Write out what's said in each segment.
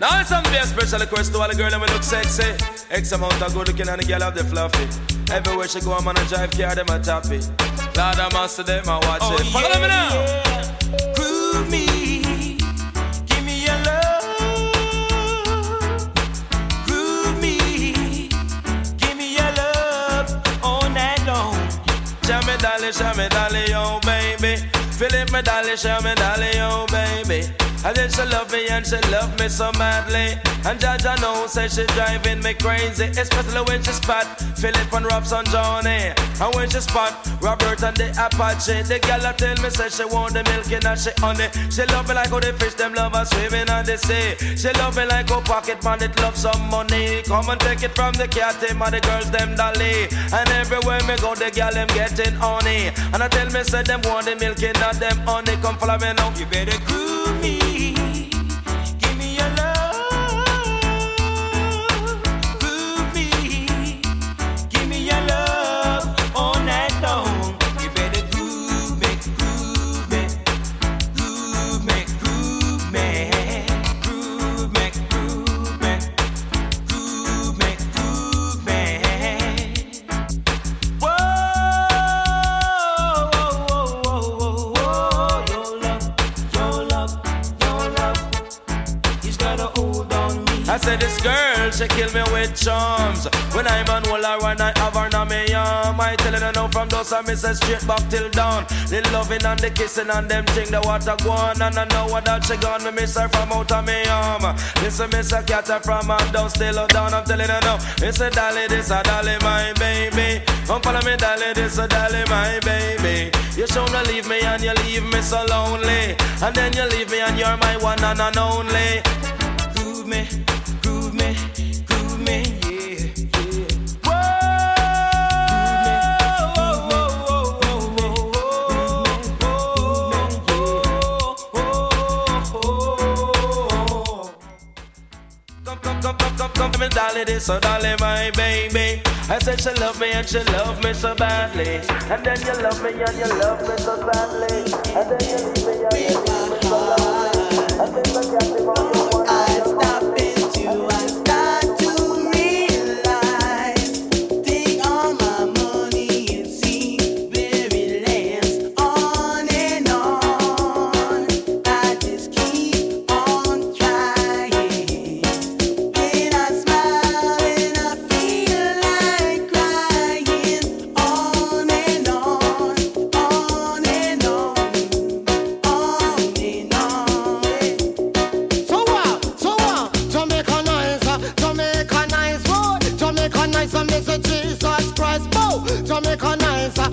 Now it's something very special request to all the girls that look sexy. X amount of good looking and the girl have the fluffy. Everywhere she go, I'm on a drive car, them a tappy. Lord, I'm master them, I watch oh, it. Follow yeah, me now. Yeah. Prove me. Give me your love. Prove me. Give me your love all night long. Show me, dolly, show me, dolly, oh baby. Philip, me, dolly, show me, dolly, oh baby. And then she love me and she love me so madly. And Jaja know say she driving me crazy, especially when she spot Philip and Robson Johnny. And when she spot Robert and the Apache, the girl tell me say she want the milk and she honey. She love me like how the fish them love her swimming on the sea. She love me like how pocket man it love some money. Come and take it from the cat team and the girls them dolly. And everywhere me go the girl them getting honey. And I tell me say them want the milk and them honey. Come follow me now. You better groove me. She kill me with charms. When I'm on wall or when I have her on me arm, I tell her no from those I miss her straight back till dawn. The loving and the kissing and them thing the water go on. And I know what that she gone, me miss her from out of me arm. Listen, miss a cat from her down, still down. I'm telling her no. Miss a dolly, this a dolly, my baby. Come follow me, dolly, this a dolly, my baby. You should not leave me and you leave me so lonely. And then you leave me and you're my one and only. Prove me. Me, dolly, this so dolly, my baby. I said she love me and she love me so badly. And then you love me and you love me so badly. And then you leave me and you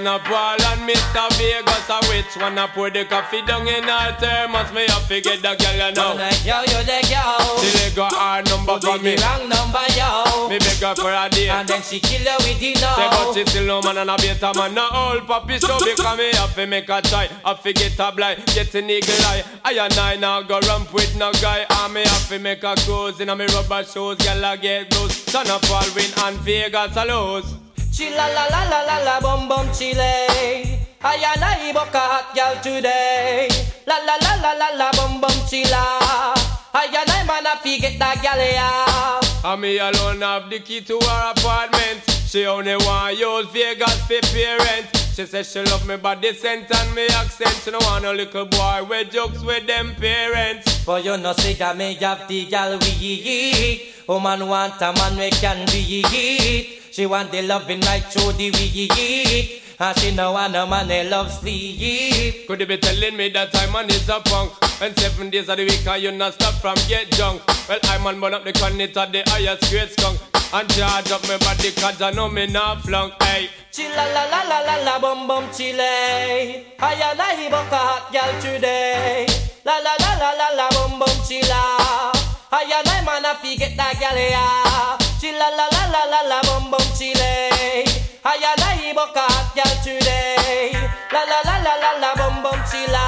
Between Sean a Paul and Mr. Vegas A which one I pour the coffee down in her thermos Me have to get the girl, you know. Tonight, yo, you the girl. She leg got her number for me wrong number, yo. Me beg her for a date. And then she kill you with it now Say but she still no man and a better man. No old puppy show because me have to make a try. Have to get a blind, get an eagle eye. I and I now go ramp with no guy. And me have to make a cruise in a me rubber shoes. Girl I get loose. Sean a Paul win and Vegas a lose Chilla la la la la la bum bum chile. I and I book a hot girl today. La la la la la la bum bum chilla I and I man a fi get that gal yeah. And me alone have the key to her apartment. She only want use Vegas for parent she says she love me body scent and me accent. She no want a little boy with jokes with them parents. But you know say that me have the gal we eat. Woman want a man we can be She want the loving through the week. And she know want a man that loves sleep. Could you be telling me that I'm man is a punk? And seven days of the week and you not stop from get drunk. Well, I'm on burn up the connect at the highest grade skunk. And charge up my body cause I know me not flunk, hey Chilla la la la la la bum bum chile I and I book a hot girl today La la la la la la bum bum chilla I and I man a fi get that gal ya. Chilla la la la la la bum bum chile I and I book a hot girl today. La la la la la la bum bum chilla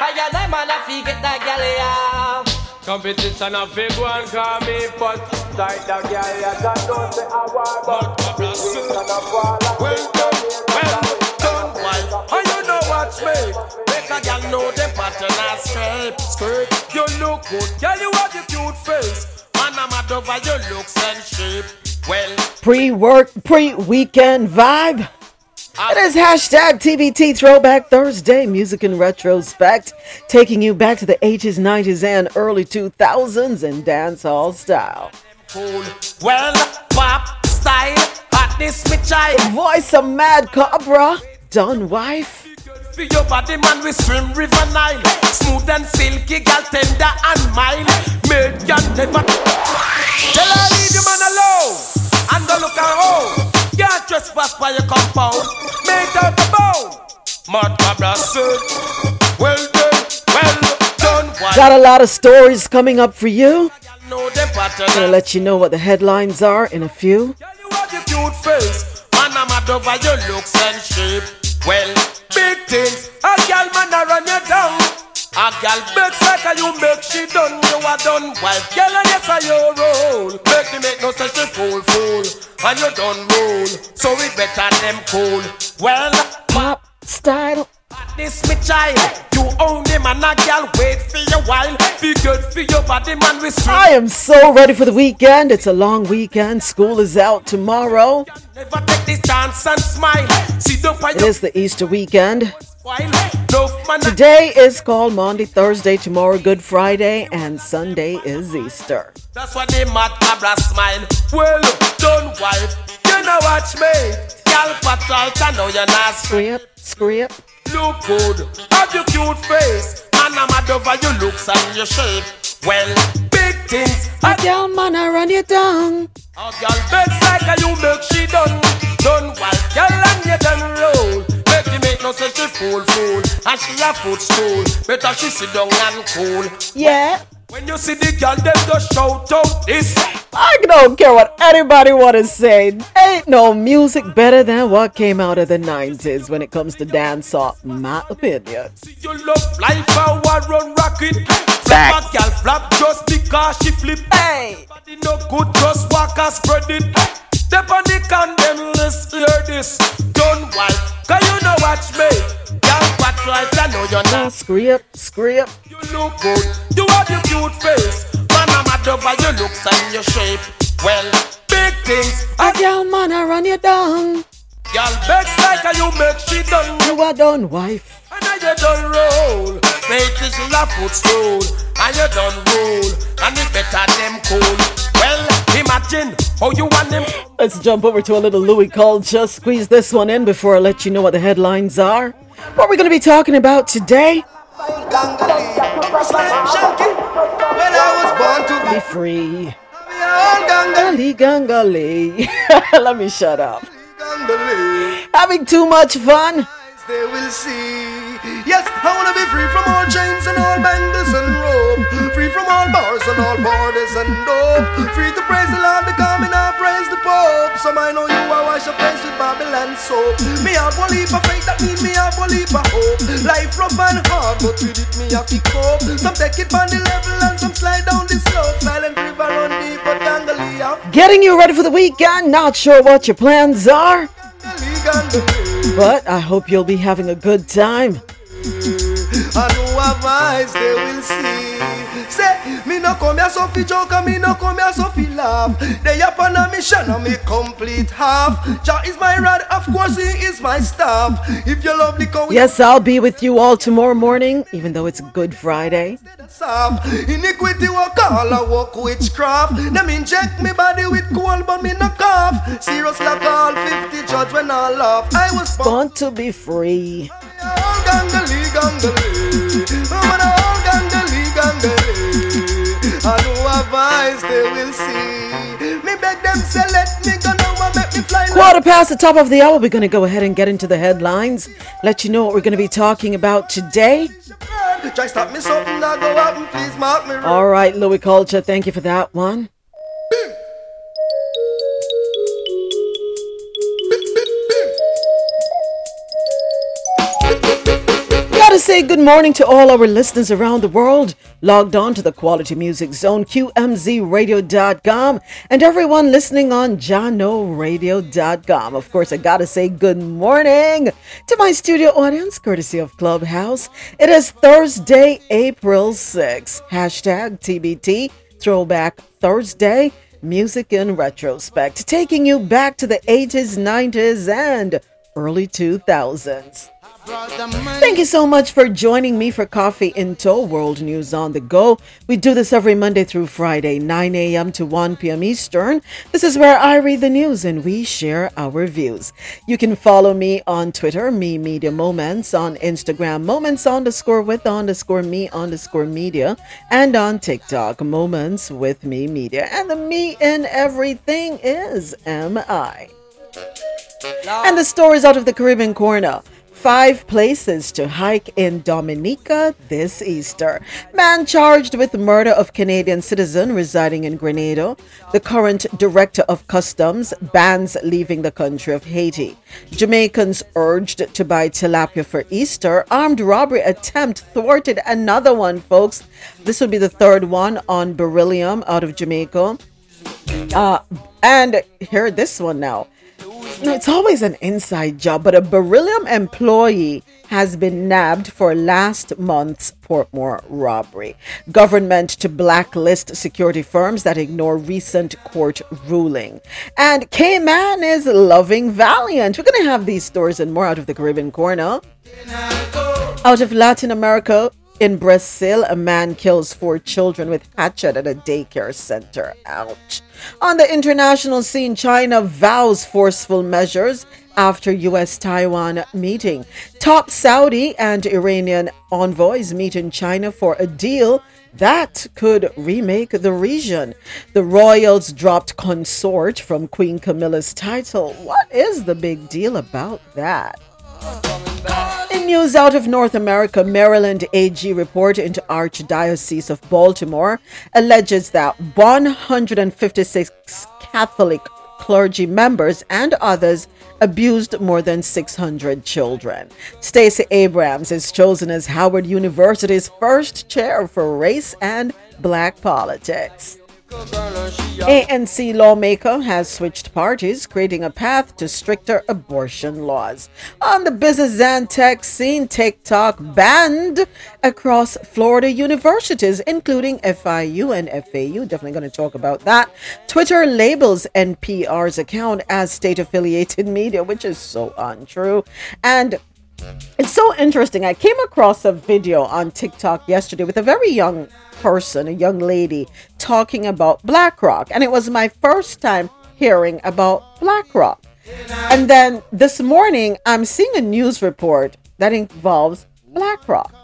I and I man a fi get that gal ya. Competition a big one, call me but Tight the girl, yeah, that don't say I want But Well done, well done, wife And watch me. Make a girl know the pattern and scrape Scrape, you look good. Girl, you have the cute face. Man, I'm mad over your looks and shape. Well Pre-work, pre-weekend vibe. Ah. It is hashtag TBT Throwback Thursday, music in retrospect, taking you back to the 80s, 90s, and early 2000s in dancehall style. Cool. Well, pop style, hot this me child. Voice of Mad Cobra, done wife. For your body, man, we swim River Nile. Smooth and silky, gal tender and mild. Made can never. Tell her leave your man alone and go look around. Can't trespass by your compound. Made out the bone. Mad Cobra said, Well done, well done. Got a lot of stories coming up for you. I'm Gonna let you know what the headlines are in a few. Well, big things. A girl man a run you down. A girl begs like you make she done. You are done wife. Girl and yes I your role. Make me make no such a fool fool. And you done roll. So we better them cool. Well, pop style. This me child, you own him and a girl wait for your while. Be good for your body, man. We I am so ready for the weekend. It's a long weekend. School is out tomorrow. Never take this chance and smile. It is the Easter weekend. Today is called Monday, Thursday, tomorrow Good Friday, and Sunday is Easter. That's why they Mad Cobra smile. Well, don't wife, you know watch me. Gal patrol, know you're not script, script. Look good, have your cute face, and I'm mad over your looks and your shape. Well, big things. A girl man, I run you down. A girl begs like a you make she done, done wife, girl and you done roll. Make me make no such a fool fool, and she a footstool. Better she sit down and cool. Yeah. When you see the girl, them just shout out this. I don't care what anybody wanna say. Ain't no music better than what came out of the 90s when it comes to dancehall, my opinion. See you love life, I run rocket. Flap a girl flap just because she flip. Hey. Body no good, just walk and spread it. Step on the condemn list, hear this. Don't wife, cause you know watch me. Girl, what right, I know you're not. Script, script. You look good, you have your cute face. Man, I'm mad over your looks and your shape. Well, big things. A girl, man, I run you down. Girl, begs like a you make she done. You are done, wife. And now you done roll. Make this a footstool. And you done roll. And it better them cool. Well, imagine how you want them. Let's jump over to a little Louis culture. Just squeeze this one in before I let you know what the headlines are. What we're going to be talking about today. Be free. Gangali, gangali. Let me shut up. Having too much fun. They will see. Yes, I wanna be free from all chains and all bangles and rope. Free all bars and all borders and dope. Free to praise the Lord, becoming I praise the Pope. Some I know you I wash your face with Babylon soap. Me have one leap of faith, that mean me have one leap of hope. Life rough and hard, but with it me have to cope. Some take it on the level and some slide down the slope. Silent river run deep, but Gangali have. Getting you ready for the weekend. Not sure what your plans are. But I hope you'll be having a good time. I know have eyes they will see. Say, me no come here so fi joke and me no come here so fi laugh. They up on a mission and me complete half. Jah is my rod, of course he is my staff. If you love the cow, Yes, I'll be with you all tomorrow morning, even though it's Good Friday. Iniquity walk all a walk witchcraft. Them inject me body with cold, but me no cough. Serious like all 50 judge when I laugh. I was born to be free. All gangali gangali. Woman all gangali gangali. I know have eyes they will see. Me beg them say let me go now and make me fly. like Quarter past the top of the hour, we're going to go ahead and get into the headlines. Let you know what we're going to be talking about today. a bird. Try stop me something I go out and please mark me. All right, Louie Culture, thank you for that one. Gotta say good morning to all our listeners around the world logged on to the Quality Music Zone, QMZRadio.com, and everyone listening on JanoRadio.com. Of course, I gotta say good morning to my studio audience, courtesy of Clubhouse. It is Thursday, April 6th. Hashtag TBT, Throwback Thursday. Music in retrospect, taking you back to the 80s, 90s, and early 2000s. Thank you so much for joining me for Coffee in Toe World News on the Go. We do this every Monday through Friday, 9 a.m. to 1 p.m. Eastern. This is where I read the news and we share our views. You can follow me on Twitter, Me Media Moments, on Instagram, Moments underscore with underscore me underscore media, and on TikTok, Moments with Me Media. And the me in everything is M.I. And the stories out of the Caribbean corner. Five places to hike in Dominica this Easter. Man charged with murder of Canadian citizen residing in Grenada. The current director of customs bans leaving the country of Haiti. Jamaicans urged to buy tilapia for Easter. Armed robbery attempt thwarted another one, folks. This will be the third one on beryllium out of Jamaica. Uh, and hear this one now. It's always an inside job, but a beryllium employee has been nabbed for last month's Portmore robbery. Government to blacklist security firms that ignore recent court ruling. And Cayman is loving Valiant. We're going to have these stories and more out of the Caribbean corner. Out of Latin America, in Brazil, a man kills four children with hatchet at a daycare center. Ouch. On the international scene, China vows forceful measures after US Taiwan meeting. Top Saudi and Iranian envoys meet in China for a deal that could remake the region. The royals dropped consort from Queen Camilla's title. What is the big deal about that? In news out of North America, Maryland AG report into Archdiocese of Baltimore alleges that 156 Catholic clergy members and others abused more than 600 children. Stacey Abrams is chosen as Howard University's first chair for race and black politics. ANC lawmaker has switched parties, creating a path to stricter abortion laws. On the business and tech scene, TikTok banned across Florida universities, including FIU and FAU. Definitely going to talk about that. Twitter labels NPR's account as state affiliated media, which is so untrue. And it's so interesting. I came across a video on TikTok yesterday with a very young person, a young lady, talking about BlackRock. And it was my first time hearing about BlackRock. And then this morning, I'm seeing a news report that involves BlackRock.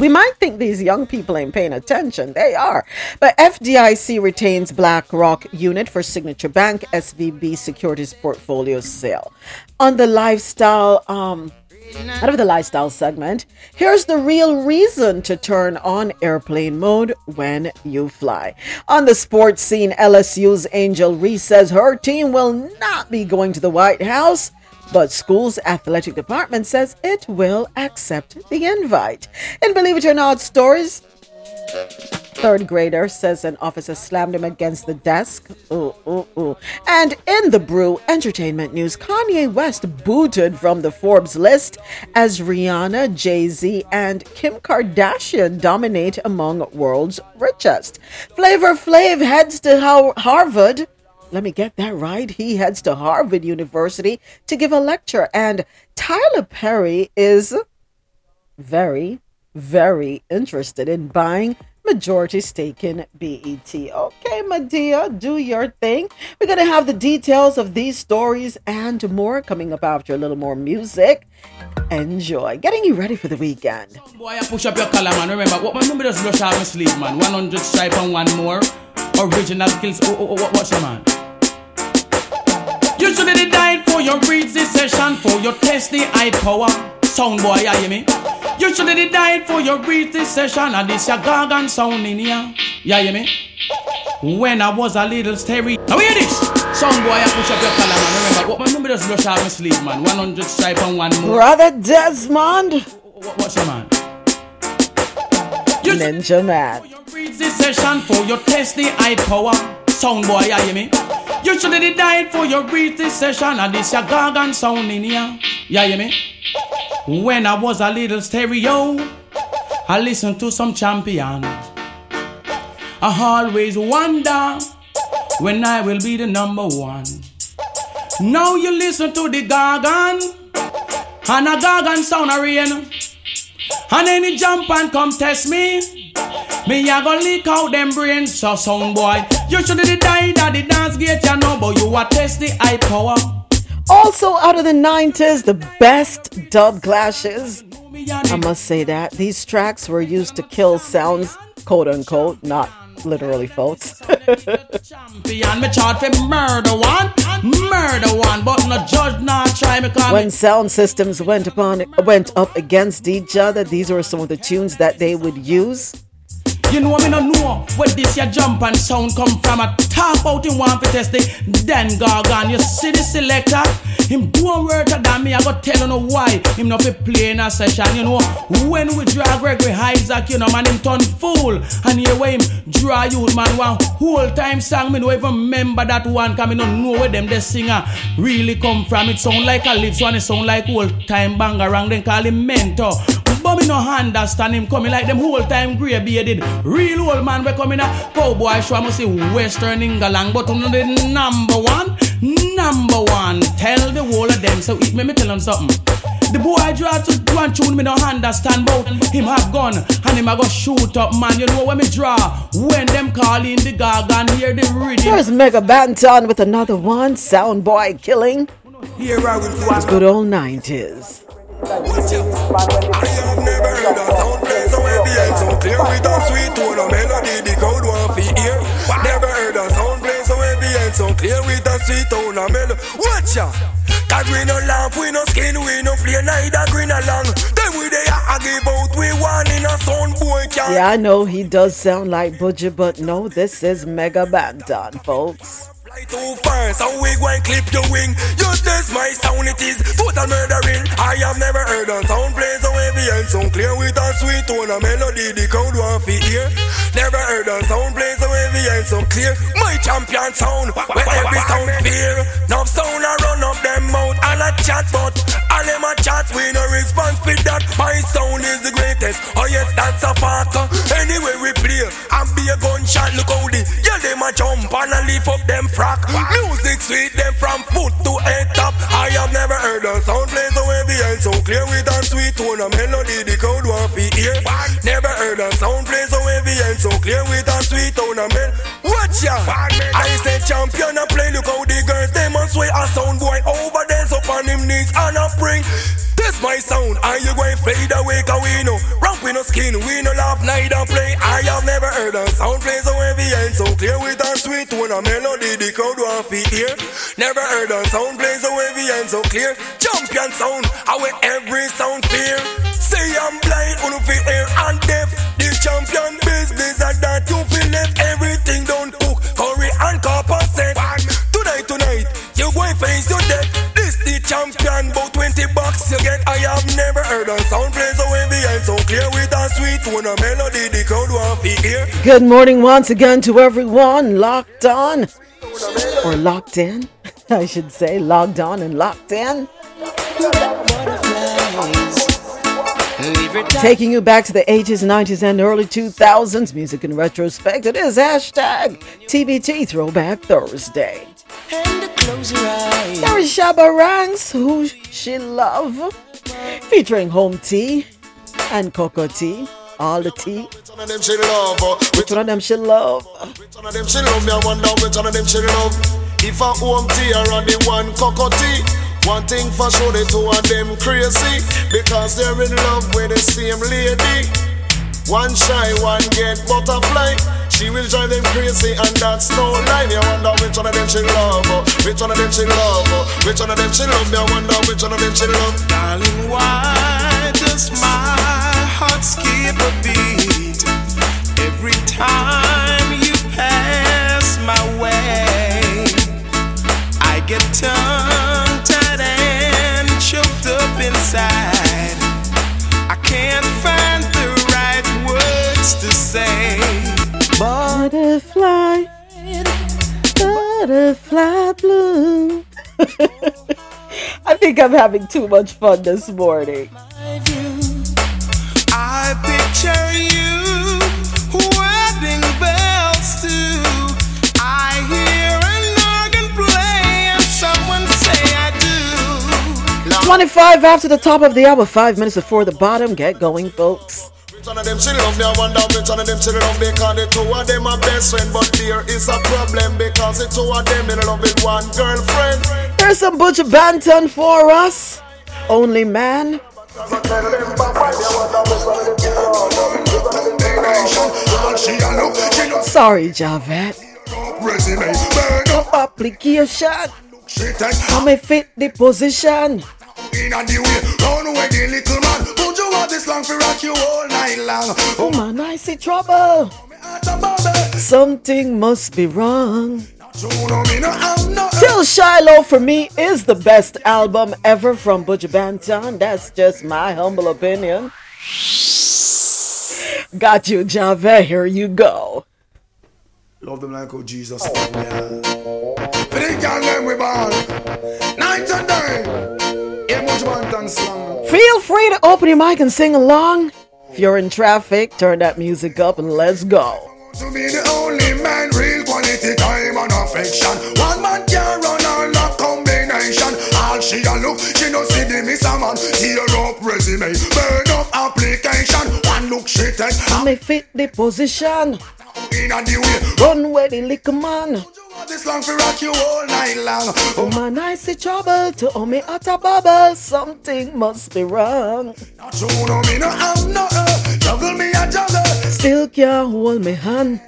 We might think these young people ain't paying attention. They are. But FDIC retains BlackRock unit for Signature Bank SVB Securities portfolio sale. On the lifestyle, um, out of the lifestyle segment, here's the real reason to turn on airplane mode when you fly. On the sports scene, LSU's Angel Reese says her team will not be going to the White House but school's athletic department says it will accept the invite. And believe it or not, stories. Third grader says an officer slammed him against the desk. Ooh, ooh, ooh. And in the brew entertainment news, Kanye West booted from the Forbes list as Rihanna, Jay Z, and Kim Kardashian dominate among world's richest. Flavor Flav heads to Harvard let me get that right. He heads to Harvard University to give a lecture. And Tyler Perry is very, very interested in buying majority stake in BET. Okay, Madea, do your thing. We're going to have the details of these stories and more coming up after a little more music. Enjoy. Getting you ready for the weekend. Boy, I push up your collar, man. Remember, what my number does brush out my sleeve, man. 100 stripe and one more. Original kills. Oh, oh, oh, what's your man? You should have died for your this session, for your test the high power. Sound boy, you hear me? You should have died for your read this session, and this your gargan sound in here. You hear me? When I was a little stereo. Now we hear this. Sound boy, I push up your collar, man. Remember, what my number does brush out my sleeve, man. 100 stripe and one more. Brother Desmond. What's your man? You Ninja man. For your read this session, for your test the high power. Sound boy, you hear me? You should have died for your read session and this your gargan sound in here. Yeah, hear me? When I was a little stereo, I listened to some champion. I always wonder when I will be the number one. Now you listen to the gargan, and a gargan sound a rain. And any jump and come test me. Me a go leak out them brains, so sound boy. You should have died at the dance gate, you know, but you a test the high power. Also out of the 90s, the best dub clashes. I must say that these tracks were used to kill sounds, quote unquote, not literally, folks. when sound systems went upon went up against each other, these were some of the tunes that they would use. You know me no know where this your jump and sound come from. I talk about him one for test it. Then Gargan, you see the selector. Him do to damn me, I go tell you know why. Him not fi play in a session, you know. When we draw Gregory Isaac, you know, man, him turn fool. And here where him draw you, man, one whole time song, me no even remember that one, cause me no know where them the singer really come from. It sound like a lips one, it sound like old time bangarang, then call him mentor. But me no understand him coming like them whole time grey bearded. Real old man we coming a cowboy show. I must say Western England, but on the number one, number one. Tell the whole of them. So it me me tell them something. The boy I draw to one tune me no hand understand about him have gun and him I go shoot up man. You know when me draw when them calling the gargan hear the rhythm. There's Mega Banton with another one. Sound boy killing. Here I will It's good old 90s. I have never heard a sound play so ambient, so clear with a sweet tone of melody the crowd want to hear. Never heard a sound play so ambient, so clear with a sweet tone of melody. Watch. Cause we no laugh, we no skin, we no play neither green. Then we I give out, we one in a sound boy. Yeah, I know he does sound like Buju, but no, this is Mega Banton, folks too far, so we go and clip your wing. You test my sound, it is total murdering. I have never heard a sound play so heavy and so clear with a sweet tone, a melody the crowd want to hear. Never heard a sound play so heavy and so clear. My champion sound, where every sound fear. Now sound I run up them mouth and a chat, but all them a chat, we no response with that. My sound is the greatest. Oh yes, that's a fact. Anyway we play, and be a gunshot. Look how the yeah them a jump and a lift up them Music sweet them from foot to head top. I have never heard a sound play so heavy and so clear with a sweet tone of melody the crowd want to hear. Never heard a sound play so heavy and so clear with a sweet tone of melody. Watch ya! I say champion a play. Look how the girls them must sway a sound boy over there so on him knees and a spring. This my sound, and you going fade away, cause we know. Ramp we no skin. We no laugh, neither play. I have never heard a sound play so heavy and so clear with a sweet tone, a melody the crowd want to hear. Never heard a sound play so heavy and so clear. Champion sound, I with every sound fear. Say I'm blind, wanna feel air and deaf. The champion business and that you feel left. Everything don't cook, curry and copper set. Tonight, tonight, you going face your death. This the champion, about 20 bucks you get. I have never heard a sound play so heavy and so clear with a sweet tone, a melody the crowd want to hear. Good morning once again to everyone locked on or locked in, I should say, logged on and locked in. Taking you back to the 80s, 90s, and early 2000s, music in retrospect. It is hashtag TBT Throwback Thursday. There is Shabba Ranks, who she love, featuring Home T and Cocoa Tea. All the tea. Which one of them she love? Which one of them she love? Which one of them she love? Me I wonder which one of them she love. If a home tea or the one cocoa tea. One thing for sure, the two of them crazy because they're in love with the same lady. One shy, one get butterfly. She will drive them crazy, and that's no lie. You wonder which one of them she love, uh, which one of them she love, uh, which one of them she love. Me I wonder which one of them she love. Darling, why does my heart skip a beat every time you pass my way? I get tongue Butterfly, butterfly blue. I think I'm having too much fun this morning. I picture you wedding bells too. I hear an organ play and someone say I do. 25 after the top of the hour, 5 minutes before the bottom. Get going, folks. Which one of them she love me? I wonder which one of them she love because the two of them are best friend. But there is a problem because the two of them in love with one girlfriend. There's some Buju Banton for us. Only man. Sorry, Javette. Resume, burn up, Application. she take I may fit the position. in a the way. Run away the little man. Put you want this long for rock you all night long. Oh man, I see trouble. The. Something must be wrong. You me no have no Till Shiloh for me is the best album ever from Buju Banton. That's just my humble opinion. Got you, Javette. Here you go. Love them like how Jesus. For the girl them we born Night and day Feel free to open your mic and sing along. If you're in traffic, turn that music up and let's go. To be the only man Real quality time and affection One man combination All she a look She no see the miss a man Tear up resume Burn up look she take I may fit the position. In a the way Run where the liquor man. This long for rock you all night long Oh man, I see trouble to owe me at a bubble. Something must be wrong. Not you know me no have no uh, Juggle me a juggle Still can't hold me hand.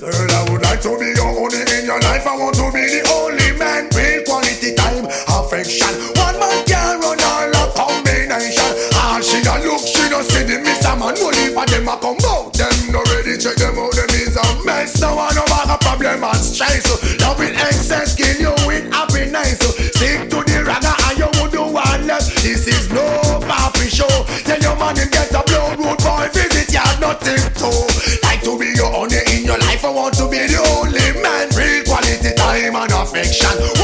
Girl, I would like to be your only in your life. I want to be the only man. Real quality time, affection. See the miss a. Only for them a come out. Them no ready, check them out. Them is a mess. No one no bag a problem and stress. Love with excess, kill you with happiness. So stick to the raga and you would do one less. This is no papi show. Tell your man him get a blood road boy visit ya nothing to. Like to be your only in your life. I want to be the only man. Real quality time and affection.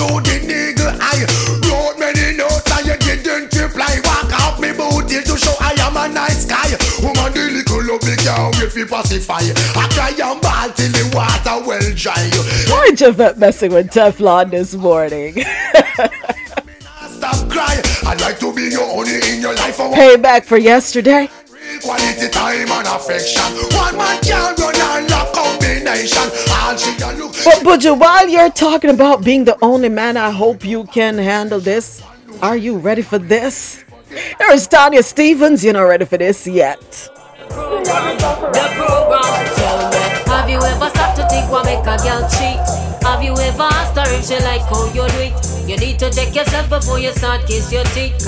Through the eagle eye. Wrote many notes and you didn't reply. Walk out me booty to show I am a nice guy. Woman, the little love me can't wait for pacify. I cry and ball till the water well dry. Why Javette messing with Teflon this morning? Stop crying. I'd like to be your only in your life. Payback for yesterday. quality time and affection. One man can run all a combination. All she But Buju, while you're talking about being the only man, I hope you can handle this. Are you ready for this? Here is Tanya Stephens. You're not ready for this yet. The program tell me Have you ever stopped to think what make a girl cheat? Have you ever asked her if she like how you do it? You need to check yourself before you start kiss your teeth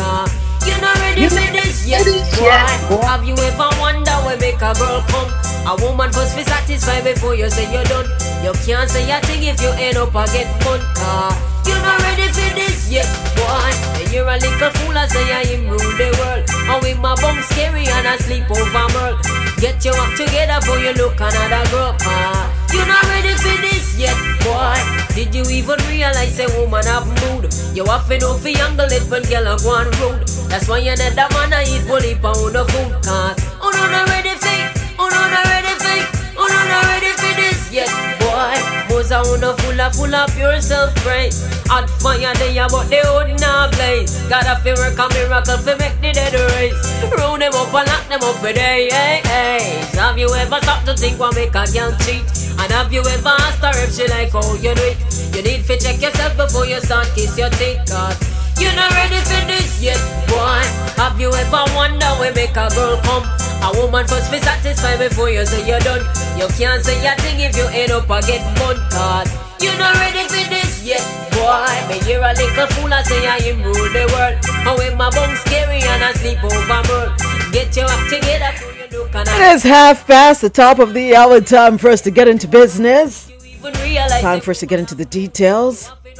You're not ready for this yet, boy Have you ever wonder where make a girl come? A woman must be satisfied before you say you're done. You can't say a thing if you end up a get fun car. You're not ready for this yet, boy And you're a little fool I say I am rule the world. And with my bum scary and I sleep over merle Get your act together before you look another girl car You're not ready for this yet, boy. Did you even realize a woman have mood? You have to know for younger when girl are going rude That's why you need that man I eat bully pound of food cause Oh no, not ready for Oh no, not ready for Oh no, not ready for this yet, Most a wanna full of full of pure self Hot fire there but they holding a blaze. Gotta feel work a miracle fi make the dead race Round them up and lock them up for day, hey, hey Have you ever stopped to think what make a girl cheat? And have you ever asked her if she like how you do it? You need to check yourself before you start kiss your teeth Cause you're not ready for this yet, boy Have you ever wonder where make a girl come? A woman first be satisfied before you say you're done You can't say a thing if you end up a get mud Cause you're not ready for this yet, boy Me hear a little fool I say I am rule the world And when my bum scary and I sleep over world Get your act together you It is half past the top of the hour. Time for us to get into business. Time for us to get into the details.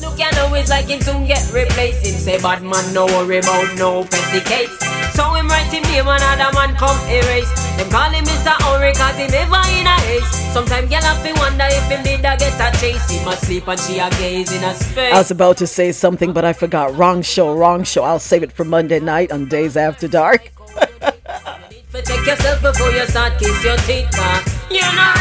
Look you know it's like him soon get replaced Him say bad man no worry about no petty case So him write him name another man come erase Them call him Mr. Ori cause he never in a haste Sometimes girl have to wonder if him did a get a chase Him asleep and she a gaze in a space I was about to say something, but I forgot. Wrong show, wrong show. I'll save it for Monday night on Days After Dark. Check yourself before you start kiss your teeth car You're not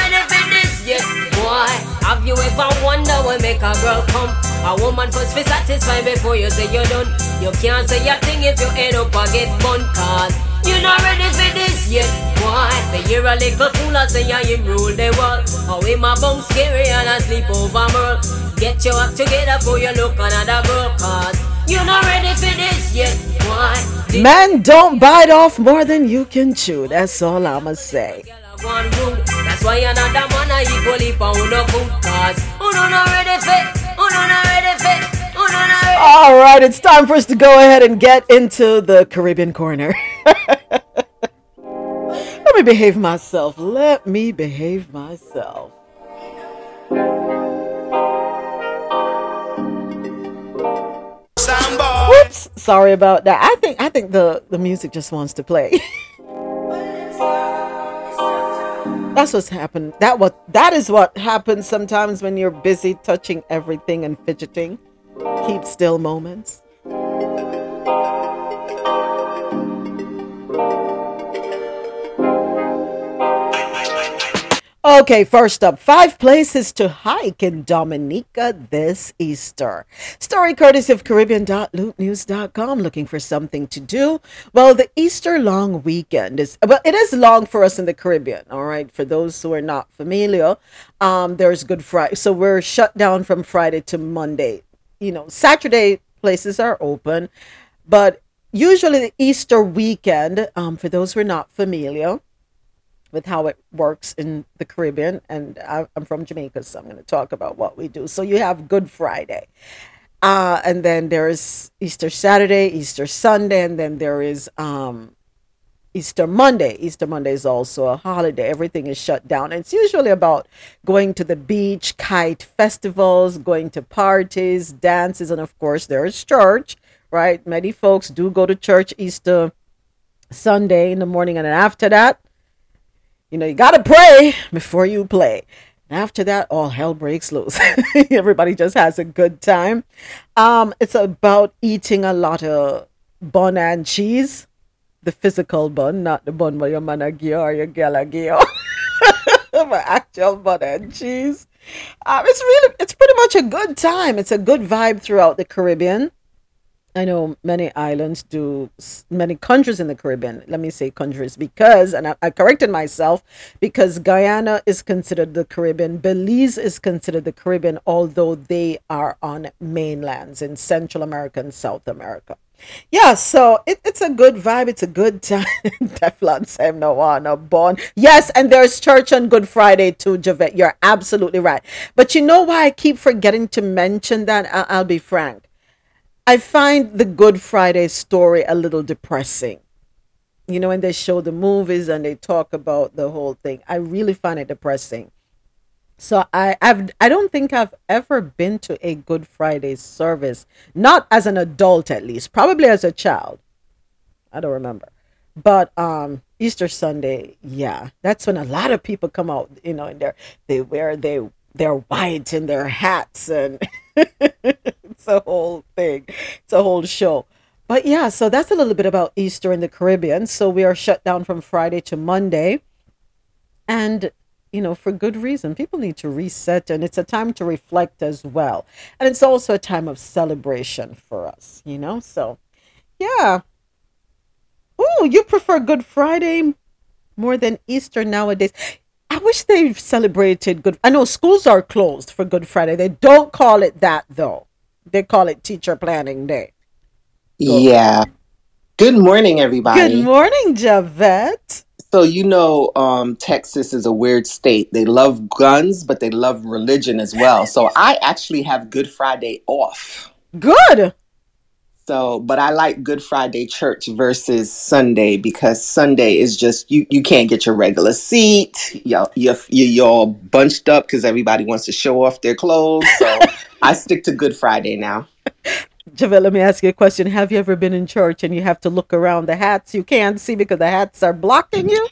yet, boy Have you ever wonder what make a girl come? A woman first be satisfied before you say you're done You can't say a thing if you end up a get bun Cause you're not ready for this yet, boy hear a little fool I say I am rule the world in my bum scary and I sleep over merle Get your act together before you look another girl Cause you're not ready for this yet, boy Men don't bite off more than you can chew. That's all I'ma say. One rude. That's why another man I equally pound of food cause Who don't know ready fit, who don't know ready fit, who don't know ready All right, it's time for us to go ahead and get into the Caribbean corner. Let me behave myself. Let me behave myself. Samba. Whoops, sorry about that. I think I think the the music just wants to play. That's what's happened. That what that is what happens sometimes when you're busy touching everything and fidgeting. Keep still moments. Okay, first up, five places to hike in Dominica this Easter. Story courtesy of Caribbean.loopnews.com. Looking for something to do? Well, the Easter long weekend is, well, it is long for us in the Caribbean, all right? For those who are not familiar, um, there's Good Friday. So we're shut down from Friday to Monday. You know, Saturday places are open, but usually the Easter weekend, um, for those who are not familiar, with how it works in the Caribbean, and I, I'm from Jamaica, so I'm going to talk about what we do. So you have Good Friday, uh, and then there's Easter Saturday, Easter Sunday, and then there is um, Easter Monday. Easter Monday is also a holiday. Everything is shut down. It's usually about going to the beach, kite festivals, going to parties, dances, and of course, there is church, right? Many folks do go to church Easter Sunday in the morning, and then after that, you know, you got to pray before you play. And after that, all hell breaks loose. Everybody just has a good time. Um, it's about eating a lot of bun and cheese, the physical bun, not the bun where your man a give or your give. of actual butter and cheese. Um, it's really, it's pretty much a good time. It's a good vibe throughout the Caribbean. I know many islands do, many countries in the Caribbean. Let me say countries because, and I, I, corrected myself, because Guyana is considered the Caribbean, Belize is considered the Caribbean, although they are on mainlands in Central America and South America. Yeah, so it, it's a good vibe. It's a good time. Teflon Sam no one no born. Yes, and there's church on Good Friday too, Javette. You're absolutely right. But you know why I keep forgetting to mention that? I, I'll be frank I find the Good Friday story a little depressing. You know, when they show the movies and they talk about the whole thing, I really find it depressing. So I I've I don't think I've ever been to a Good Friday service, not as an adult at least, probably as a child. I don't remember. But um Easter Sunday, yeah, that's when a lot of people come out, you know, and they they wear they they're white in their hats and it's a whole thing. It's a whole show. But yeah, so that's a little bit about Easter in the Caribbean. So we are shut down from Friday to Monday. And, you know, for good reason. People need to reset and it's a time to reflect as well. And it's also a time of celebration for us, you know? So, yeah. Oh, you prefer Good Friday more than Easter nowadays. I wish they celebrated good. I know schools are closed for Good Friday. They don't call it that though. They call it Teacher Planning Day. Go yeah. Good morning, everybody. Good morning, Javette. So you know, um, Texas is a weird state. They love guns, but they love religion as well. So I actually have Good Friday off. Good. So, but I like Good Friday church versus Sunday because Sunday is just you you can't get your regular seat. You you you're all bunched up because everybody wants to show off their clothes. So I stick to Good Friday now. Javette, let me ask you a question. Have you ever been in church and you have to look around the hats you can't see because the hats are blocking you?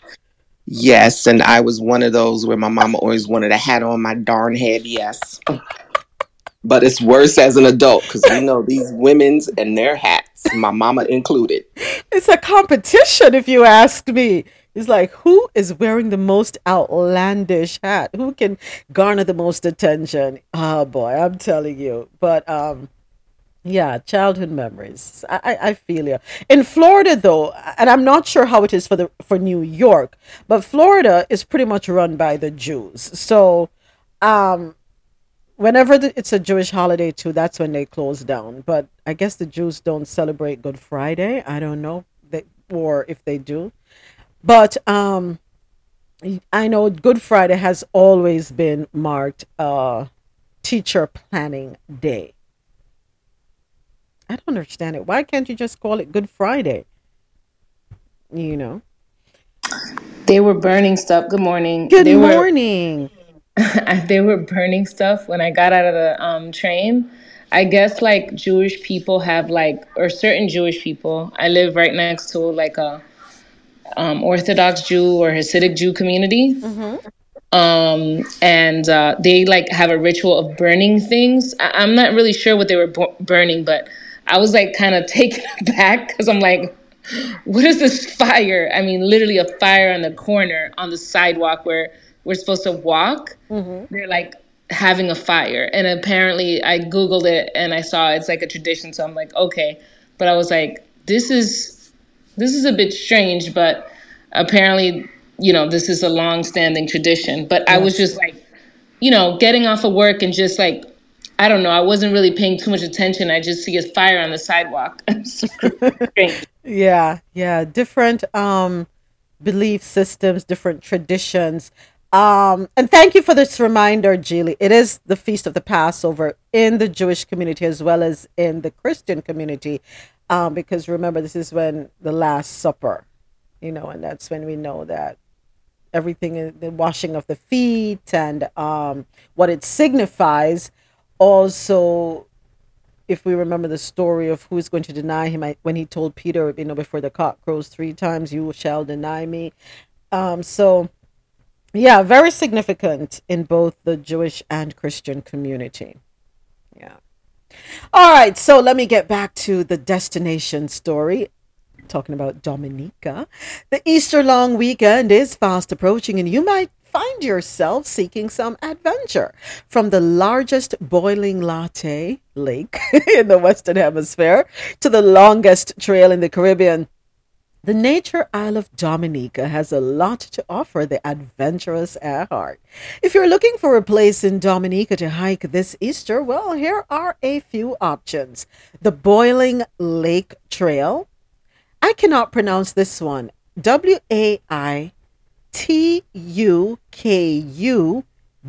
Yes, and I was one of those where my mama always wanted a hat on my darn head. Yes but it's worse as an adult because we know these women's and their hats, my mama included. It's a competition, if you ask me. It's like who is wearing the most outlandish hat? Who can garner the most attention? Oh boy, I'm telling you. But um, yeah, childhood memories. I, I feel you. In Florida, though, and I'm not sure how it is for the for New York, but Florida is pretty much run by the Jews. So, um, whenever the, it's a Jewish holiday too, that's when they close down. But I guess the Jews don't celebrate Good Friday. I don't know, they, or if they do. But um, I know Good Friday has always been marked uh, Teacher Planning Day. I don't understand it. Why can't you just call it Good Friday? You know. They were burning stuff. Good morning. Good they morning. Were, they were burning stuff when I got out of the um, train. I guess like Jewish people have like, or certain Jewish people. I live right next to like a um, Orthodox Jew or Hasidic Jew community. Mm-hmm. Um, and uh, they like have a ritual of burning things. I- am not really sure what they were b- burning, but I was like kind of taken aback because I'm like, what is this fire? I mean, literally a fire on the corner on the sidewalk where we're supposed to walk, mm-hmm. they're like having a fire. And apparently, I Googled it and I saw it's like a tradition. So I'm like, okay. But I was like, this is this is a bit strange, but apparently, you know, this is a long-standing tradition. But I was just like, you know, getting off of work and just like I don't know. I wasn't really paying too much attention. I just see a fire on the sidewalk. yeah, yeah. Different um, belief systems, different traditions. Um, and thank you for this reminder, Julie. It is the feast of the Passover in the Jewish community as well as in the Christian community, um, because remember this is when the Last Supper, you know, and that's when we know that everything, the washing of the feet and um, what it signifies. Also, if we remember the story of who's going to deny him, I, when he told Peter, you know, before the cock crows three times, you shall deny me. Um, so yeah, very significant in both the Jewish and Christian community. Yeah. All right, so let me get back to the destination story. Talking about Dominica. The Easter long weekend is fast approaching, and you might find yourself seeking some adventure. From the largest boiling latte lake in the Western Hemisphere to the longest trail in the Caribbean, the nature Isle of Dominica has a lot to offer the adventurous at heart. If you're looking for a place in Dominica to hike this Easter, well, here are a few options. The Boiling Lake Trail. I cannot pronounce this one. W A I T U K U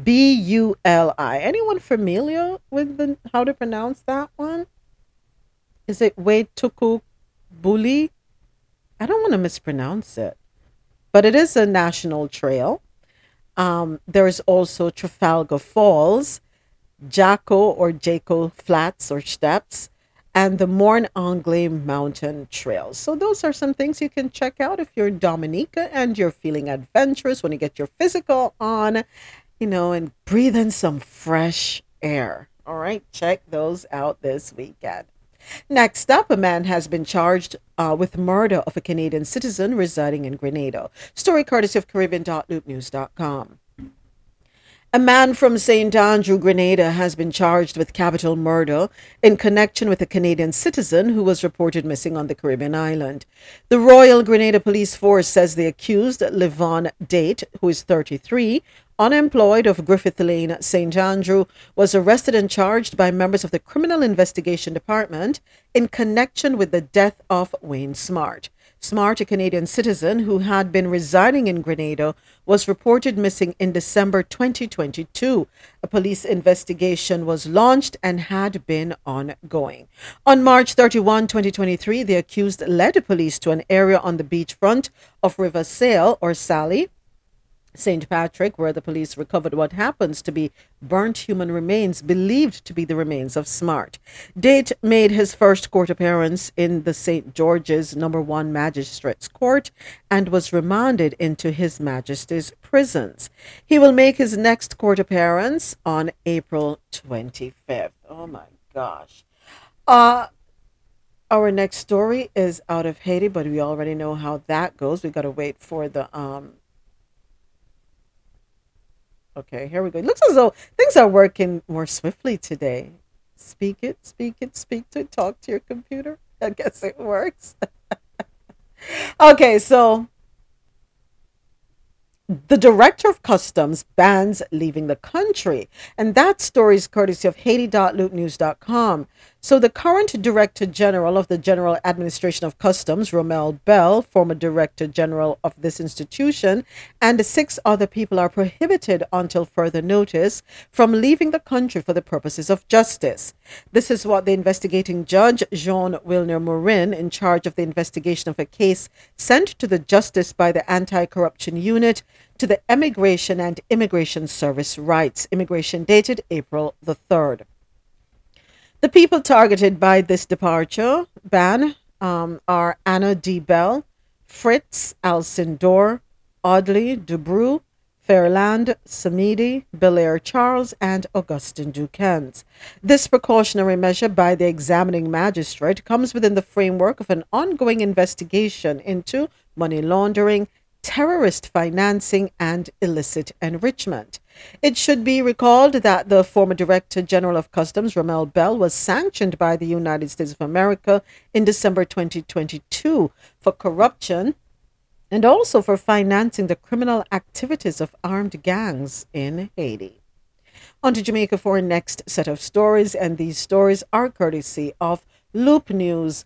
B U L I. Anyone familiar with the, how to pronounce that one? Is it Wetuku Buli? I don't want to mispronounce it, but it is a national trail. Um, there is also Trafalgar Falls, Jacko or Jacko Flats or Steps, and the Morne Anglais Mountain Trail. So those are some things you can check out if you're in Dominica and you're feeling adventurous when you get your physical on, you know, and breathe in some fresh air. All right, check those out this weekend. Next up, a man has been charged uh, with murder of a Canadian citizen residing in Grenada. Story courtesy of Caribbean.loopnews.com. A man from St. Andrew, Grenada, has been charged with capital murder in connection with a Canadian citizen who was reported missing on the Caribbean island. The Royal Grenada Police Force says the accused, Levon Date, who is 33, unemployed of Griffith Lane, St. Andrew, was arrested and charged by members of the Criminal Investigation Department in connection with the death of Wayne Smart. Smart, a Canadian citizen who had been residing in Grenada, was reported missing in December 2022. A police investigation was launched and had been ongoing. On March 31, 2023, the accused led police to an area on the beachfront of River Sale or Sally St. Patrick, where the police recovered what happens to be burnt human remains believed to be the remains of Smart. Date made his first court appearance in the St. George's number 1 Magistrates Court and was remanded into His Majesty's prisons. He will make his next court appearance on April 25th. Oh my gosh. Uh our next story is out of Haiti, but we already know how that goes. We got to wait for the um Okay, here we go. It looks as though things are working more swiftly today. Speak it, speak it, speak to it, talk to your computer. I guess it works. okay, so the director of customs bans leaving the country. And that story is courtesy of Haiti.loopnews.com. So, the current Director General of the General Administration of Customs, Romel Bell, former Director General of this institution, and six other people are prohibited until further notice from leaving the country for the purposes of justice. This is what the investigating judge, Jean Wilner Morin, in charge of the investigation of a case sent to the justice by the Anti Corruption Unit to the Immigration and Immigration Service Rights. Immigration dated April the 3rd. The people targeted by this departure ban um, are Anna D. Bell, Fritz Alcindor, Audley Dubru, Fairland Samidi, Belair Charles, and Augustin Duquesne. This precautionary measure by the examining magistrate comes within the framework of an ongoing investigation into money laundering, terrorist financing, and illicit enrichment. It should be recalled that the former Director General of Customs, Romel Bell, was sanctioned by the United States of America in December 2022 for corruption and also for financing the criminal activities of armed gangs in Haiti. On to Jamaica for our next set of stories, and these stories are courtesy of Loop News,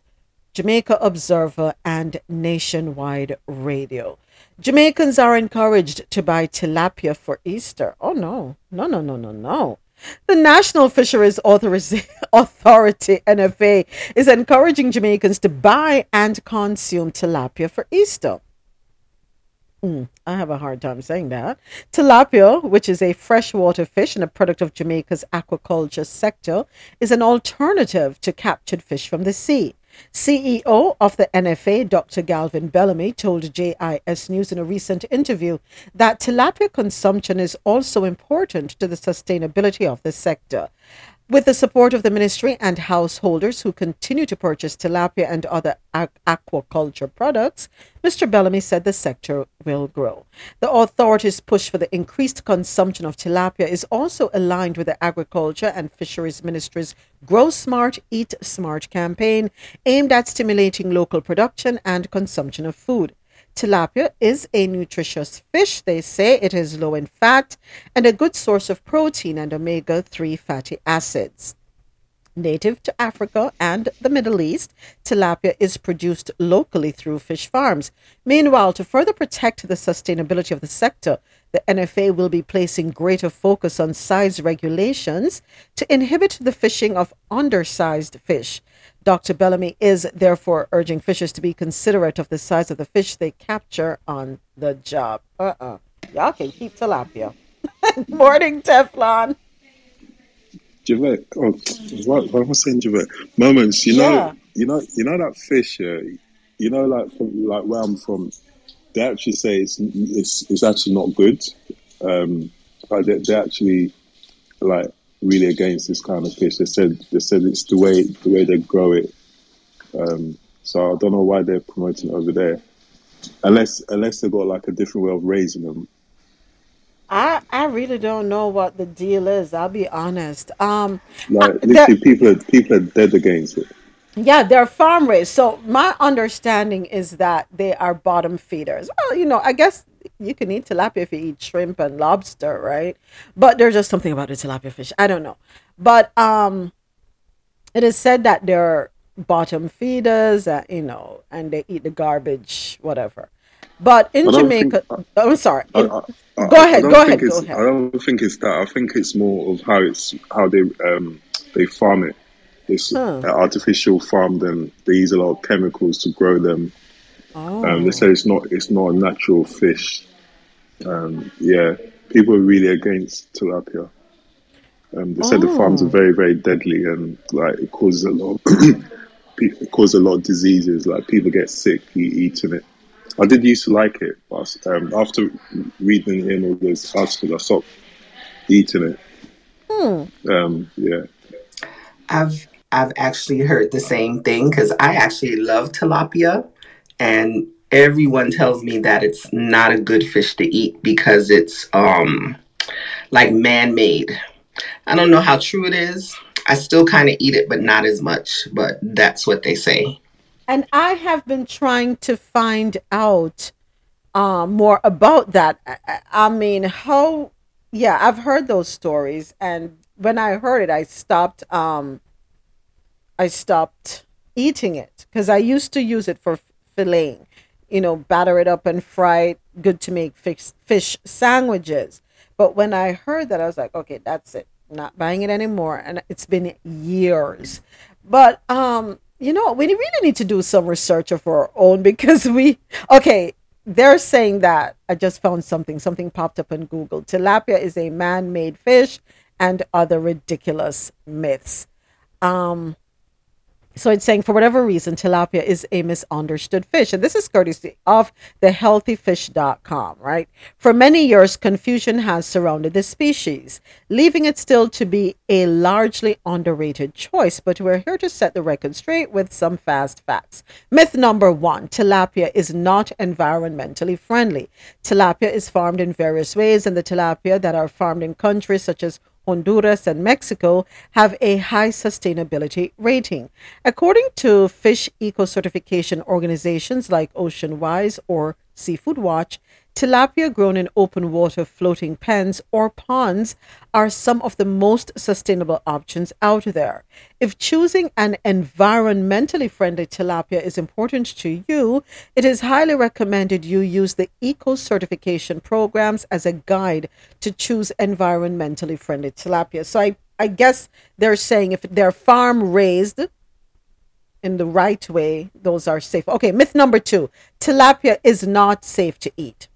Jamaica Observer, and Nationwide Radio. Jamaicans are encouraged to buy tilapia for Easter. Oh, no. No, no, no, no, no. The National Fisheries Authority, NFA, is encouraging Jamaicans to buy and consume tilapia for Easter. Mm, I have a hard time saying that. Tilapia, which is a freshwater fish and a product of Jamaica's aquaculture sector, is an alternative to captured fish from the sea. CEO of the NFA, Dr. Gavin Bellamy, told JIS News in a recent interview that tilapia consumption is also important to the sustainability of the sector. With the support of the ministry and householders who continue to purchase tilapia and other aquaculture products, Mr. Bellamy said the sector will grow. The authorities' push for the increased consumption of tilapia is also aligned with the Agriculture and Fisheries Ministry's Grow Smart, Eat Smart campaign aimed at stimulating local production and consumption of food. Tilapia is a nutritious fish. They say it is low in fat and a good source of protein and omega 3 fatty acids. Native to Africa and the Middle East, tilapia is produced locally through fish farms. Meanwhile, to further protect the sustainability of the sector, the NFA will be placing greater focus on size regulations to inhibit the fishing of undersized fish. Dr. Bellamy is therefore urging fishers to be considerate of the size of the fish they capture on the job. Uh uh-uh. uh. you all can keep tilapia. Morning, Teflon. Javette, oh, what, what am I saying, Javette? Moments, you know, Yeah. you know, you know that fish, yeah, you know, like from like where I'm from, they actually say it's it's, it's actually not good. Um, like they, they actually like really against this kind of fish. They said they said it's the way the way they grow it. Um, so I don't know why they're promoting it over there, unless unless they got like a different way of raising them. I I really don't know what the deal is. I'll be honest. Um, Like literally, people are people are dead against it. yeah, they're farm raised. So my understanding is that they are bottom feeders. Well, you know, I guess you can eat tilapia if you eat shrimp and lobster, right? But there's just something about the tilapia fish. I don't know. But um, it is said that they're bottom feeders, uh, you know, and they eat the garbage, whatever. But in don't think. Jamaica, oh, I'm sorry. I, In, I, go ahead, go ahead, go it's. I don't think it's that. I think it's more of how it's how they um they farm it. It's Huh. artificial farmed and they use a lot of chemicals to grow them. Um, they Oh. say it's not it's not a natural fish. Um, yeah, people are really against tilapia. Um, they said the farms are Oh. very very deadly and like it causes a lot. Of it causes a lot of diseases. Like people get sick eating it. I did used to like it, but um, after reading in all those articles, I stopped eating it. Hmm. Um, yeah, I've I've actually heard the same thing because I actually love tilapia, and everyone tells me that it's not a good fish to eat because it's um like man-made. I don't know how true it is. I still kind of eat it, but not as much. But that's what they say. And I have been trying to find out um, more about that. I, I mean, how? Yeah, I've heard those stories, and when I heard it, I stopped. Um, I stopped eating it because I used to use it for filleting. You know, batter it up and fry it. Good to make fish fish sandwiches. But when I heard that, I was like, okay, that's it. Not buying it anymore, and it's been years. But um, you know, we really need to do some research of our own because we okay. They're saying that I just found something. Something popped up on Google. Tilapia is a man-made fish, and other ridiculous myths. Um, so it's saying for whatever reason, tilapia is a misunderstood fish. And this is courtesy of the healthyfish.com, right? For many years, confusion has surrounded the species, leaving it still to be a largely underrated choice. But we're here to set the record straight with some fast facts. Myth number one tilapia is not environmentally friendly. Tilapia is farmed in various ways, and the tilapia that are farmed in countries such as Honduras and Mexico have a high sustainability rating. According to fish eco certification organizations like Ocean Wise or Seafood Watch, tilapia grown in open water floating pens or ponds are some of the most sustainable options out there. If choosing an environmentally friendly tilapia is important to you, it is highly recommended you use the eco certification programs as a guide to choose environmentally friendly tilapia. So I, I guess they're saying if they're farm raised in the right way, those are safe. Okay, myth number two tilapia is not safe to eat.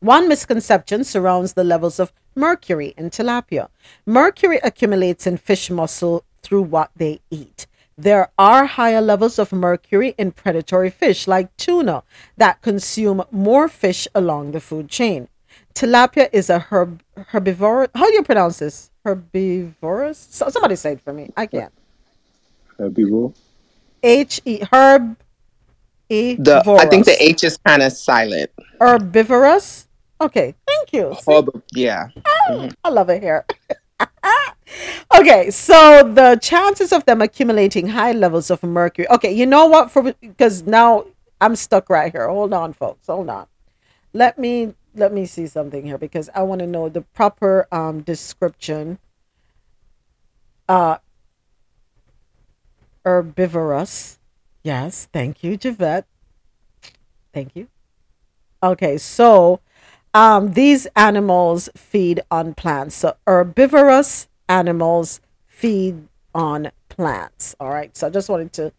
One misconception surrounds the levels of mercury in tilapia. Mercury accumulates in fish muscle through what they eat. There are higher levels of mercury in predatory fish like tuna that consume more fish along the food chain. tilapia is a herb herbivore. How do you pronounce this? Herbivorous? So, somebody say it for me. I can't. Herbivore. H E herb e The I think the H is kind of silent. herbivorous. Okay, thank you. See? Herb, yeah. Mhm. I love it here. okay, so the chances of them accumulating high levels of mercury. Okay, you know what? For because now I'm stuck right here. Hold on, folks. Hold on. Let me let me see something here because I want to know the proper um description. Uh herbivorous. Yes, thank you, Javette. Thank you. Okay, so um, these animals feed on plants. So herbivorous animals feed on plants. All right. So I just wanted to,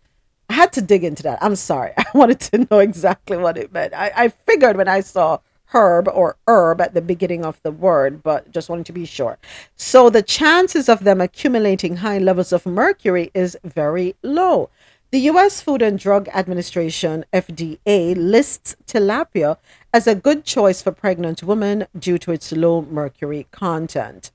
I had to dig into that. I'm sorry. I wanted to know exactly what it meant. I, I figured when I saw herb or herb at the beginning of the word, but just wanted to be sure. So the chances of them accumulating high levels of mercury is very low. The U.S. Food and Drug Administration, FDA, lists tilapia as a good choice for pregnant women due to its low mercury content.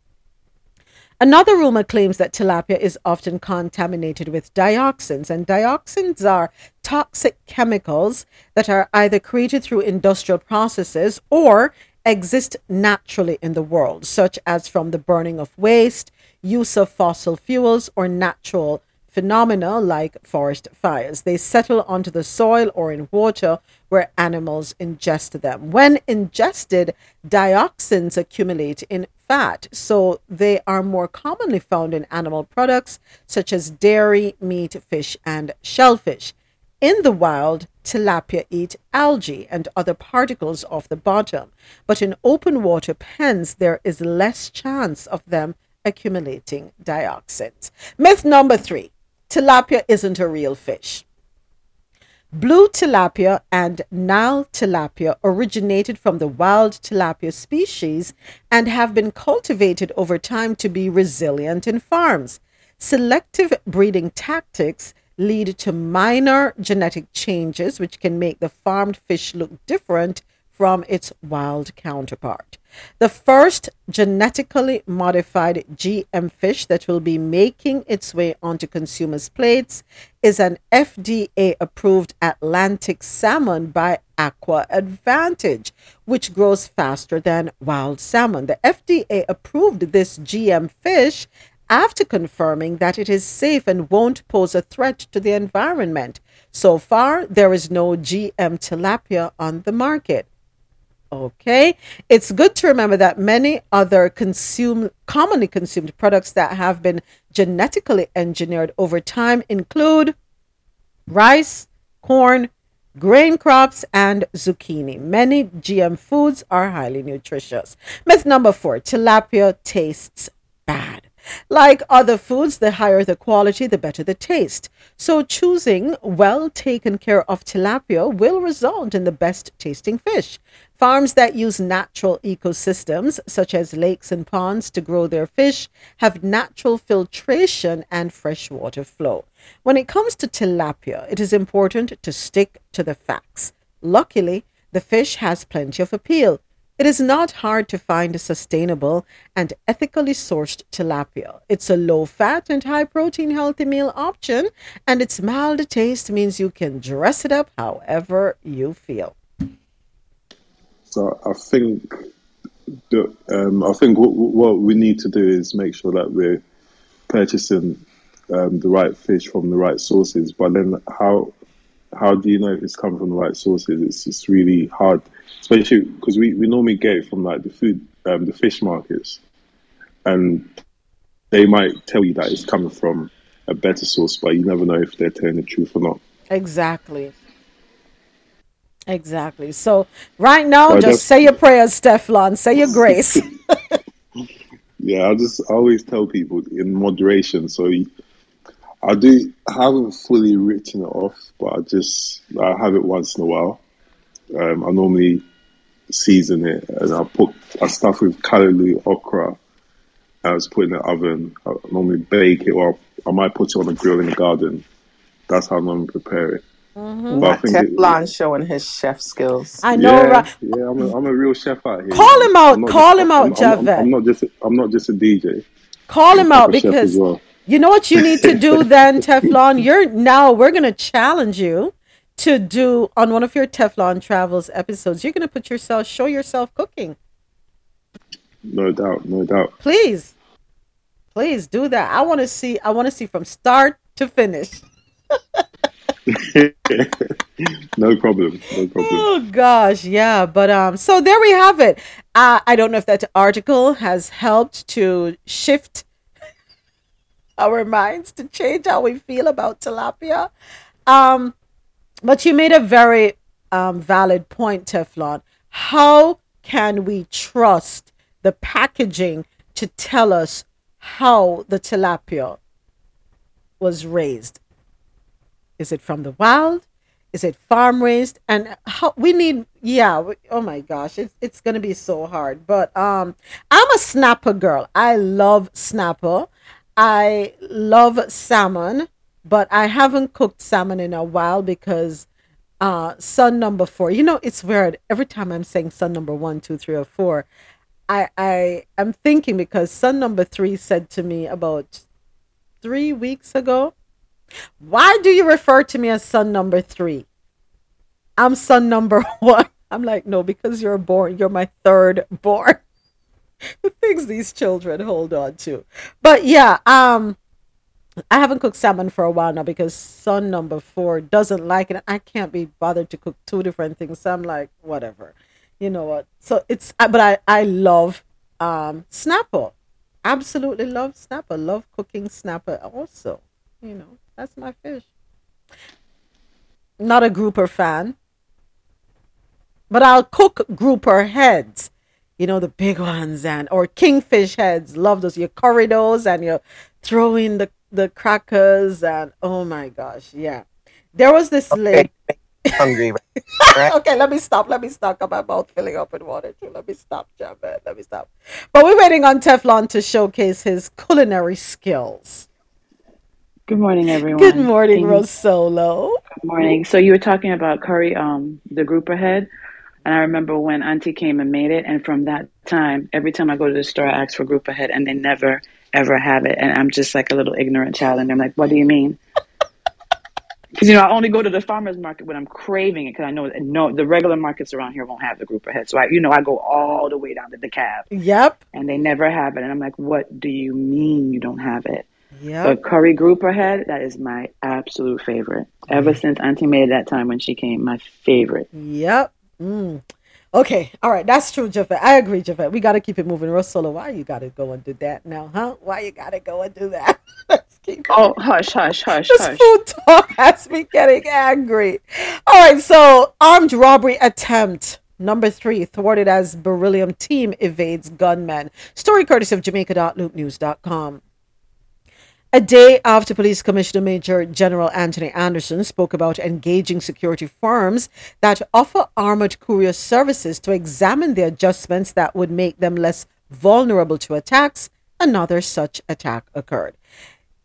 Another rumor claims that tilapia is often contaminated with dioxins, and dioxins are toxic chemicals that are either created through industrial processes or exist naturally in the world, such as from the burning of waste, use of fossil fuels, or natural phenomena like forest fires. They settle onto the soil or in water where animals ingest them. When ingested, dioxins accumulate in fat, so they are more commonly found in animal products such as dairy, meat, fish, and shellfish. In the wild, tilapia eat algae and other particles off the bottom, but in open water pens, there is less chance of them accumulating dioxins. Myth number three tilapia isn't a real fish. Blue tilapia and Nile tilapia originated from the wild tilapia species and have been cultivated over time to be resilient in farms. Selective breeding tactics lead to minor genetic changes, which can make the farmed fish look different from its wild counterpart. The first genetically modified GM fish that will be making its way onto consumers' plates is an FDA approved Atlantic salmon by AquAdvantage, which grows faster than wild salmon. The FDA approved this GM fish after confirming that it is safe and won't pose a threat to the environment. So far, there is no GM tilapia on the market. Okay, it's good to remember that many other commonly consumed products that have been genetically engineered over time include rice, corn, grain crops, and zucchini. Many GM foods are highly nutritious. Myth number four tilapia tastes bad. Like other foods, the higher the quality, the better the taste. So, choosing well taken care of tilapia will result in the best tasting fish. Farms that use natural ecosystems, such as lakes and ponds, to grow their fish, have natural filtration and freshwater flow. When it comes to tilapia, it is important to stick to the facts. Luckily, the fish has plenty of appeal. It is not hard to find a sustainable and ethically sourced tilapia. It's a low fat and high protein healthy meal option, and its mild taste means you can dress it up however you feel. So I think that um, I think what, what we need to do is make sure that we're purchasing um, the right fish from the right sources. But then how how do you know if it's come from the right sources? It's just really hard, especially because we, we normally get it from like the food um, the fish markets, and they might tell you that it's coming from a better source, but you never know if they're telling the truth or not. Exactly. Exactly. So right now, So just say your prayers, Teflon. Say your grace. yeah, I just I always tell people in moderation. So you- I do I haven't fully written it off, but I just I have it once in a while. Um, I normally season it and I put I stuff with callaloo okra. I was put in the oven. I normally bake it, or I might put it on the grill in the garden. That's how I normally prepare it. Mhm. But I Not think it- Teflon showing his chef skills. I know, yeah, right? Yeah, I'm a, I'm a real chef out here. Call him out, call just- him out, I'm, I'm, I'm, I'm not just I'm not just a DJ. Call him I'm out a chef as because well. You know what you need to do then, Teflon? You're now we're gonna challenge you to do on one of your Teflon Travels episodes. You're gonna put yourself show yourself cooking. No doubt, no doubt. Please. Please do that. I wanna see I wanna see from start to finish. no problem, no problem. Oh gosh, yeah. But um, so there we have it. Uh, I don't know if that article has helped to shift our minds to change how we feel about tilapia. Um, but you made a very um, valid point, Teflon. How can we trust the packaging to tell us how the tilapia was raised? Is it from the wild? Is it farm raised? And how we need yeah, we, oh my gosh, it's it's to be so hard. But um I'm a snapper girl. I love snapper. I love salmon, but I haven't cooked salmon in a while because uh son number 4. You know, it's weird. Every time I'm saying son number one, two, three, or 4, I I am thinking because son number 3 said to me about 3 weeks ago, why do you refer to me as son number three? I'm son number one. I'm like, no, because you're born. You're my third born. The things these children hold on to. But yeah, um, I haven't cooked salmon for a while now because son number four doesn't like it. I can't be bothered to cook two different things. So I'm like, whatever. You know what? So it's, but I, I love um, snapper. Absolutely love snapper. Love cooking snapper also. You know, that's my fish. Not a grouper fan, but I'll cook grouper heads. You know, the big ones and or kingfish heads. Love those. Your curry those and you throw in the, the crackers and oh my gosh, yeah. There was this lady. Hungry. okay, let me stop. Let me stop. Got my mouth filling up with water too. Let me stop, Javette. Let me stop. But we're waiting on Teflon to showcase his culinary skills. Good morning, everyone. Good morning, Can- Rosolo. Good morning. So you were talking about curry, um, the grouper head, and I remember when Auntie came and made it, and from that time, every time I go to the store, I ask for grouper head, and they never ever have it, and I'm just like a little ignorant child, and I'm like, "What do you mean?" Because you know, I only go to the farmers market when I'm craving it, because I know no, the regular markets around here won't have the grouper head. So I, you know, I go all the way down to the cab, Yep. and they never have it, and I'm like, "What do you mean you don't have it?" Yeah. But curry grouper head, that is my absolute favorite. Ever mm-hmm. since Auntie made it that time when she came, my favorite. Yep. Mm. Okay. All right. That's true, Javette. I agree, Javette. We got to keep it moving. Rosolo, why you got to go and do that now, huh? Why you got to go and do that? Let's keep Oh, hush, hush, hush, This hush. food talk has me getting angry. All right. So, armed robbery attempt. Number three, thwarted as beryllium team evades gunmen. Story courtesy of Jamaica.loopnews.com. A day after Police Commissioner Major General Anthony Anderson spoke about engaging security firms that offer armored courier services to examine the adjustments that would make them less vulnerable to attacks, another such attack occurred.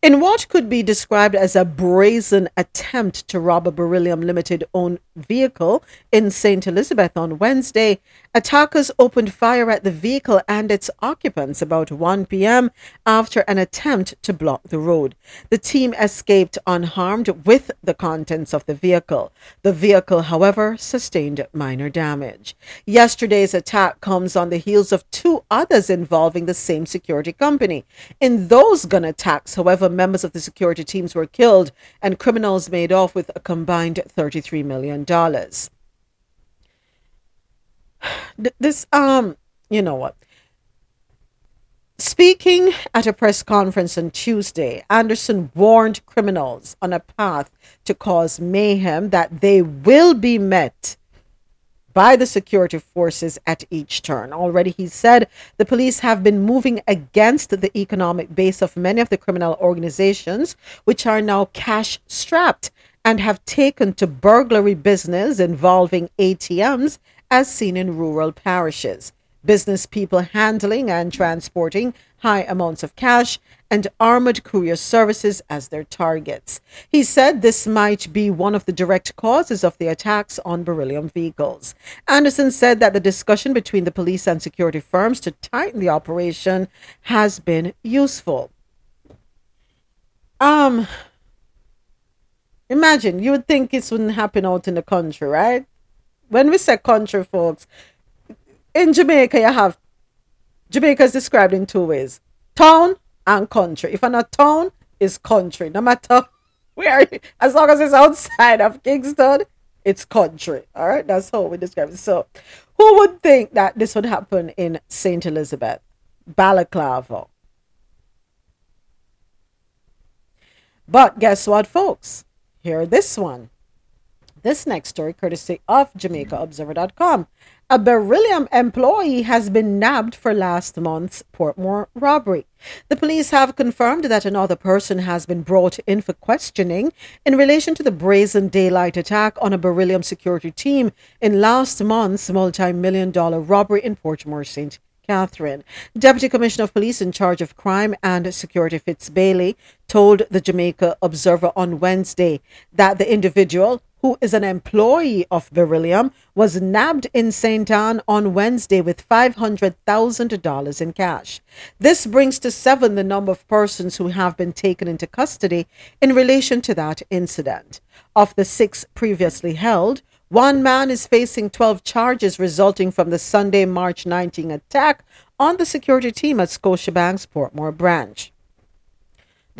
In what could be described as a brazen attempt to rob a Beryllium Limited owned vehicle in St. Elizabeth on Wednesday, attackers opened fire at the vehicle and its occupants about 1 p.m. after an attempt to block the road. The team escaped unharmed with the contents of the vehicle. The vehicle, however, sustained minor damage. Yesterday's attack comes on the heels of two others involving the same security company. In those gun attacks, however, members of the security teams were killed and criminals made off with a combined $33 million. This, um, you know what? Speaking at a press conference on Tuesday, Anderson warned criminals on a path to cause mayhem that they will be met by the security forces at each turn. Already, he said the police have been moving against the economic base of many of the criminal organizations, which are now cash strapped and have taken to burglary business involving ATMs as seen in rural parishes. Business people handling and transporting high amounts of cash, and armored courier services as their targets. He said this might be one of the direct causes of the attacks on beryllium vehicles. Anderson said that the discussion between the police and security firms to tighten the operation has been useful. Um, imagine you would think this wouldn't happen out in the country, right? When we say country, folks, in Jamaica, you have Jamaica is described in two ways town and country. If I'm not town, it's country. No matter where, as long as it's outside of Kingston, it's country. All right, that's how we describe it. So, who would think that this would happen in St. Elizabeth, Balaclava? But guess what, folks? Here, this one. This next story, courtesy of JamaicaObserver.com. A beryllium employee has been nabbed for last month's Portmore robbery. The police have confirmed that another person has been brought in for questioning in relation to the brazen daylight attack on a beryllium security team in last month's multi million dollar robbery in Portmore, St. Catherine. Deputy Commissioner of Police in charge of crime and security Fitz Bailey told the Jamaica Observer on Wednesday that the individual who is an employee of Beryllium, was nabbed in St. Ann on Wednesday with $500,000 in cash. This brings to seven the number of persons who have been taken into custody in relation to that incident. Of the six previously held, one man is facing 12 charges resulting from the Sunday, March 19 attack on the security team at Scotiabank's Portmore branch.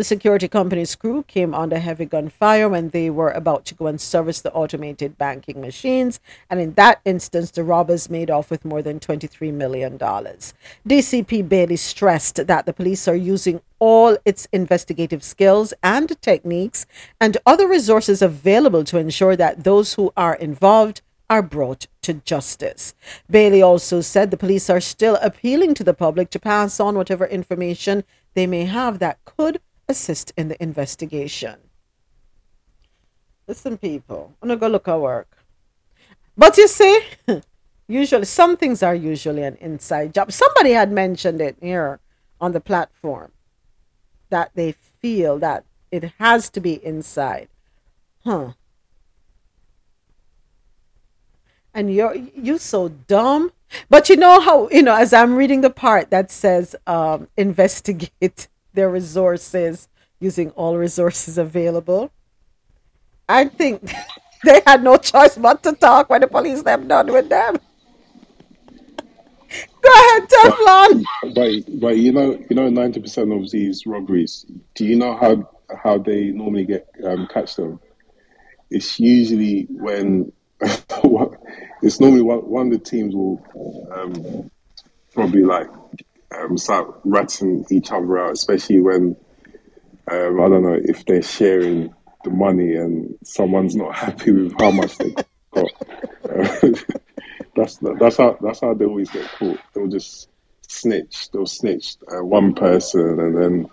The security company's crew came under heavy gunfire when they were about to go and service the automated banking machines, and in that instance, the robbers made off with more than $23 million. DCP Bailey stressed that the police are using all its investigative skills and techniques and other resources available to ensure that those who are involved are brought to justice. Bailey also said the police are still appealing to the public to pass on whatever information they may have that could assist in the investigation. Listen, people, I'm gonna go look at work. But you see, usually some things are usually an inside job. Somebody had mentioned it here on the platform that they feel that it has to be inside. Huh. And you're you so dumb. But you know how, you know, as I'm reading the part that says um, investigate their resources using all resources available. I think they had no choice but to talk when the police them done with them. Go ahead, Teflon. But but you know you know ninety percent of these robberies. Do you know how how they normally get um, catch them? It's usually when it's normally one, one of the teams will um, probably like um, start ratting each other out, especially when um, I don't know if they're sharing the money and someone's not happy with how much they got. Uh, that's that's how that's how they always get caught. They'll just snitch. They'll snitch uh, one person, and then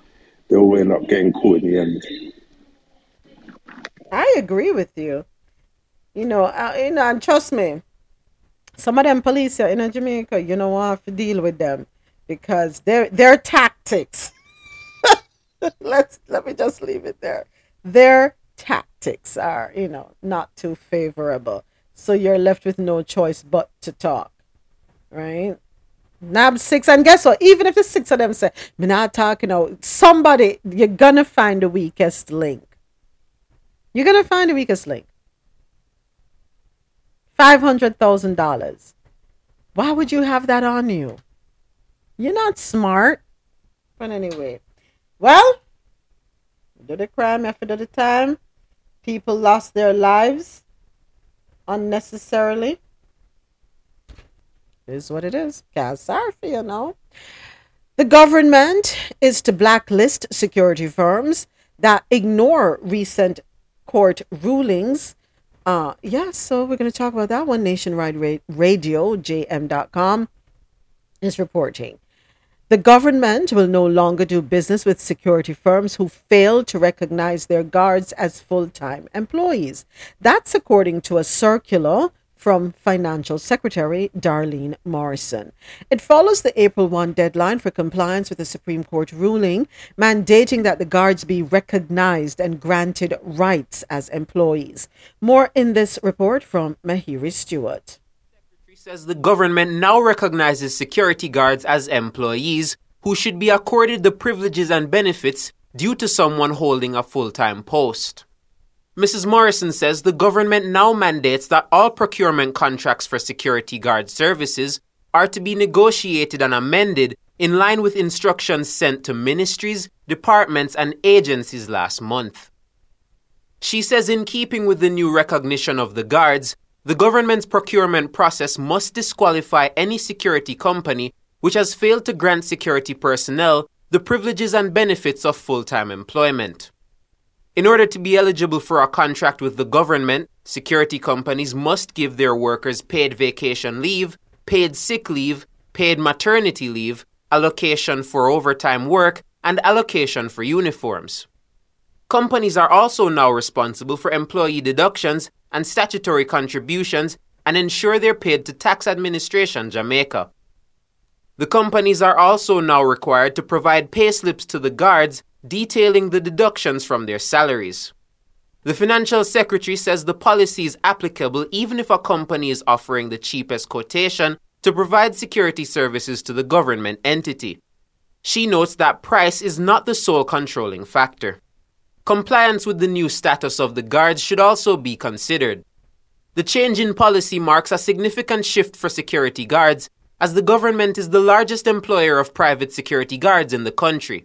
they'll end up getting caught in the end. I agree with you. You know, uh, you know, and trust me, some of them police here in Jamaica, you know, I have to deal with them because their their tactics. Let's let me just leave it there. Their tactics are, you know, not too favorable. So you're left with no choice but to talk. Right? Nab six, and guess what? Even if the six of them say, "Me not talking out," somebody you're gonna find the weakest link. You're gonna find the weakest link. Five hundred thousand dollars. Why would you have that on you? You're not smart. But anyway, well, do the crime after the time. People lost their lives unnecessarily. Is what it is. Cast sorry you know. The government is to blacklist security firms that ignore recent court rulings. Uh, yeah, so we're going to talk about that one. Nationwide Radio, JM.com, is reporting. The government will no longer do business with security firms who fail to recognize their guards as full time employees. That's according to a circular from Financial Secretary Darlene Morrison. It follows the April 1 deadline for compliance with the Supreme Court ruling mandating that the guards be recognized and granted rights as employees. More in this report from Mahiri Stewart. Says the government now recognizes security guards as employees who should be accorded the privileges and benefits due to someone holding a full time post. Mrs. Morrison says the government now mandates that all procurement contracts for security guard services are to be negotiated and amended in line with instructions sent to ministries, departments, and agencies last month. She says, in keeping with the new recognition of the guards, the government's procurement process must disqualify any security company which has failed to grant security personnel the privileges and benefits of full time employment. In order to be eligible for a contract with the government, security companies must give their workers paid vacation leave, paid sick leave, paid maternity leave, allocation for overtime work, and allocation for uniforms. Companies are also now responsible for employee deductions and statutory contributions and ensure they're paid to Tax Administration Jamaica. The companies are also now required to provide pay slips to the guards detailing the deductions from their salaries. The financial secretary says the policy is applicable even if a company is offering the cheapest quotation to provide security services to the government entity. She notes that price is not the sole controlling factor. Compliance with the new status of the guards should also be considered. The change in policy marks a significant shift for security guards, as the government is the largest employer of private security guards in the country.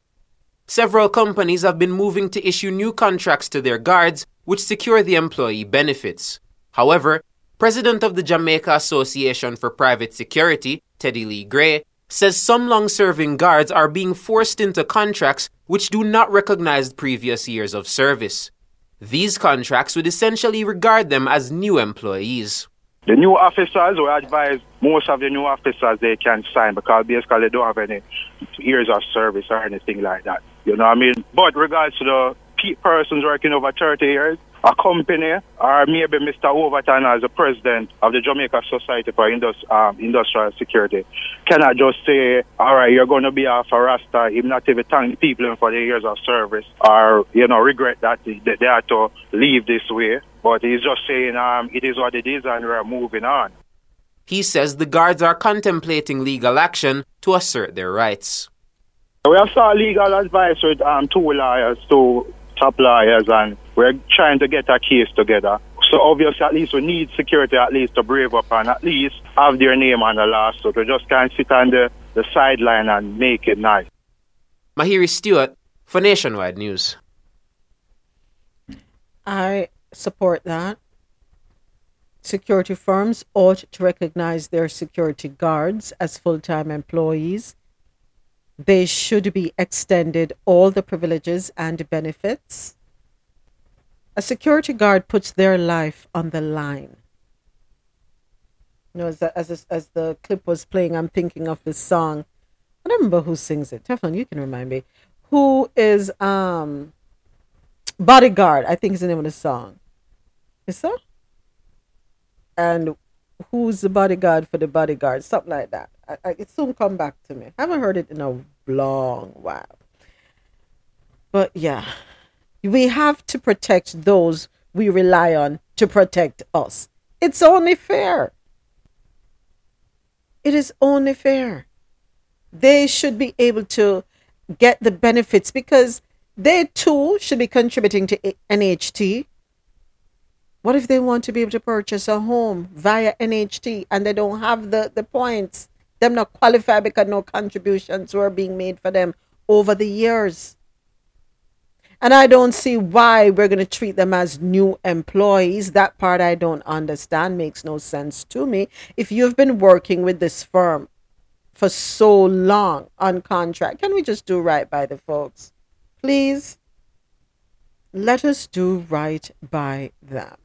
Several companies have been moving to issue new contracts to their guards, which secure the employee benefits. However, President of the Jamaica Association for Private Security, Teddy Lee Gray, says some long serving guards are being forced into contracts which do not recognize previous years of service. These contracts would essentially regard them as new employees. The new officers, we advise most of the new officers they can sign because basically they don't have any years of service or anything like that. You know what I mean? But regards to the persons working over 30 years, a company or maybe Mr. Overton as the president of the Jamaica Society for Indus- um, Industrial Security cannot just say, all right, you're going to be off a rasta, even not even thank people for their years of service or, you know, regret that they, they had to leave this way. But he's just saying um, it is what it is and we're moving on. He says the guards are contemplating legal action to assert their rights. We have sought legal advice with um, two lawyers, two top lawyers, and we're trying to get a case together. So obviously, at least we need security at least to brave up and at least have their name on the lawsuit. We just can't sit on the, the sideline and make it nice. Mahiri Stewart for Nationwide News. I support that. Security firms ought to recognize their security guards as full time employees they should be extended all the privileges and benefits. A security guard puts their life on the line. You know, as the, as, as the clip was playing, I'm thinking of this song. I don't remember who sings it. Teflon, you can remind me. Who is um Bodyguard? I think is the name of the song. Is so? And who's the bodyguard for the bodyguard? Something like that. I, I, it soon come back to me. I haven't heard it in a long while. But yeah, we have to protect those we rely on to protect us. It's only fair. It is only fair. They should be able to get the benefits because they too should be contributing to NHT. What if they want to be able to purchase a home via NHT and they don't have the, the points? Them not qualify because no contributions were being made for them over the years. And I don't see why we're going to treat them as new employees. That part I don't understand, makes no sense to me. If you've been working with this firm for so long on contract, can we just do right by the folks? Please, let us do right by them.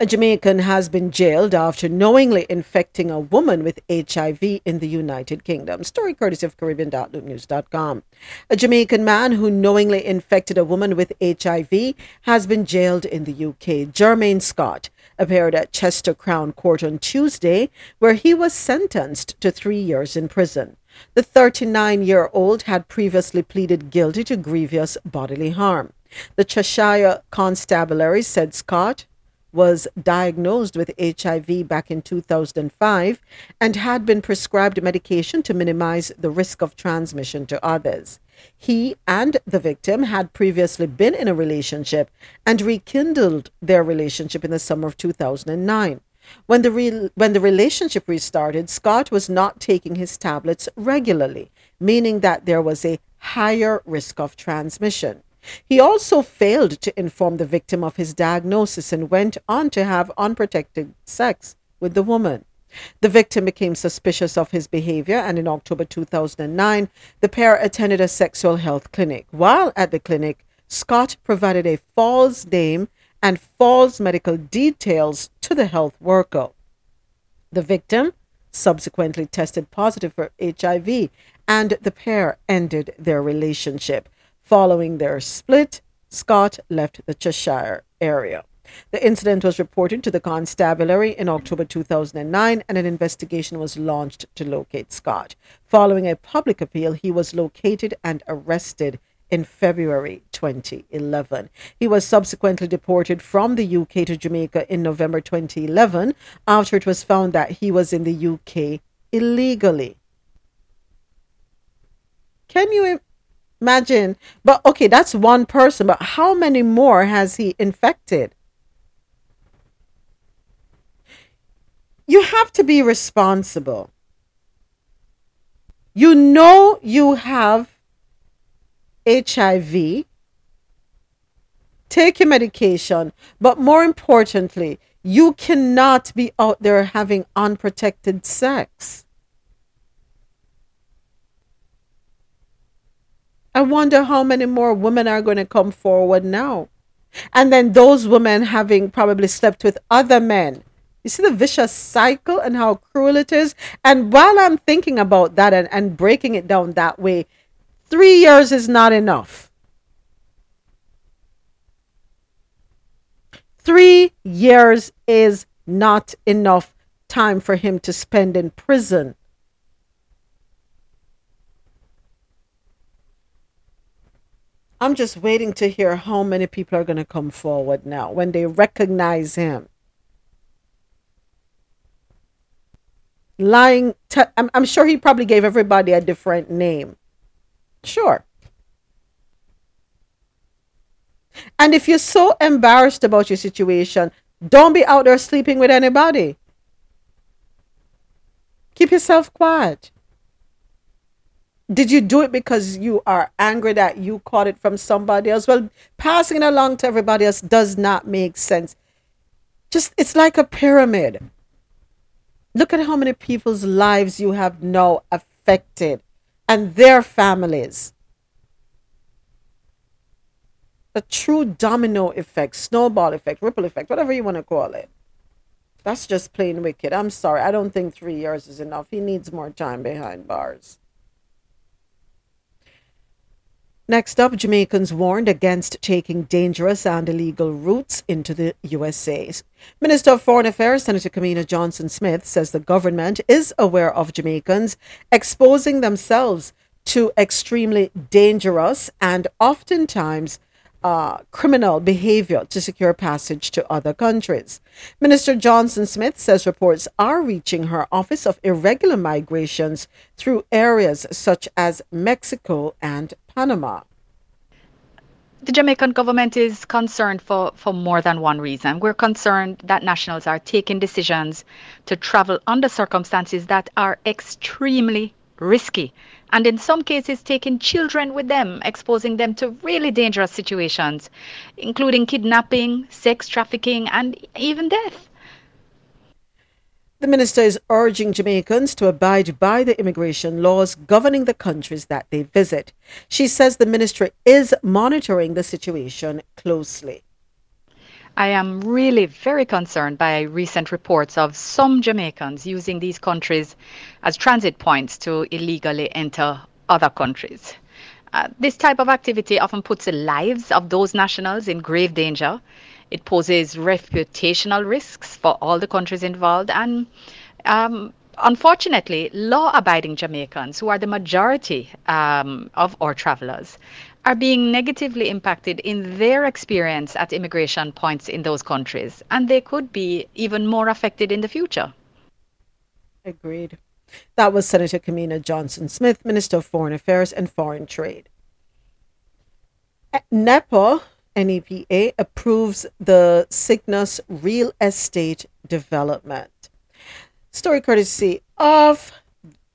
A Jamaican has been jailed after knowingly infecting a woman with HIV in the United Kingdom. Story courtesy of Caribbean.loopnews.com. A Jamaican man who knowingly infected a woman with HIV has been jailed in the UK. Jermaine Scott appeared at Chester Crown Court on Tuesday, where he was sentenced to three years in prison. The 39 year old had previously pleaded guilty to grievous bodily harm. The Cheshire Constabulary said Scott was diagnosed with HIV back in 2005 and had been prescribed medication to minimize the risk of transmission to others. He and the victim had previously been in a relationship and rekindled their relationship in the summer of 2009. When the, re- when the relationship restarted, Scott was not taking his tablets regularly, meaning that there was a higher risk of transmission. He also failed to inform the victim of his diagnosis and went on to have unprotected sex with the woman. The victim became suspicious of his behavior, and in October 2009, the pair attended a sexual health clinic. While at the clinic, Scott provided a false name and false medical details to the health worker. The victim subsequently tested positive for HIV, and the pair ended their relationship. Following their split, Scott left the Cheshire area. The incident was reported to the constabulary in October 2009 and an investigation was launched to locate Scott. Following a public appeal, he was located and arrested in February 2011. He was subsequently deported from the UK to Jamaica in November 2011 after it was found that he was in the UK illegally. Can you Imagine. But okay, that's one person, but how many more has he infected? You have to be responsible. You know you have HIV. Take your medication, but more importantly, you cannot be out there having unprotected sex. I wonder how many more women are going to come forward now. And then those women having probably slept with other men. You see the vicious cycle and how cruel it is? And while I'm thinking about that and, and breaking it down that way, three years is not enough. Three years is not enough time for him to spend in prison. I'm just waiting to hear how many people are going to come forward now when they recognize him. Lying, i I'm, I'm sure he probably gave everybody a different name. Sure. And if you're so embarrassed about your situation, don't be out there sleeping with anybody. Keep yourself quiet. Did you do it because you are angry that you caught it from somebody else? Well, passing it along to everybody else does not make sense. Just, it's like a pyramid. Look at how many people's lives you have now affected and their families. A true domino effect, snowball effect, ripple effect, whatever you want to call it. That's just plain wicked. I'm sorry. I don't think three years is enough. He needs more time behind bars. Next up, Jamaicans warned against taking dangerous and illegal routes into the USA. Minister of Foreign Affairs Senator Kamina Johnson Smith says the government is aware of Jamaicans exposing themselves to extremely dangerous and oftentimes uh, criminal behavior to secure passage to other countries. Minister Johnson Smith says reports are reaching her Office of Irregular Migrations through areas such as Mexico and Panama. The Jamaican government is concerned for, for more than one reason. We're concerned that nationals are taking decisions to travel under circumstances that are extremely risky and in some cases taking children with them, exposing them to really dangerous situations, including kidnapping, sex trafficking, and even death. The minister is urging Jamaicans to abide by the immigration laws governing the countries that they visit. She says the ministry is monitoring the situation closely. I am really very concerned by recent reports of some Jamaicans using these countries as transit points to illegally enter other countries. Uh, this type of activity often puts the lives of those nationals in grave danger. It poses reputational risks for all the countries involved, and um, unfortunately, law abiding Jamaicans, who are the majority um, of our travelers, are being negatively impacted in their experience at immigration points in those countries, and they could be even more affected in the future. Agreed. That was Senator Kamina Johnson Smith, Minister of Foreign Affairs and Foreign Trade. NEPA, NEPA, approves the Sygnus real estate development. Story courtesy of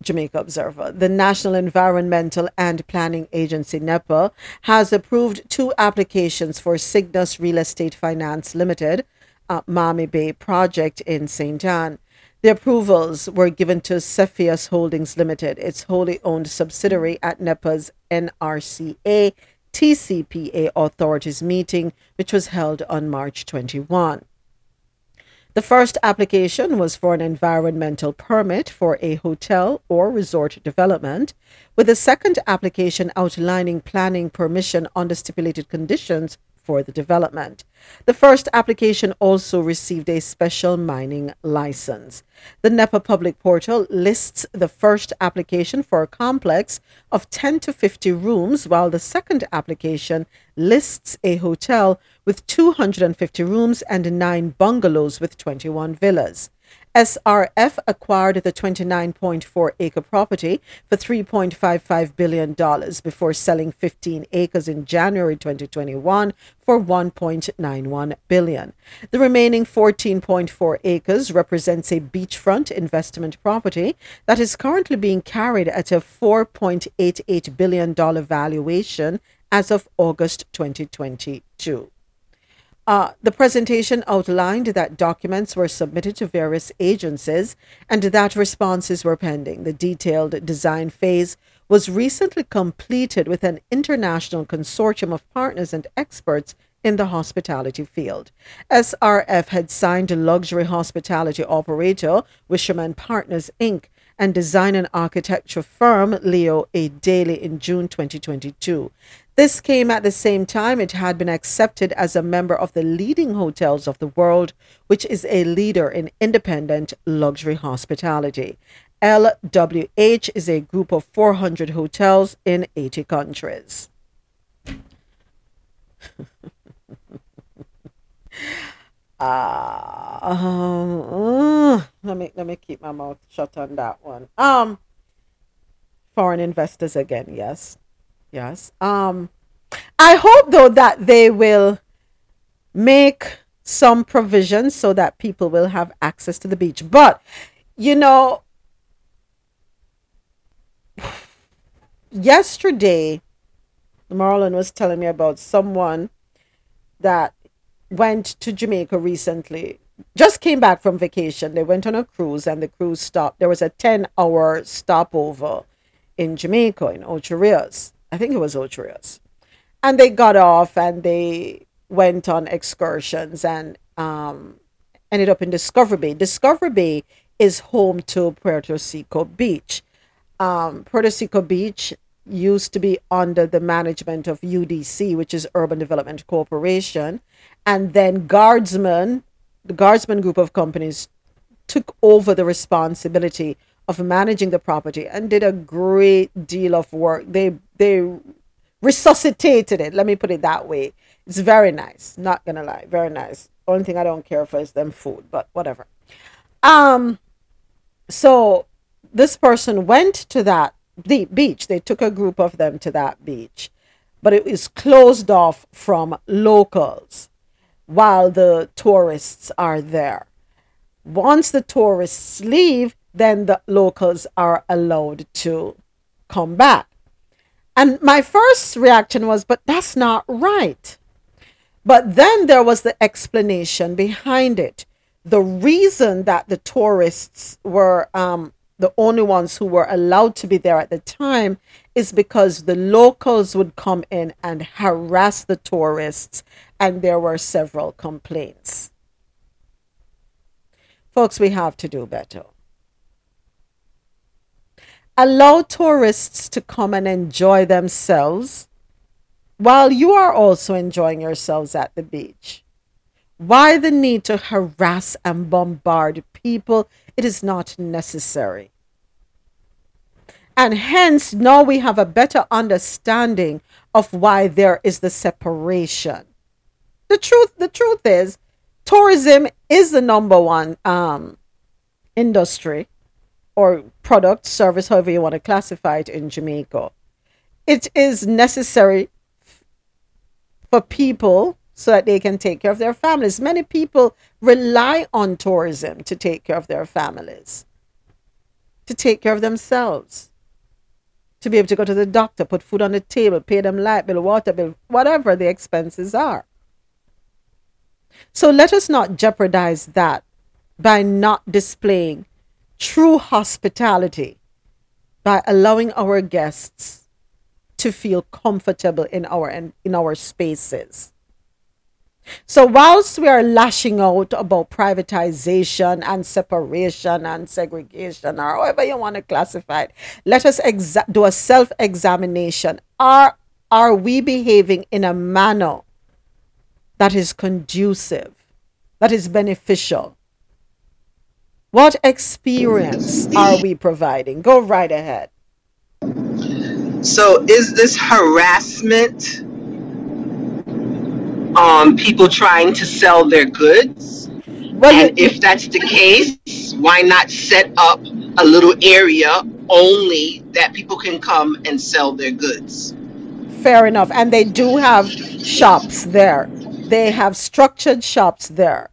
Jamaica Observer. The National Environmental and Planning Agency, NEPA, has approved two applications for Sygnus Real Estate Finance Limited, uh, Mammee Bay project in St. Ann. The approvals were given to Cepheus Holdings Limited, its wholly owned subsidiary at NEPA's NRCA TCPA authorities meeting, which was held on March 21. The first application was for an environmental permit for a hotel or resort development, with the second application outlining planning permission under stipulated conditions for the development. The first application also received a special mining license. The NEPA public portal lists the first application for a complex of 10 to 50 rooms, while the second application lists a hotel with 250 rooms and nine bungalows with 21 villas. SRF acquired the 29.4 acre property for $3.55 billion before selling 15 acres in January 2021 for 1.91 billion. The remaining 14.4 acres represents a beachfront investment property that is currently being carried at a 4.88 billion dollar valuation as of August 2022. Uh, the presentation outlined that documents were submitted to various agencies and that responses were pending. The detailed design phase was recently completed with an international consortium of partners and experts in the hospitality field. SRF had signed a luxury hospitality operator, Wischermann Partners Inc., and design and architecture firm Leo A. Daly in June 2022. This came at the same time it had been accepted as a member of the leading hotels of the world, which is a leader in independent luxury hospitality. LWH is a group of 400 hotels in 80 countries. uh, um, let me let me keep my mouth shut on that one. Um, foreign investors again, yes. Yes. Um, I hope though that they will make some provisions so that people will have access to the beach. But you know, yesterday, Marlon was telling me about someone that went to Jamaica recently. Just came back from vacation. They went on a cruise and the cruise stopped. There was a 10 hour stopover in Jamaica, in Ocho Rios. I think it was Rios. And they got off and they went on excursions and um, ended up in Discovery Bay. Discovery Bay is home to Puerto Seco Beach. Um, Puerto Seco Beach used to be under the management of UDC, which is Urban Development Corporation. And then Guardsman, the Guardsman group of companies, took over the responsibility of managing the property and did a great deal of work. They they resuscitated it. Let me put it that way. It's very nice. Not gonna lie, very nice. Only thing I don't care for is them food, but whatever. Um, so this person went to that the beach. They took a group of them to that beach, but it was closed off from locals while the tourists are there. Once the tourists leave, then the locals are allowed to come back. And my first reaction was, but that's not right. But then there was the explanation behind it. The reason that the tourists were, um, the only ones who were allowed to be there at the time is because the locals would come in and harass the tourists, and there were several complaints. Folks, we have to do better. Allow tourists to come and enjoy themselves while you are also enjoying yourselves at the beach. Why the need to harass and bombard people? It is not necessary. And hence, now we have a better understanding of why there is the separation. The truth, the truth is, tourism is the number one um, industry or product, service, however you want to classify it in Jamaica. It is necessary for people so that they can take care of their families. Many people rely on tourism to take care of their families, to take care of themselves, to be able to go to the doctor, put food on the table, pay them light bill, water bill, whatever the expenses are. So let us not jeopardize that by not displaying true hospitality by allowing our guests to feel comfortable in our in our spaces. So, whilst we are lashing out about privatization and separation and segregation, or however you want to classify it, let us exa- do a self examination. Are, are we behaving in a manner that is conducive, that is beneficial? What experience are we providing? Go right ahead. So, is this harassment? um, people trying to sell their goods. Well, and if that's the case, why not set up a little area only that people can come and sell their goods? Fair enough. And they do have shops there. They have structured shops there.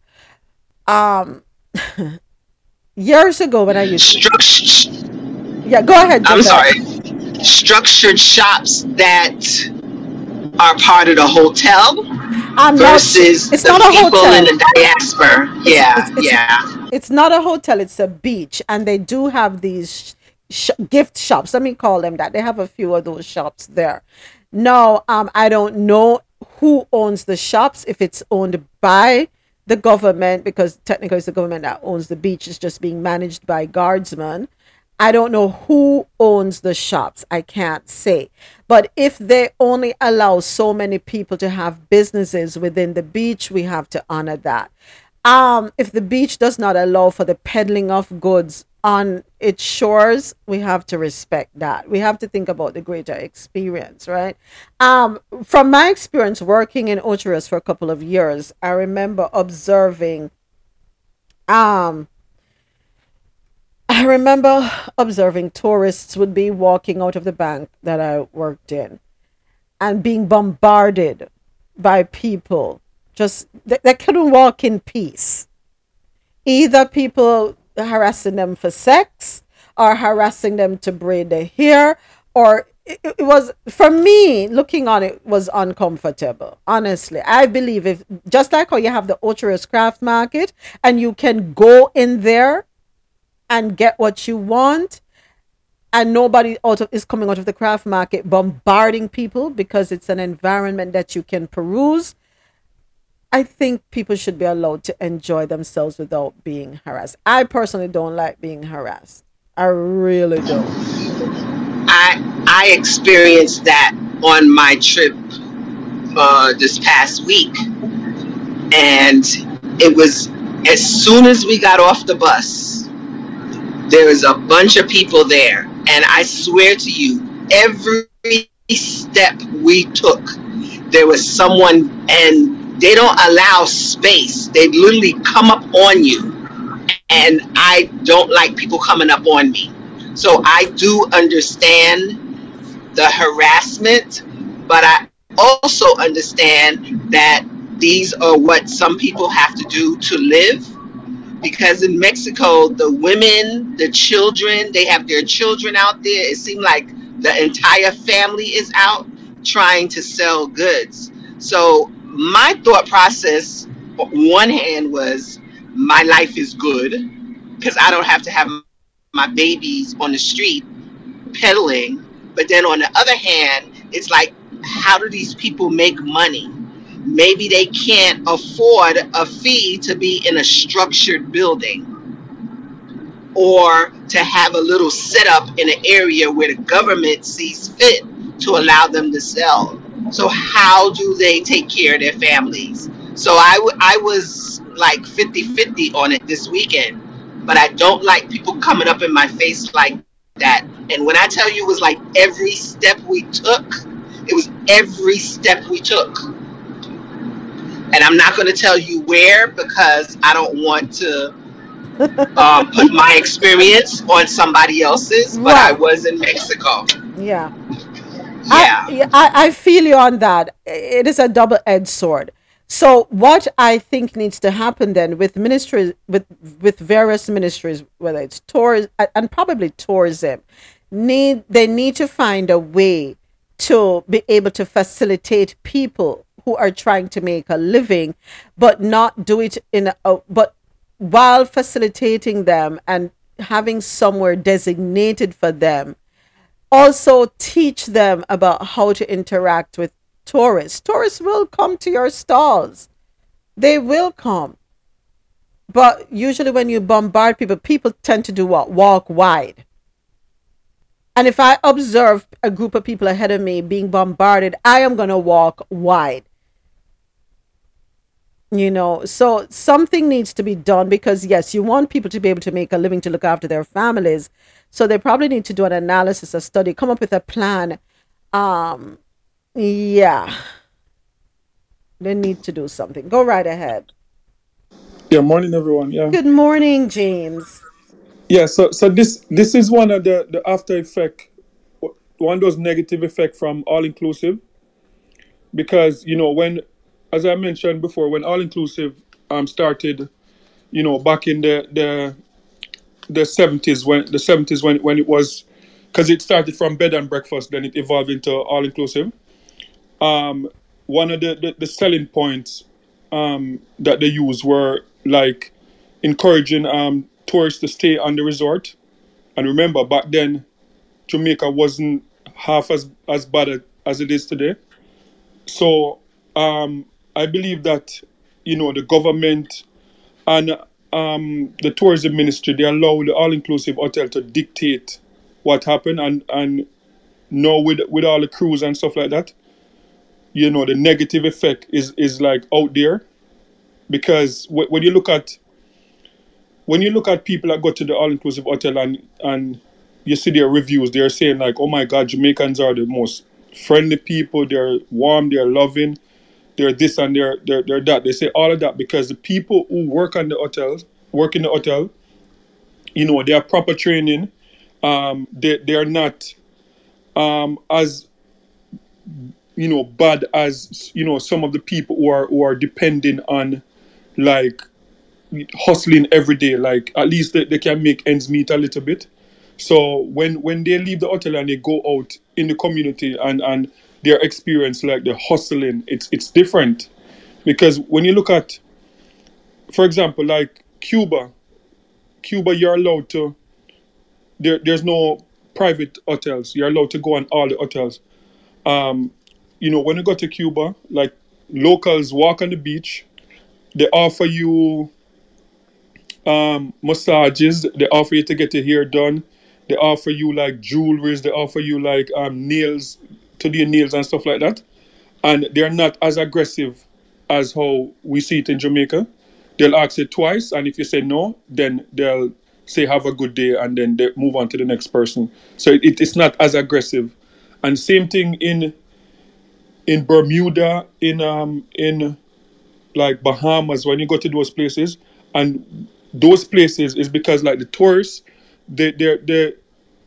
Um, years ago when I used to, yeah, go ahead. I'm sorry. Structured shops that are part of the hotel I'm versus not, it's not a hotel. in the diaspora. Yeah, it's, it's, yeah. It's not a hotel; it's a beach, and they do have these sh- gift shops. Let me call them that. They have a few of those shops there. No, um, I don't know who owns the shops. If it's owned by the government, because technically it's the government that owns the beach. It's just being managed by Guardsman. I don't know who owns the shops. I can't say. But if they only allow so many people to have businesses within the beach, we have to honor that. Um, if the beach does not allow for the peddling of goods on its shores, we have to respect that. We have to think about the greater experience, right? Um, from my experience working in Ocho for a couple of years, I remember observing um I remember observing tourists would be walking out of the bank that I worked in and being bombarded by people just they, they couldn't walk in peace. Either people harassing them for sex or harassing them to braid their hair or it, it was for me looking on it was uncomfortable honestly. I believe if just like how you have the Rios craft market and you can go in there and get what you want and nobody out of, is coming out of the craft market bombarding people because it's an environment that you can peruse i think people should be allowed to enjoy themselves without being harassed. I personally don't like being harassed. I really don't. I i experienced that on my trip uh, this past week. And it was as soon as we got off the bus there was a bunch of people there, and I swear to you, every step we took, there was someone, and they don't allow space. They literally come up on you, and I don't like people coming up on me. So I do understand the harassment, but I also understand that these are what some people have to do to live because in Mexico, the women, the children, they have their children out there. It seemed like the entire family is out trying to sell goods. So my thought process, one hand, was my life is good because I don't have to have my babies on the street peddling. But then on the other hand, it's like, how do these people make money? Maybe they can't afford a fee to be in a structured building or to have a little setup in an area where the government sees fit to allow them to sell. So how do they take care of their families? So I, w- I was like 50-50 on it this weekend, but I don't like people coming up in my face like that. And when I tell you it was like every step we took, it was every step we took. And I'm not going to tell you where because I don't want to um, put my experience on somebody else's, but I was in Mexico. Yeah. Yeah. I, I, I feel you on that. It is a double edged sword. So what I think needs to happen then with ministries with with various ministries, whether it's tours and probably tourism, need they need to find a way to be able to facilitate people who are trying to make a living, but not do it in a but while facilitating them and having somewhere designated for them also teach them about how to interact with tourists. Tourists will come to your stalls. They will come. But usually when you bombard people, people tend to do what? Walk wide. And if I observe a group of people ahead of me being bombarded, I am going to walk wide. You know, so something needs to be done because, yes, you want people to be able to make a living to look after their families. So they probably need to do an analysis, a study, come up with a plan. Um, yeah, they need to do something. Go right ahead. Yeah, morning everyone. Yeah. Good morning, James. Yeah, so so this this is one of the the after effect one of those negative effect from all inclusive because you know when as I mentioned before when all inclusive um started you know back in the the the 70s when the 70s when when it was because it started from bed and breakfast then it evolved into all inclusive. Um one of the, the the selling points um that they used were like encouraging um tourists to stay on the resort. And remember back then jamaica wasn't half as as bad as it is today. So um i believe that you know the government and um the tourism ministry they allow the all-inclusive hotel to dictate what happened and and now with with all the crews and stuff like that you know the negative effect is is like out there. Because wh- when you look at when you look at people that go to the all-inclusive hotel and and you see their reviews they're saying like oh my god jamaicans are the most friendly people. They're warm they're loving they're this and they're they're, they're that. They say all of that because the people who work on the hotels work in the hotel you know they have proper training. Um they they're not um as you know bad as you know some of the people who are who are depending on like hustling every day. Like at least they, they can make ends meet a little bit. So when when they leave the hotel and they go out in the community and and their experience like the hustling it's it's different. Because when you look at for example like cuba cuba you're allowed to there there's no private hotels. You're allowed to go on all the hotels. Um you know when you go to cuba like locals walk on the beach. They offer you um massages. They offer you to get your hair done. They offer you like jewelries. They offer you like um nails to do your nails and stuff like that. And they're not as aggressive as how we see it in jamaica. They'll ask you twice and if you say no then they'll say have a good day and then they move on to the next person. So it, it's not as aggressive. And same thing in in bermuda in um in like Bahamas when you go to those places. And those places is because like the tourists they they they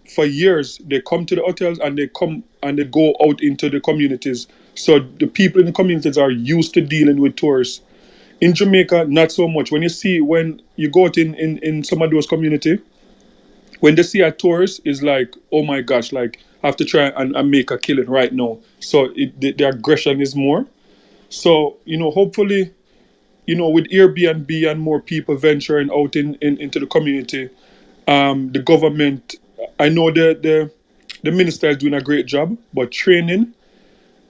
for years they come to the hotels and they come and they go out into the communities. So the people in the communities are used to dealing with tourists. In Jamaica not so much. When you see when you go out in in, in some of those community when they see a tourist is like oh my gosh like I have to try and, and make a killing right now. So it, the, the aggression is more. So you know hopefully you know, with Airbnb and more people venturing out in, in into the community, um, the government. I know the the the minister is doing a great job, but training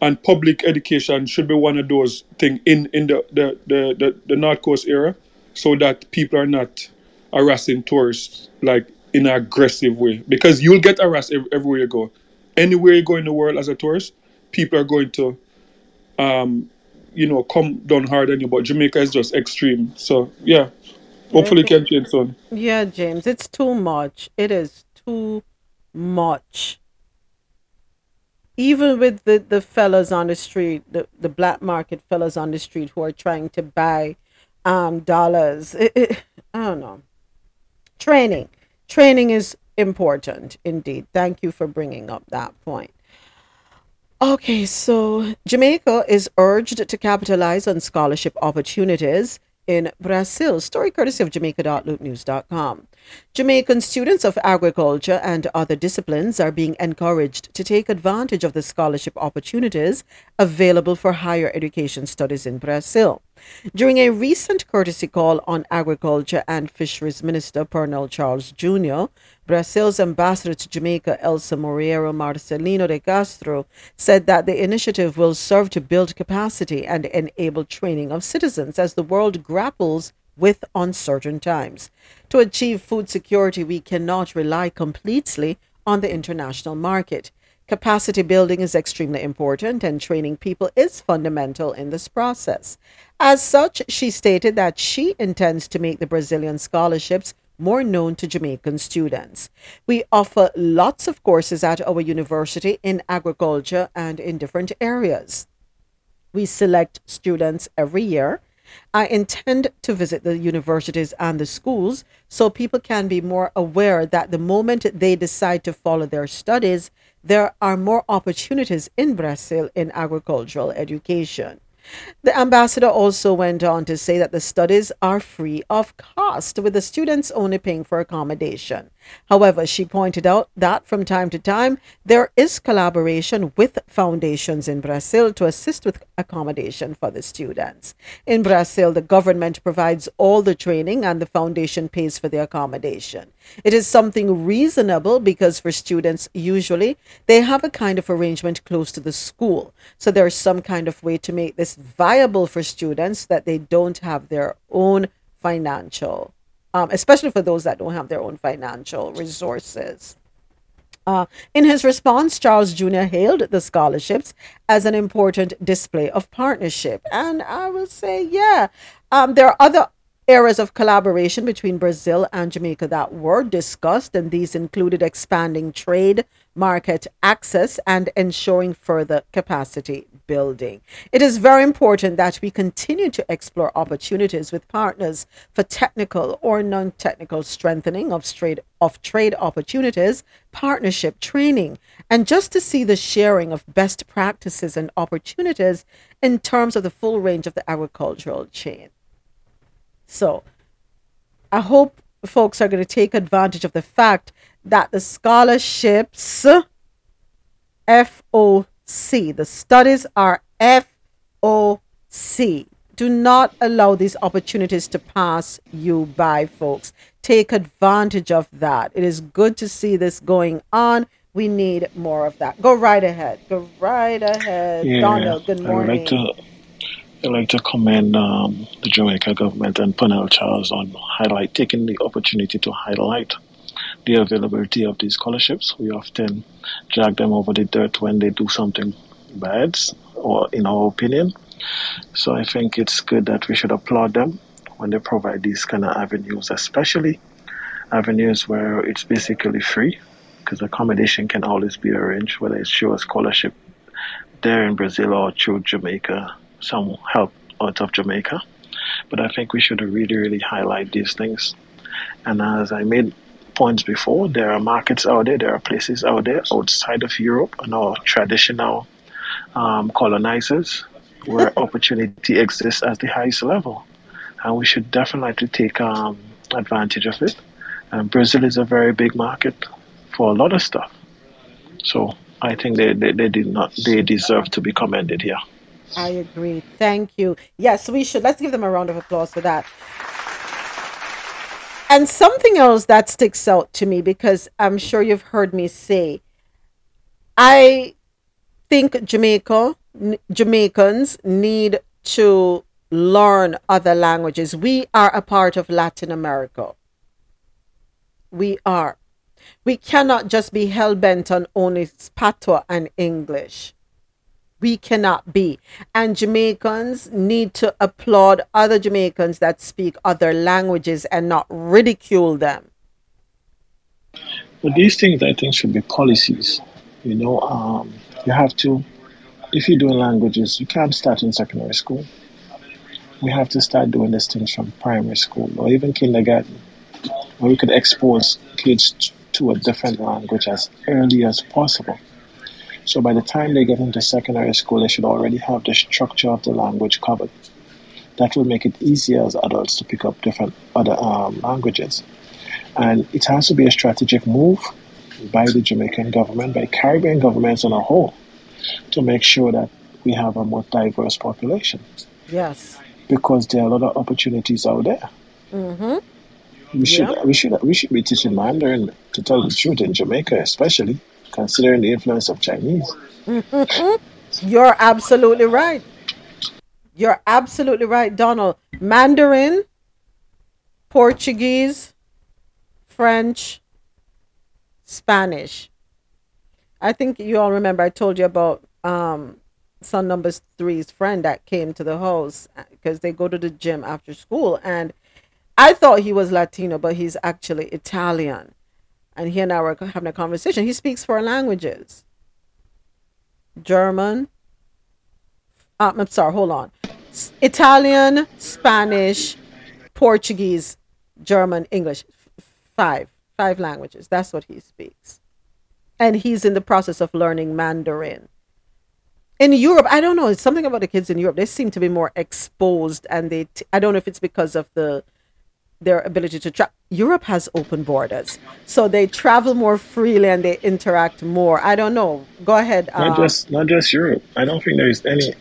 and public education should be one of those things in in the the, the, the the North Coast area, so that people are not harassing tourists like in an aggressive way. Because you'll get harassed ev- everywhere you go, anywhere you go in the world as a tourist, people are going to, um, you know, come down hard on you. But Jamaica is just extreme. So yeah, hopefully it can change soon. Yeah, James, it's too much. It is too much. Even with the, the fellas on the street, the, the black market fellas on the street who are trying to buy um dollars. It, it, I don't know. Training. Training is important indeed. Thank you for bringing up that point. Okay, so Jamaica is urged to capitalize on scholarship opportunities in Brazil. Story courtesy of Jamaica.loopnews.com. Jamaican students of agriculture and other disciplines are being encouraged to take advantage of the scholarship opportunities available for higher education studies in Brazil. During a recent courtesy call on Agriculture and Fisheries Minister Pernell Charles Jr., Brazil's ambassador to Jamaica, Elza Moreira Marcelino de Castro, said that the initiative will serve to build capacity and enable training of citizens as the world grapples with uncertain times. To achieve food security, we cannot rely completely on the international market. Capacity building is extremely important, and training people is fundamental in this process. As such, she stated that she intends to make the Brazilian scholarships more known to Jamaican students. We offer lots of courses at our university in agriculture and in different areas. We select students every year. I intend to visit the universities and the schools so people can be more aware that the moment they decide to follow their studies, there are more opportunities in Brazil in agricultural education. The ambassador also went on to say that the studies are free of cost, with the students only paying for accommodation. However, she pointed out that from time to time there is collaboration with foundations in Brazil to assist with accommodation for the students. In Brazil, the government provides all the training and the foundation pays for the accommodation. It is something reasonable because for students, usually they have a kind of arrangement close to the school. So there's some kind of way to make this viable for students that they don't have their own financial um, especially for those that don't have their own financial resources. Uh, in his response, Charles Jr. hailed the scholarships as an important display of partnership. And I will say, yeah, um, there are other areas of collaboration between Brazil and Jamaica that were discussed, and these included expanding trade, market access, and ensuring further capacity building. It is very important that we continue to explore opportunities with partners for technical or non-technical strengthening of trade of trade opportunities, partnership training, and just to see the sharing of best practices and opportunities in terms of the full range of the agricultural chain. So, I hope folks are going to take advantage of the fact that the scholarships FOC, the studies are FOC. Do not allow these opportunities to pass you by, folks. Take advantage of that. It is good to see this going on. We need more of that. Go right ahead. Go right ahead. Yeah, Donald, good morning. I would like to I'd like to commend um, the Jamaica government and Pernell Charles on highlight taking the opportunity to highlight the availability of these scholarships. We often drag them over the dirt when they do something bad, or in our opinion. So I think it's good that we should applaud them when they provide these kind of avenues, especially avenues where it's basically free, because accommodation can always be arranged, whether it's through a scholarship there in Brazil or through Jamaica, some help out of Jamaica. But I think we should really, really highlight these things. And as I made points before, there are markets out there, there are places out there outside of Europe and our traditional um, colonizers where opportunity exists at the highest level. And we should definitely take um, advantage of it. And Brazil is a very big market for a lot of stuff. So I think they, they, they did not they deserve to be commended here. I agree. Thank you. Yes, we should. Let's give them a round of applause for that. And something else that sticks out to me because I'm sure you've heard me say, I think Jamaica, Jamaicans need to learn other languages. We are a part of Latin America. We are. We cannot just be hell bent on only patois and English. We cannot be. And Jamaicans need to applaud other Jamaicans that speak other languages and not ridicule them. But these things, I think, should be policies. You know, um, you have to, if you're doing languages, you can't start in secondary school. We have to start doing these things from primary school or even kindergarten, where we could expose kids to a different language as early as possible. So by the time they get into secondary school, they should already have the structure of the language covered. That will make it easier as adults to pick up different other um, languages. And it has to be a strategic move by the Jamaican government, by Caribbean governments on a whole, to make sure that we have a more diverse population. Yes. Because there are a lot of opportunities out there. Mm-hmm. We should Yeah. we should we should be teaching Mandarin to tell the truth in Jamaica, especially considering the influence of Chinese. You're absolutely right. You're absolutely right, Donald. Mandarin, Portuguese, French, Spanish. I think you all remember I told you about um son number three's friend that came to the house because they go to the gym after school and I thought he was Latino, but he's actually Italian. And he and I were having a conversation. He speaks four languages. German. Um, I'm sorry, hold on. Italian, Spanish, Portuguese, German, English. Five. Five languages. That's what he speaks. And he's in the process of learning Mandarin. In Europe, I don't know. It's something about the kids in Europe. They seem to be more exposed, and they. T- I don't know if it's because of the their ability to travel. Europe has open borders, so they travel more freely and they interact more. I don't know. Go ahead. Not uh, just not just Europe. I don't think there is any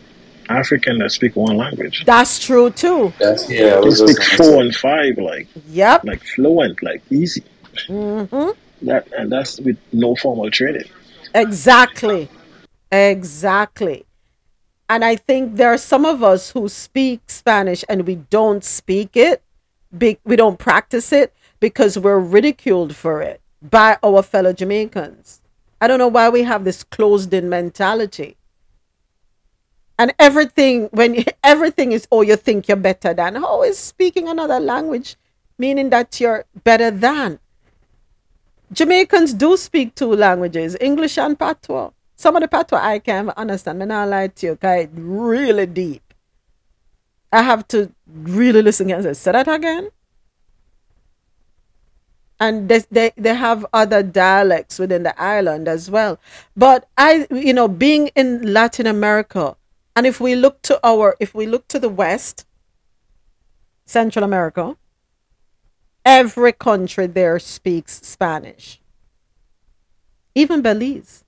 African that speak one language. That's true too. That's yeah. They speak four and five like Yep. like fluent, like easy. hmm That and that's with no formal training. Exactly. Exactly. And I think there are some of us who speak Spanish and we don't speak it, be- we don't practice it because we're ridiculed for it by our fellow Jamaicans. I don't know why we have this closed in mentality. And everything, when everything is, oh, you think you're better than, oh, is speaking another language meaning that you're better than? Jamaicans do speak two languages, English and Patois. Some of the Patois I can't understand. I'm not lie to you, it's really deep. I have to really listen and say, say that again. And they, they, they have other dialects within the island as well. But I, you know, being in Latin America, and if we look to our, if we look to the West, Central America, every country there speaks Spanish. Even Belize.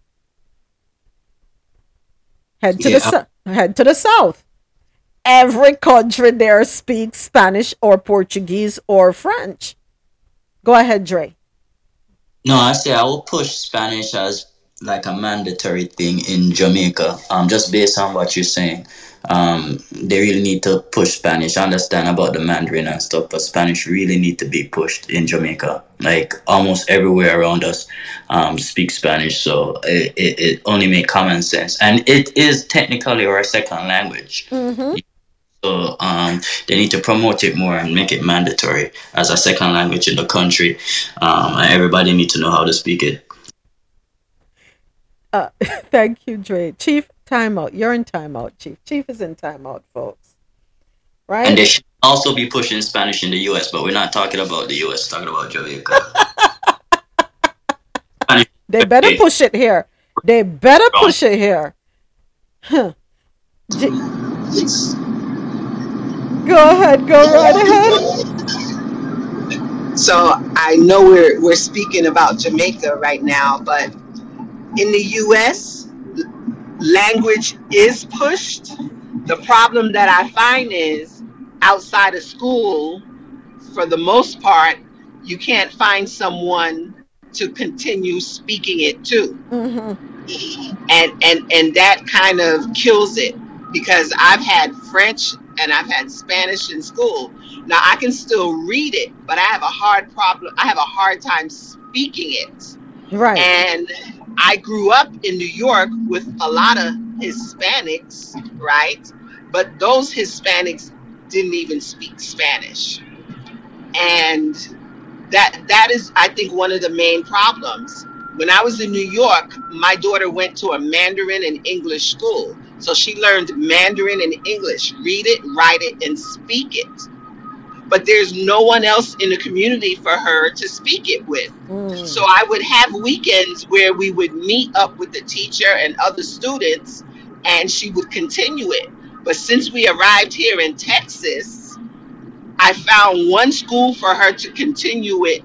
Head to the Yeah. south. Head to the south. Every country there speaks Spanish or Portuguese or French. Go ahead, Dre. No, I say I will push Spanish as like a mandatory thing in Jamaica. Um, just based on what you're saying, um, they really need to push Spanish. I understand about the Mandarin and stuff, but Spanish really need to be pushed in Jamaica. Like almost everywhere around us, um, speak Spanish, so it, it, it only makes common sense, and it is technically our second language. Mm-hmm. So um, they need to promote it more and make it mandatory as a second language in the country. Um, and everybody need to know how to speak it. Uh, thank you, Dre. Chief, timeout. You're in timeout, Chief. Chief is in timeout, folks. Right? And they should also be pushing Spanish in the U.S., but we're not talking about the U.S. We're Talking about Jamaica. They better push it here. They better push it here. Huh. J- go ahead. Go right ahead. So I know we're we're speaking about Jamaica right now, but in the U.S., language is pushed. The problem that I find is outside of school, for the most part, you can't find someone to continue speaking it to. Mm-hmm. And and and that kind of kills it because I've had French and I've had Spanish in school. Now I can still read it, but I have a hard problem. I have a hard time speaking it. Right. And I grew up in New York with a lot of Hispanics, right? But those Hispanics didn't even speak Spanish. And that that is I think one of the main problems. When I was in New York, my daughter went to a Mandarin and English school. So she learned Mandarin and English, read it, write it, and speak it. But there's no one else in the community for her to speak it with. Mm. So I would have weekends where we would meet up with the teacher and other students, and she would continue it. But since we arrived here in Texas, I found one school for her to continue it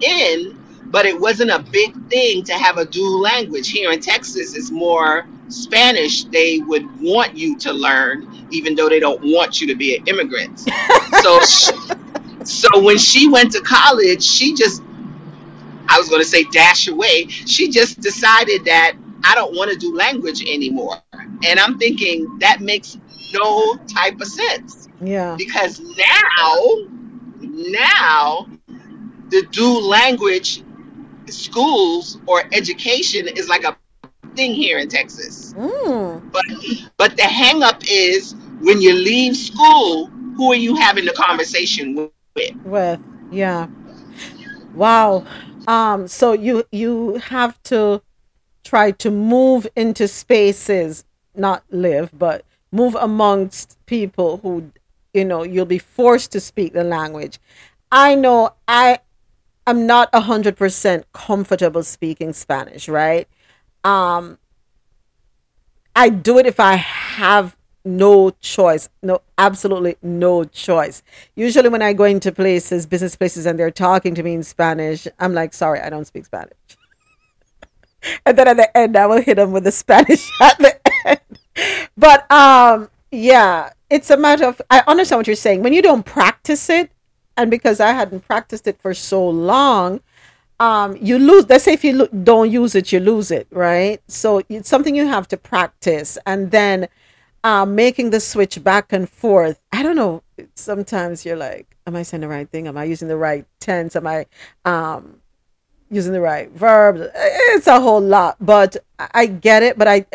in, but it wasn't a big thing to have a dual language. Here in Texas, it's more Spanish they would want you to learn, even though they don't want you to be an immigrant. so, sh so when she went to college, she just, I was going to say dash away. She just decided that I don't want to do language anymore. And I'm thinking that makes no type of sense Yeah. because now, now the dual language schools or education is like a thing here in Texas. But but the hang up is when you leave school, who are you having the conversation with? With yeah. Wow. Um. So you you have to try to move into spaces, not live, but move amongst people who you know you'll be forced to speak the language. I know I am not a hundred percent comfortable speaking Spanish, right? Um. I do it if I have no choice. No, absolutely no choice. Usually, when I go into places, business places, and they're talking to me in Spanish, I'm like, sorry, I don't speak Spanish. and then at the end, I will hit them with the Spanish at the end. But um, yeah, it's a matter of I understand what you're saying. When you don't practice it, and because I hadn't practiced it for so long, um, you lose. Let's say if you lo- don't use it, you lose it, right? So it's something you have to practice, and then um, making the switch back and forth. I don't know. Sometimes you're like, am I saying the right thing? Am I using the right tense? Am I um, using the right verb? It's a whole lot, but I get it. But I,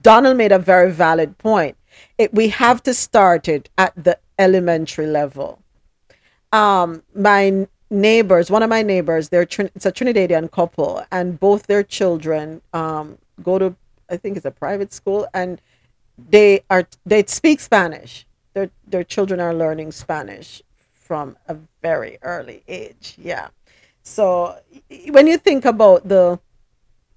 Donald made a very valid point. It, we have to start it at the elementary level. Um, my neighbors, one of my neighbors, they're it's a Trinidadian couple, and both their children um, go to I think it's a private school, and they are they speak Spanish. Their their children are learning Spanish from a very early age. Yeah. So when you think about the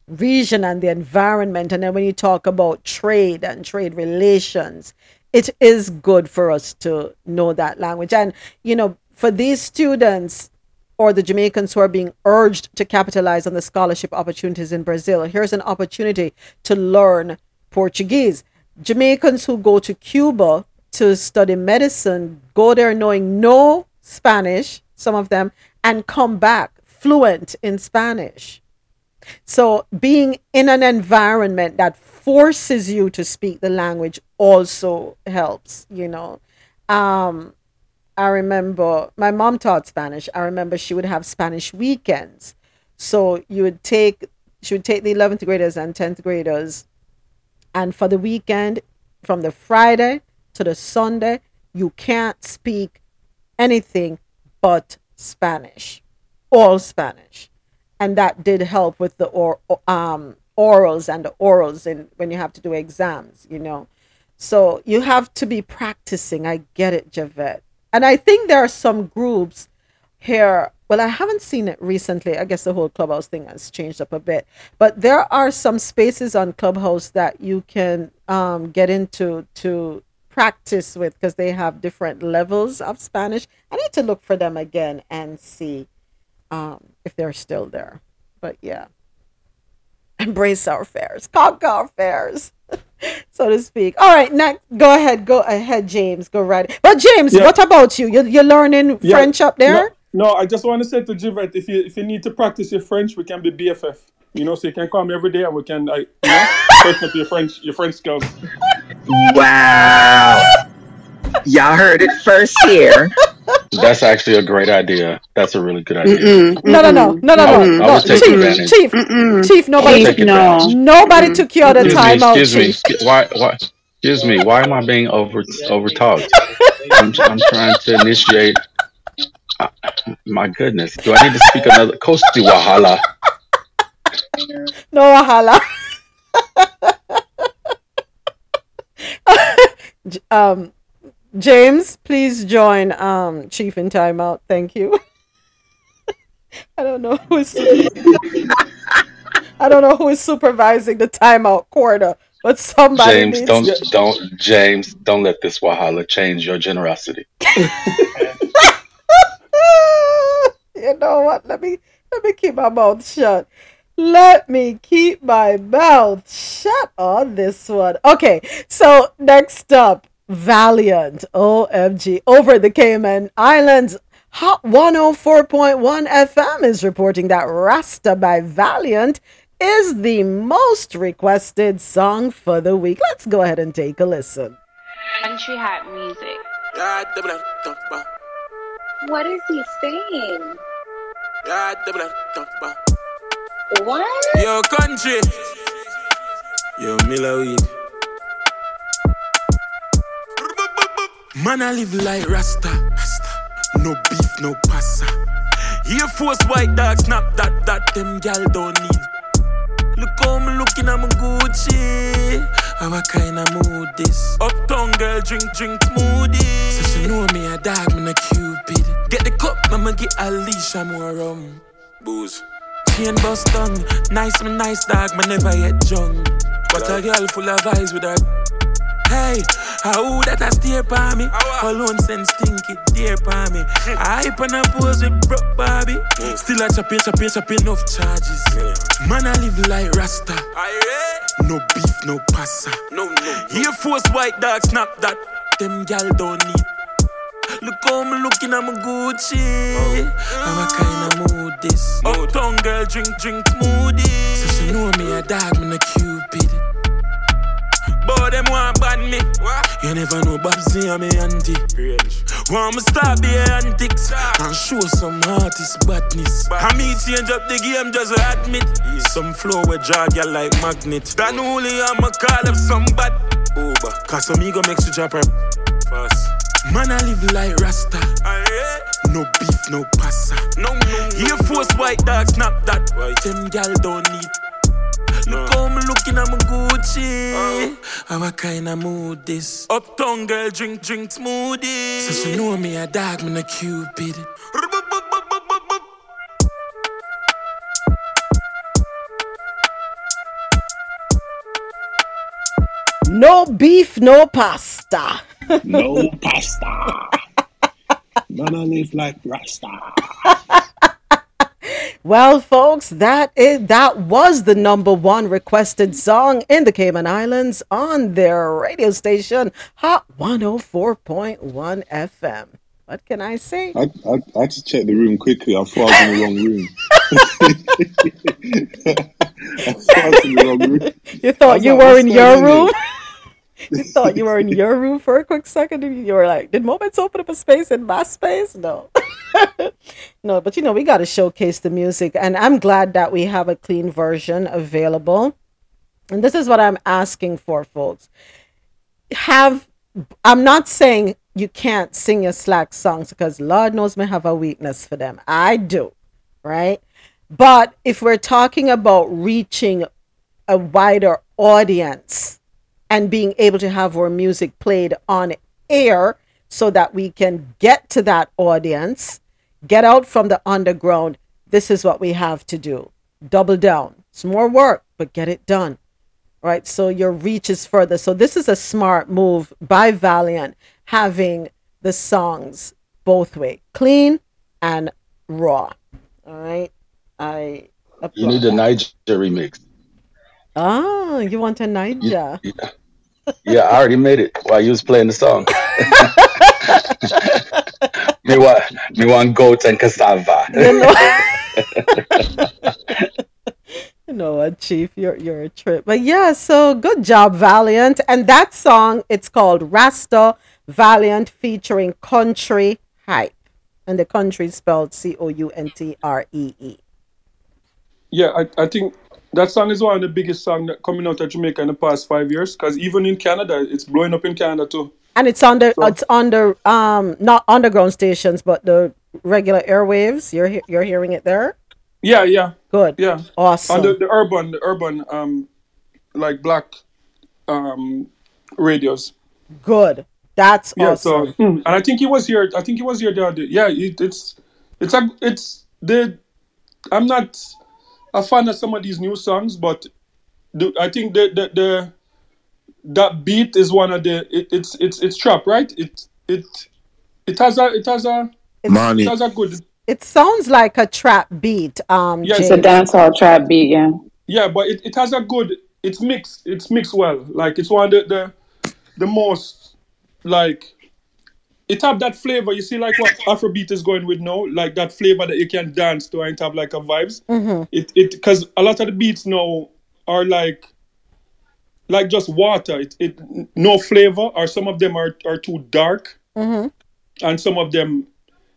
region and the environment, and then when you talk about trade and trade relations, it is good for us to know that language. And you know, for these students or the Jamaicans who are being urged to capitalize on the scholarship opportunities in Brazil, here's an opportunity to learn Portuguese. Jamaicans who go to Cuba to study medicine go there knowing no Spanish, some of them, and come back fluent in Spanish. So being in an environment that forces you to speak the language also helps, you know. Um, I remember my mom taught Spanish. I remember she would have Spanish weekends. So you would take she would take the 11th graders and 10th graders and for the weekend from the Friday to the Sunday you can't speak anything but Spanish. All Spanish. And that did help with the or um orals and the orals in when you have to do exams, you know. So you have to be practicing. I get it, Javette. And I think there are some groups here. Well, I haven't seen it recently. I guess the whole Clubhouse thing has changed up a bit. But there are some spaces on Clubhouse that you can um, get into to practice with because they have different levels of Spanish. I need to look for them again and see um, if they're still there. But yeah, embrace our fairs, conquer our fairs, so to speak. All right, next, go ahead, go ahead, James, go right. But James, Yeah. what about you? You're, you're learning Yeah, French up there? No, I just want to say to Javette, if you if you need to practice your French, we can be BFF. You know, so you can call me every day and we can like you know, test up your French your French skills. Wow. Y'all heard it first here. That's actually a great idea. That's a really good idea. Mm-mm, No, no, no, no, no, I no, was- I no. was taking Chief, advantage. Chief, Chief. Nobody I was took taking advantage. Nobody took you out of Excuse me, timeout, excuse me. Chief. excuse- Why? Why? Excuse me. Why am I being over over talked? I'm, I'm trying to initiate. uh, My goodness, do I need to speak another Kosti Wahala? No wahala. Um, James, please join um Chief in timeout. Thank you. I don't know who is. I don't know who is supervising the timeout corner, but somebody James, don't don't James, don't let this Wahala change your generosity. you know what? Let me let me keep my mouth shut. Let me keep my mouth shut on this one. Okay, so next up, Valiant, OMG, over the Cayman Islands. Hot 104.1 FM is reporting that Rasta by Valiant is the most requested song for the week. Let's go ahead and take a listen. Country hat music. What is he saying? What? Yo, country. Yo, Miller weed. Man, I live like Rasta. No beef, no passa. Air Force white dog snap that, that them gal don't need. Look how me looking, I'm Gucci. How kind of mood this? Uptown girl drink, drink smoothie. So she know me a dog, me a cupid. Get the cup, I'ma get a leash, I'm more rum. Booze. Chain bust tongue, nice me nice dog, me never yet drunk. But a girl full of eyes with her. Hey, how that a stare by me? Alone send stinky dear by me. I hype and I pose with broke Bobby. Still a chopping, chopping, chopping enough charges. Man, I live like Rasta. No beef, no passa. No, no. Air Force white dog snap that. Them gal don't need. Look how me looking, I'm Gucci. Oh. How a kind of mood this? Uptown girl drink, drink smoothie. So she know me a dog, me a cupid. But them want ban me. You never know Babsy and me auntie. Want me stop the antics and show some artist badness. I me change up the game just admit. Some flow with drag you like magnet. That only I'ma call up some bad over. Cause some ego makes you drop her fast. Man, I live like Rasta. No beef, no pasta. No, no. Air Force white dog snap that. Them gal don't need. Look how me looking, ah. I'm Gucci. How a kind of mood this? Uptown girl drink, drink smoothie. So she know me a dog, me a cupid. No beef, no pasta. No pasta. Man, I live like Rasta. Well, folks, that is that was the number one requested song in the Cayman Islands on their radio station, Hot 104.1 FM. What can I say? I, I, I had to check the room quickly. I thought I was in the wrong room. I thought I was in the wrong room. You thought you like, were in your room? You thought you were in your room for a quick second you were like, did Moments open up a space in my space? No. no, but you know, we got to showcase the music. And I'm glad that we have a clean version available. And this is what I'm asking for, folks. Have, I'm not saying you can't sing your slack songs because Lord knows me have a weakness for them. I do, right? But if we're talking about reaching a wider audience, and being able to have our music played on air so that we can get to that audience, get out from the underground. This is what we have to do. Double down. It's more work, but get it done. Right? So your reach is further. So this is a smart move by Valiant having the songs both way, clean and raw. All right. I You need a Niger remix. Ah, you want a Niger? Yeah, I already made it while you was playing the song. me want me want goat and cassava. You know, you know what, Chief? You're you're a trip. But yeah, so good job, Valiant. And that song, it's called Rasta Valiant featuring Countree Hype. And the country is spelled C O U N T R E E. Yeah, I, I think that song is one of the biggest songs coming out of Jamaica in the past five years. Because even in Canada, it's blowing up in Canada too. And it's on the it's on the um not underground stations but the regular airwaves. You're you're hearing it there? Yeah, yeah. Good. Yeah. Awesome. On the, the urban, the urban, um, like black, um, radios. Good. That's Yeah. awesome. So, and I think he was here. I think he was here the other. day. Yeah. It, it's, it's a, it's the. I'm not a fan of some of these new songs, but the, I think the the the that beat is one of the. It, it's it's it's trap, right? It it it has a it has a Money. it has a good. It sounds like a trap beat. Um, Yes. It's a dancehall trap beat, yeah. Yeah, but it, it has a good. It's mixed. It's mixed well. Like it's one of the the, the most like. It have that flavor. You see, like what Afrobeat is going with now, like that flavor that you can dance to and have like a vibes. Mhm. It it because a lot of the beats now are like, like just water. It it no flavor, or some of them are are too dark, Mm-hmm. and some of them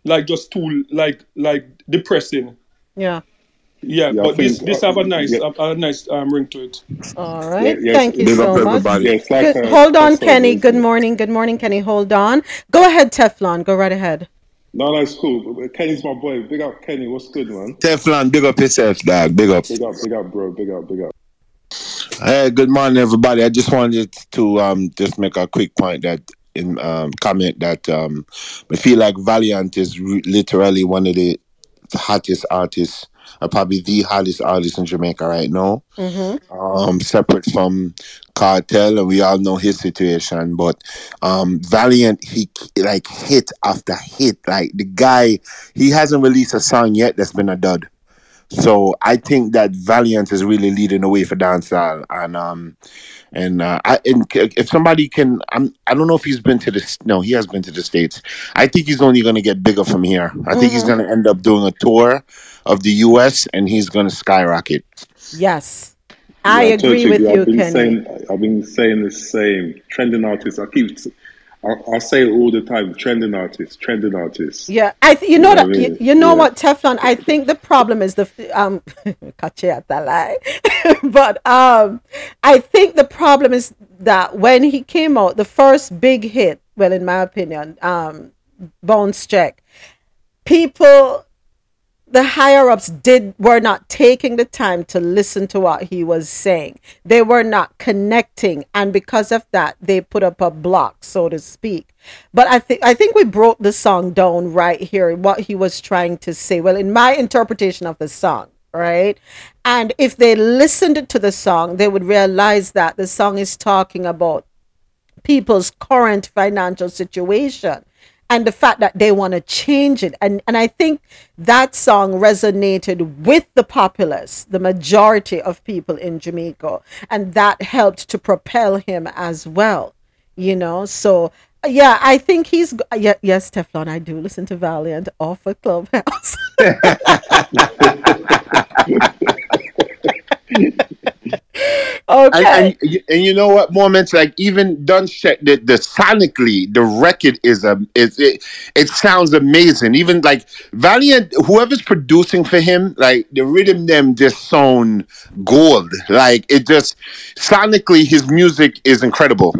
like just too like like depressing. Yeah. Yeah, Yeah, but this think, this uh, have a nice yeah. a, a nice um, ring to it. All right. yes, Thank you big so up much. everybody. Yeah, like Good. a- Hold on, Kenny. it is. Good morning. Good morning, Kenny. Hold on. Go ahead, Teflon. Go right ahead. No, that's cool. Kenny's my boy. Big up, Kenny. What's good, man? Teflon, big up yourself, dog. Big up. Big up, big up, bro. Big up, big up. Hey, good morning, everybody. I just wanted to um just make a quick point that in um comment that um I feel like Valiant is re- literally one of the hottest artists, or probably the hottest artist in Jamaica right now. Mm-hmm. um, separate from Kartel, and we all know his situation. But um, Valiant, he like hit after hit. Like the guy, he hasn't released a song yet that's been a dud. So I think that Valiant is really leading the way for dancehall, and um, and uh, I and if somebody can, I'm I don't know if he's been to the no, he has been to the states. I think he's only going to get bigger from here. I think he's Mhm. going to end up doing a tour of the U.S. and he's going to skyrocket. Yes. I Yeah, agree with agree. you, I've been Kenny. saying I've been saying the same. Trending artists. I keep I, I say it all the time. Trending artists. Trending artists. Yeah, I th- you know You know that you, you know Yeah. what Teflon. I think the problem is the um, catch at that lie, but um, I think the problem is that when he came out, the first big hit, well, in my opinion, um, Bones Check, people, the higher ups did were not taking the time to listen to what he was saying. They were not connecting, and because of that, they put up a block, so to speak. But I think I think we broke the song down right here. What he was trying to say. Well, in my interpretation of the song, right? And if they listened to the song, they would realize that the song is talking about people's current financial situation and the fact that they want to change it. And and I think that song resonated with the populace the majority of people in Jamaica and that helped to propel him as well you know? So yeah I think he's uh, yeah, yes Teflon I do listen to Valiant off a clubhouse And, and, and you know what? Moments like even done the, the sonically, the record is a is it it sounds amazing. Even like Valiant, whoever's producing for him, like the rhythm them just sound gold. Like it just sonically, his music is incredible.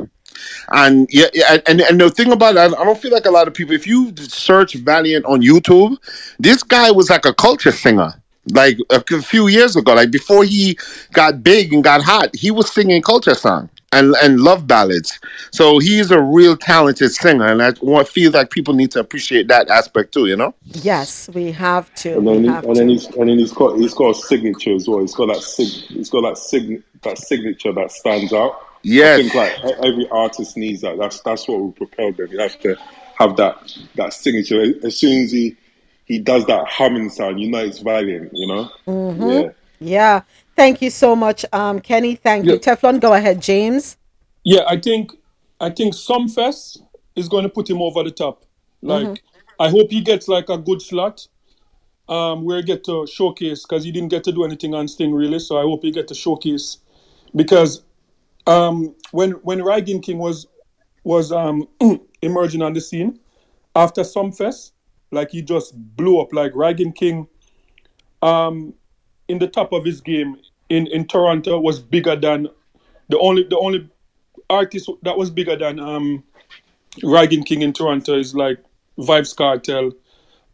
And yeah, yeah, and and the thing about it, I don't feel like a lot of people. If you search Valiant on YouTube, this guy was like a culture singer. Like a few years ago, like before he got big and got hot, he was singing culture song and and love ballads. So he's a real talented singer, and I want feel like people need to appreciate that aspect too. You know. yes we have to And then, he, have and then to he's and then he's got he's got a signature as well. He's got that sig, he's got that sig, that signature that stands out. Yes. I think like every artist needs that. That's that's what will propel them. You have to have that that signature. As soon as he he does that humming sound, you know it's valiant. You know. hmm Yeah. yeah thank you so much um Kenny thank you Teflon go ahead James Yeah, I think I think Sumfest is going to put him over the top. Like Mhm. I hope he gets like a good slot um, where he get to showcase because he didn't get to do anything on Sting really. So I hope he get to showcase because um, when when Rygin King was was um, emerging on the scene after Sumfest, like he just blew up. Like Rygin King, um, in the top of his game in in Toronto was bigger than the only the only artist that was bigger than um King in Toronto is like Vybz Kartel,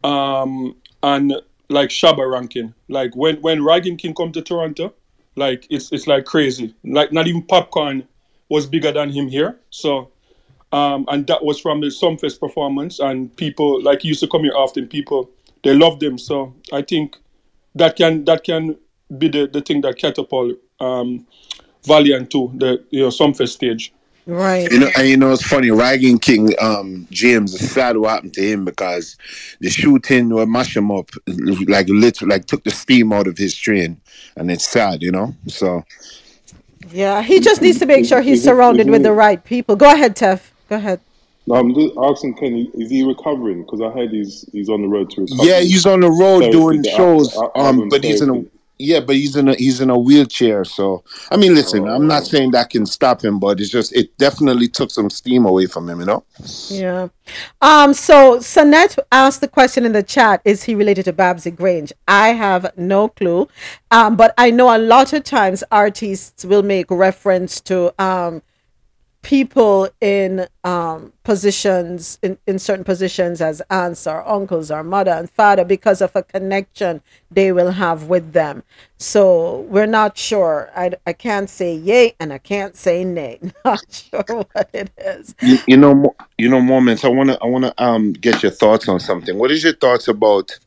um, and like Shabba Ranking. Like when when Rygin King come to Toronto, like it's it's like crazy. Like not even Popcaan was bigger than him here. So um, and that was from the Sumfest performance, and people like used to come here often. People they loved him, so I think that can that can be the, the thing that catapult um, Valiant to the you know Sumfest stage. Right. You know, and you know it's funny. Rygin King, um, James, it's sad what happened to him because the shooting will mash him up, like literally, like took the steam out of his train, and it's sad, you know. So Yeah, he just needs to make sure he's surrounded with the right people. Go ahead, Tef. Go ahead. No, I'm just asking Kenny, is he recovering? Because I heard he's he's on the road to recovery. yeah, he's on the road Thursday, doing shows, al- um, album but he's in a yeah, but he's in a he's in a wheelchair. So I mean, listen, I'm Oh. not saying that can stop him, but it's just it definitely took some steam away from him, you know. Yeah. Um, so Sanette asked the question in the chat, is he related to Babsy Grange? I have no clue. Um, but I know a lot of times artists will make reference to um people in um positions in, in certain positions as aunts or uncles or mother and father because of a connection they will have with them. So we're not sure. I, I can't say yay and I can't say nay. Not sure what it is. You, you know, you know, moments. I wanna I wanna um get your thoughts on something. What is your thoughts about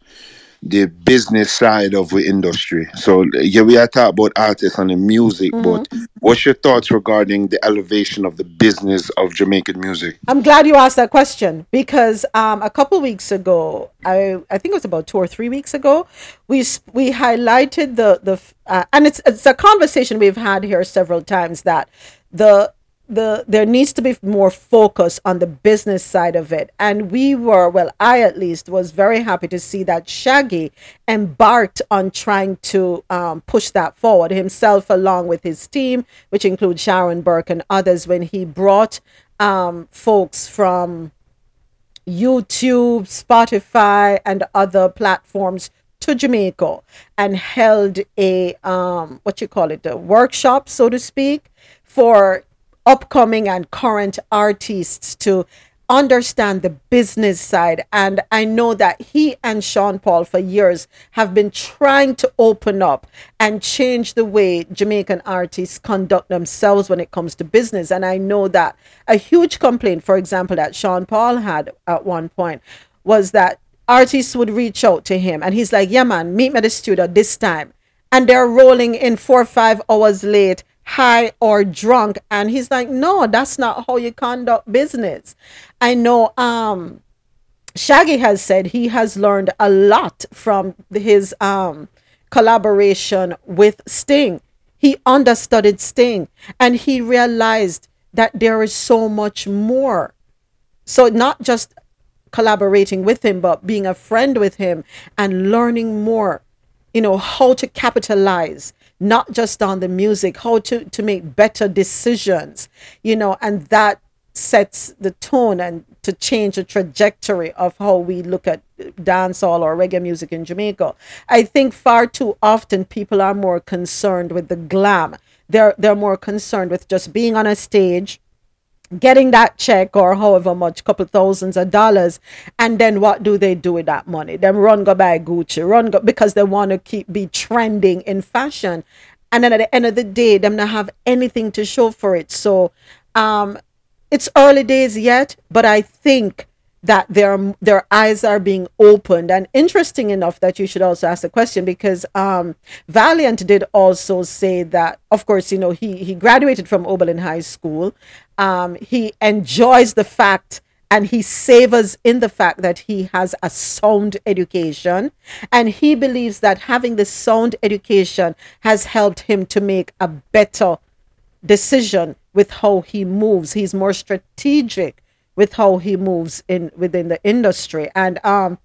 the business side of the industry? So yeah, we are talking about artists and the music, but what's your thoughts regarding the elevation of the business of Jamaican music? I'm glad you asked that question because um, a couple weeks ago, I I think it was about two or three weeks ago, we we highlighted the the uh, and it's it's a conversation we've had here several times that the the there needs to be more focus on the business side of it. And we were well i at least was very happy to see that shaggy embarked on trying to um, push that forward himself along with his team which includes sharon burke and others when he brought um, folks from YouTube, Spotify, and other platforms to Jamaica and held a um what you call it a workshop so to speak for upcoming and current artists to understand the business side. And I know that he and Sean Paul for years have been trying to open up and change the way Jamaican artists conduct themselves when it comes to business. And I know that a huge complaint for example that Sean Paul had at one point was that artists would reach out to him and he's like yeah man meet me at the studio this time. And they're rolling in four or five hours late high or drunk. And he's like no that's not how you conduct business. I know um shaggy has said he has learned a lot from his um collaboration with sting. He understudied sting and he realized that there is so much more. So not just collaborating with him but being a friend with him and learning more you know how to capitalize not just on the music how to to make better decisions you know and that sets the tone and to change the trajectory of how we look at dancehall or reggae music in Jamaica. I think far too often people are more concerned with the glam. They're they're more concerned with just being on a stage, getting that check or however much, couple thousands of dollars, and then what do they do with that money? Them run go buy Gucci, run go because they want to keep be trending in fashion, and then at the end of the day, them not have anything to show for it. So, um, it's early days yet, but I think that their their eyes are being opened and interesting enough that you should also ask the question because um valiant did also say that of course you know he he graduated from oberlin high school um he enjoys the fact and he savors in the fact that he has a sound education and he believes that having the sound education has helped him to make a better decision with how he moves he's more strategic with how he moves in within the industry. And um,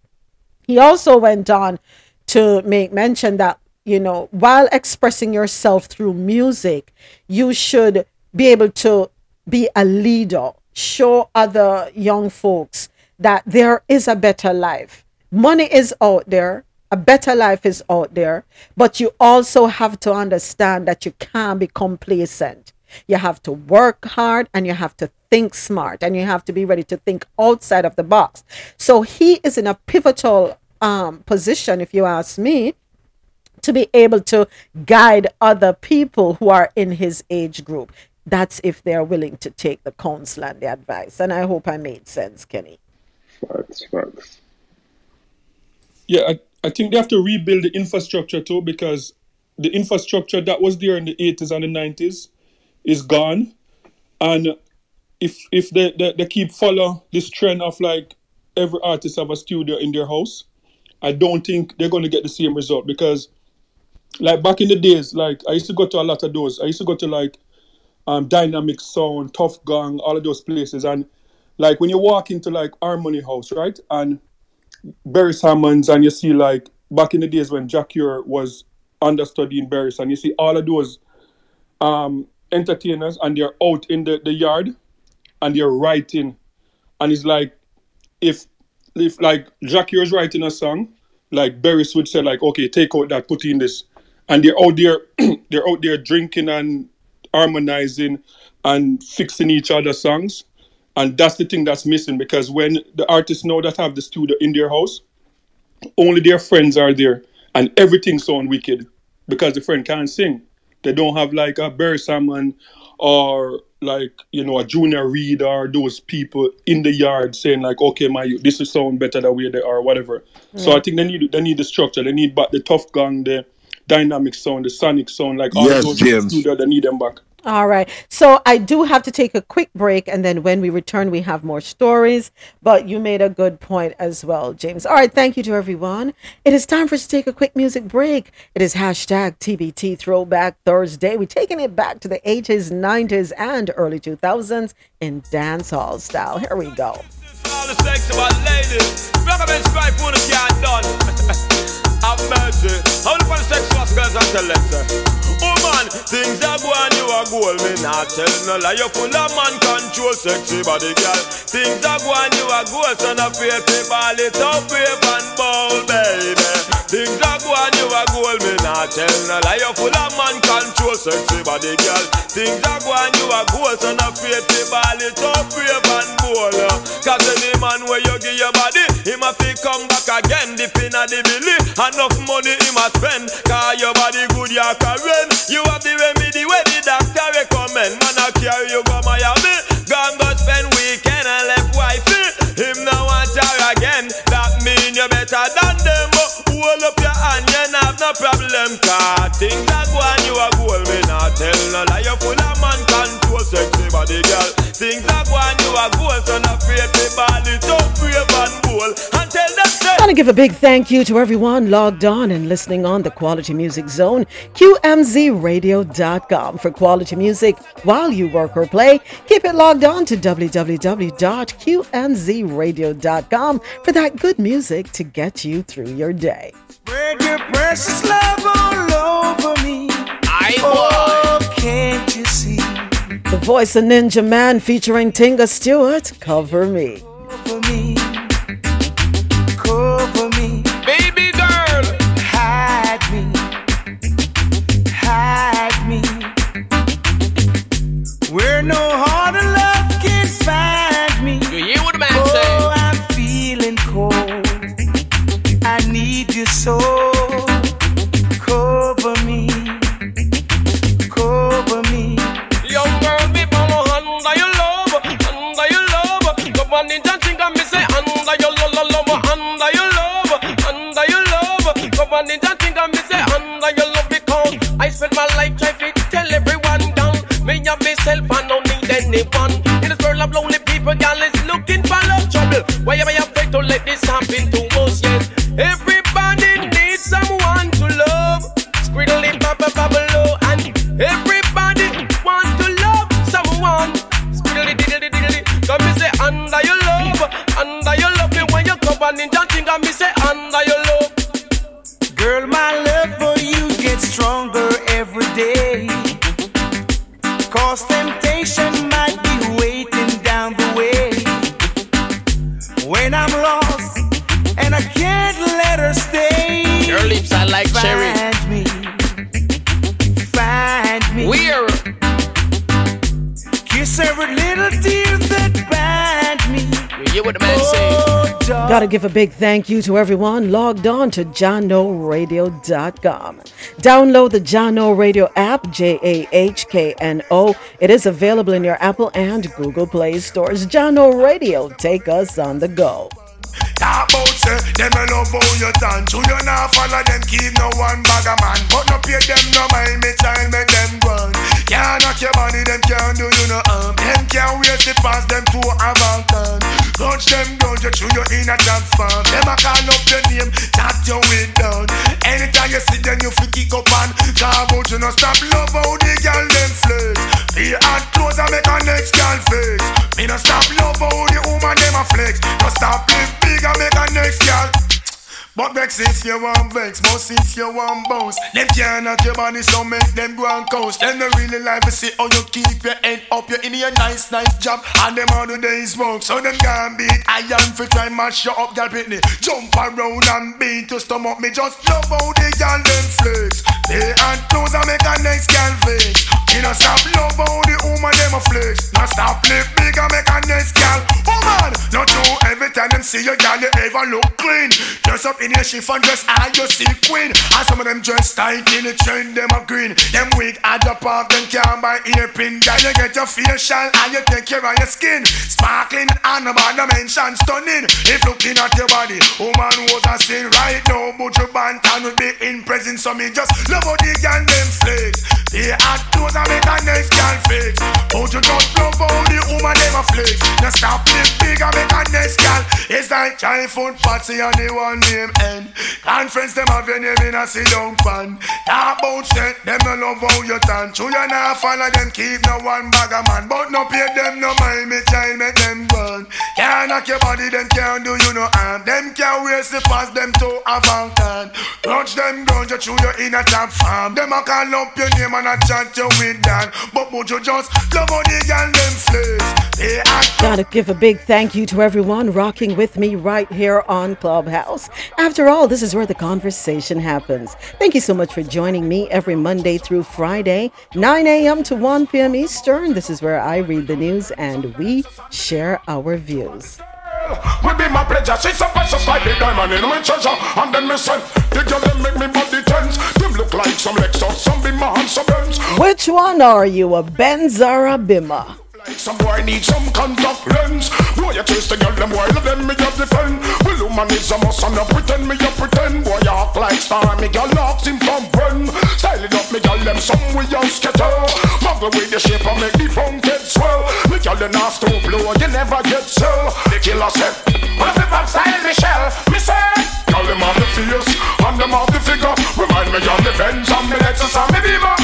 he also went on to make mention that you know while expressing yourself through music, you should be able to be a leader, show other young folks that there is a better life. Money is out there, a better life is out there, but you also have to understand that you can't be complacent. You have to work hard and you have to think smart and you have to be ready to think outside of the box. So he is in a pivotal um, position, if you ask me, to be able to guide other people who are in his age group. That's if they're willing to take the counsel and the advice. And I hope I made sense, Kenny. Facts, facts. Yeah, I, I think they have to rebuild the infrastructure too because the infrastructure that was there in the 80s and the 90s is gone. And if if they, they, they keep follow this trend of like every artist have a studio in their house, I don't think they're going to get the same result because like back in the days, like I used to go to a lot of those. I used to go to like um, Dynamic Sound, Tuff Gong, all of those places. And like when you walk into like Harmony House, right? And Beres Hammond's and you see like back in the days when Jah Cure was understudy in Barry's and you see all of those um, entertainers and they're out in the, the yard and they're writing. And it's like if if like Jah Cure's writing a song, like Barry would say like, okay, take out that, put in this. And they're out there they're out there drinking and harmonizing and fixing each other's songs. And that's the thing that's missing because when the artists know that have the studio in their house, only their friends are there and everything sound wicked because the friend can't sing. They don't have like a Barry Salmon or like you know a Junior Reid or those people in the yard saying like okay my this is sound better the way they are whatever so i think they need they need the structure they need but the Tuff Gong the dynamic sound the sonic sound like all Yes, those James. studio they need them back All right. So I do have to take a quick break, and then when we return, we have more stories. But you made a good point as well, James. All right. Thank you to everyone. It is time for us to take a quick music break. It is hashtag TBT Throwback Thursday. We're taking it back to the 80s, 90s, and early 2000s in dancehall style. Here we go. It's. Have mercy. How the fun sexual girls are tell them. Oh man, things are going, you are gold. Me not tell no lie. You're full of man control, sexy body girl. Things are going, you are gold. Son of me ball it up, brave and bold, baby. Things are going, you are gold. Me not tell no lie. You're full of man control, sexy body girl. Things are going, you are gold. Son of me ball it up, brave and bold. Cause any man where you give your body, him a fi come back again. Dip inna the belly, enough money him a spend. Cause your body good, you can You have the remedy where the doctor recommend. Man a carry you go Miami, gone go spend weekend and left wifey. Him now want her again. That mean you better than them. Hold up your hand, you have no problem. Cause things are going, you are. Me not tell no lie, you full of man control, sexy body girl. Things are going, you are gold. So not afraid to ball it up, brave and bold. And tell them. I want to give a big thank you to everyone logged on and listening on the Quality Music Zone, QMZRadio.com for quality music while you work or play. Keep it logged on to www.qmzradio.com for that good music to get you through your day. Spread your precious love all over me. can't you see? The voice of Ninjaman featuring Tinga Stewart, Cover Me. Cover me, Give a big thank you to everyone logged on to JahknoRadio.com. Download the Jahkno Radio app, J A H K N O. It is available in your Apple and Google Play stores. Jahkno Radio, take us on the go. Talk about say them a love how you you not follow them keep no one bag a man. But no pay them no mind me child make them run. Can't knock your money them can't do you no harm. Them can't wait to pass them to a Grudge them down you through your inner farm. Them a call up your name, chat your way down. Anytime you see them you fi kick up and talk about you no stop love how the girl them flex. Be hard clothes and make a next girl flex. Me no stop love how the woman them a flex. No stop live big and make a next girl. But vex if you want vex, most if you want bounce. Them can't knock your body, so make them go and coast. Them no really like to see how you keep your head up. You're in your nice, nice job, and them all the days smoke. So them can't beat iron for try mash you up, girl Pitney. Jump around and beat to stomach me. Just love how the girl them flex. They and clothes and make a next girl flex. You know stop love how the woman them a flex. Now stop live big and make a next girl. Woman, not true every time them see you, girl, you ever look clean. Dress up in your chiffon dress and you see queen. And some of them dress tight in the trend, them a green. Them wig add up off, them can't buy earpin. Then you get your facial and you take care of your skin. Sparkling and about the mention stunning. If looking at your body, woman was a sin right now. But your bantan would be in presence. So me just love how the girl them flex. They add those and make a next girl flex. But you just love how the woman a flex. Now stop live big and make a next girl. It's like giant food party and the one name end. Conference them have your name in a sit down pan. Talk about set them no love how you turn. True you not follow them keep no one bag a man. But no pay them no mind me child make them run. Can't knock your body them can't do you no harm. Them can't waste the pass them to avant can. Touch them ground you through your inner top farm. Them a call up your name and a chat you with Dan. But would you just love how the girl them. They Gotta give a big thank you to everyone rocking with me right here on Clubhouse. After all, this is where the conversation happens. Thank you so much for joining me every Monday through Friday, 9 a.m. to 1 p.m. Eastern. This is where I read the news and we share our views. Will be my pleasure. She's so precious like the diamond in my treasure. And then me the girl them make me body tense. Them look like some Lexus, some be my hands, some Benz. Which one are you, a Benz or a Bimmer? Some boy need some contact lens. Boy, you chase the girl them while them me a defend. Well, woman is a must and no pretend me a pretend. Boy, you act like star, me girl knocks him from when. Style it up, me girl them some we a scatter. Muggle with the shape and make the funk get swell. Me girl them not stop blow, you never get sell. The killer said, what if I'm style Michelle? Me say, girl them have the face and them have the figure. Remind me of the Benz and me Lexus and me Beamer.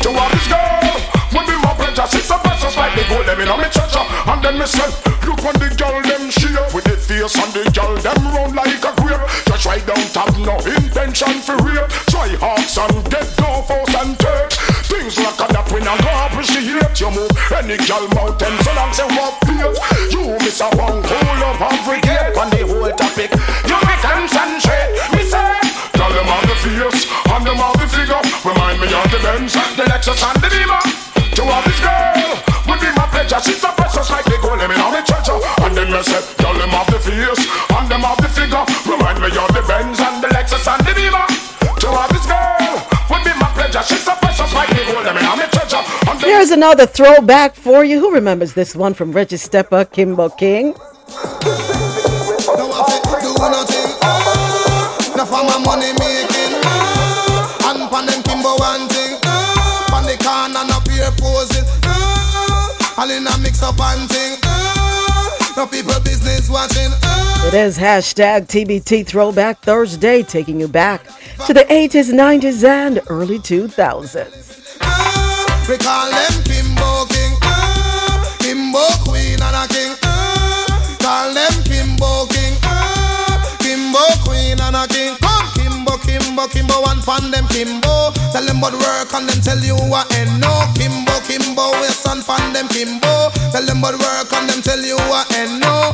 To have this girl, be my pleasure. She's so precious like the gold them in on me treasure. And then me say, look when the girl them share with the face and the girl them round like a grape. Just right down top, no intention for rape. Try hawks and get no force and take. Things like a that we not go appreciate. You move any girl mountain so long say what feel. You miss a one cool up every day on the whole topic. You be concentrate. Me say, girl them have the face and them have the figure. Remind me of the Benz, the Lexus and the Beamer. To have this girl would be my pleasure. She's so precious like the gold them in on me treasure. And then me say, girl them have the face and them have the figure. Remind me of the Benz and the Lexus and the Beamer. To have this girl would be my pleasure. She's so precious like the gold them in on me treasure. And then Here's another throwback for you. Who remembers this one from Reggie Stepper, Kimbo King? do All in a mix up and thing. Uh, people business watching. Uh. It is hashtag TBT Throwback Thursday, taking you back to the 80s, 90s, and early 2000s. Uh, we call them Pimbo King. Uh, Pimbo Queen and a King. Uh, call them Pimbo King. Uh, Pimbo Queen and a King. Come Kimbo, Kimbo, Kimbo, and fan them Kimbo. Tell them what work and them tell you what ain't no Kimbo, Kimbo, we pan them Kimbo. Tell them about work and them tell you what and no.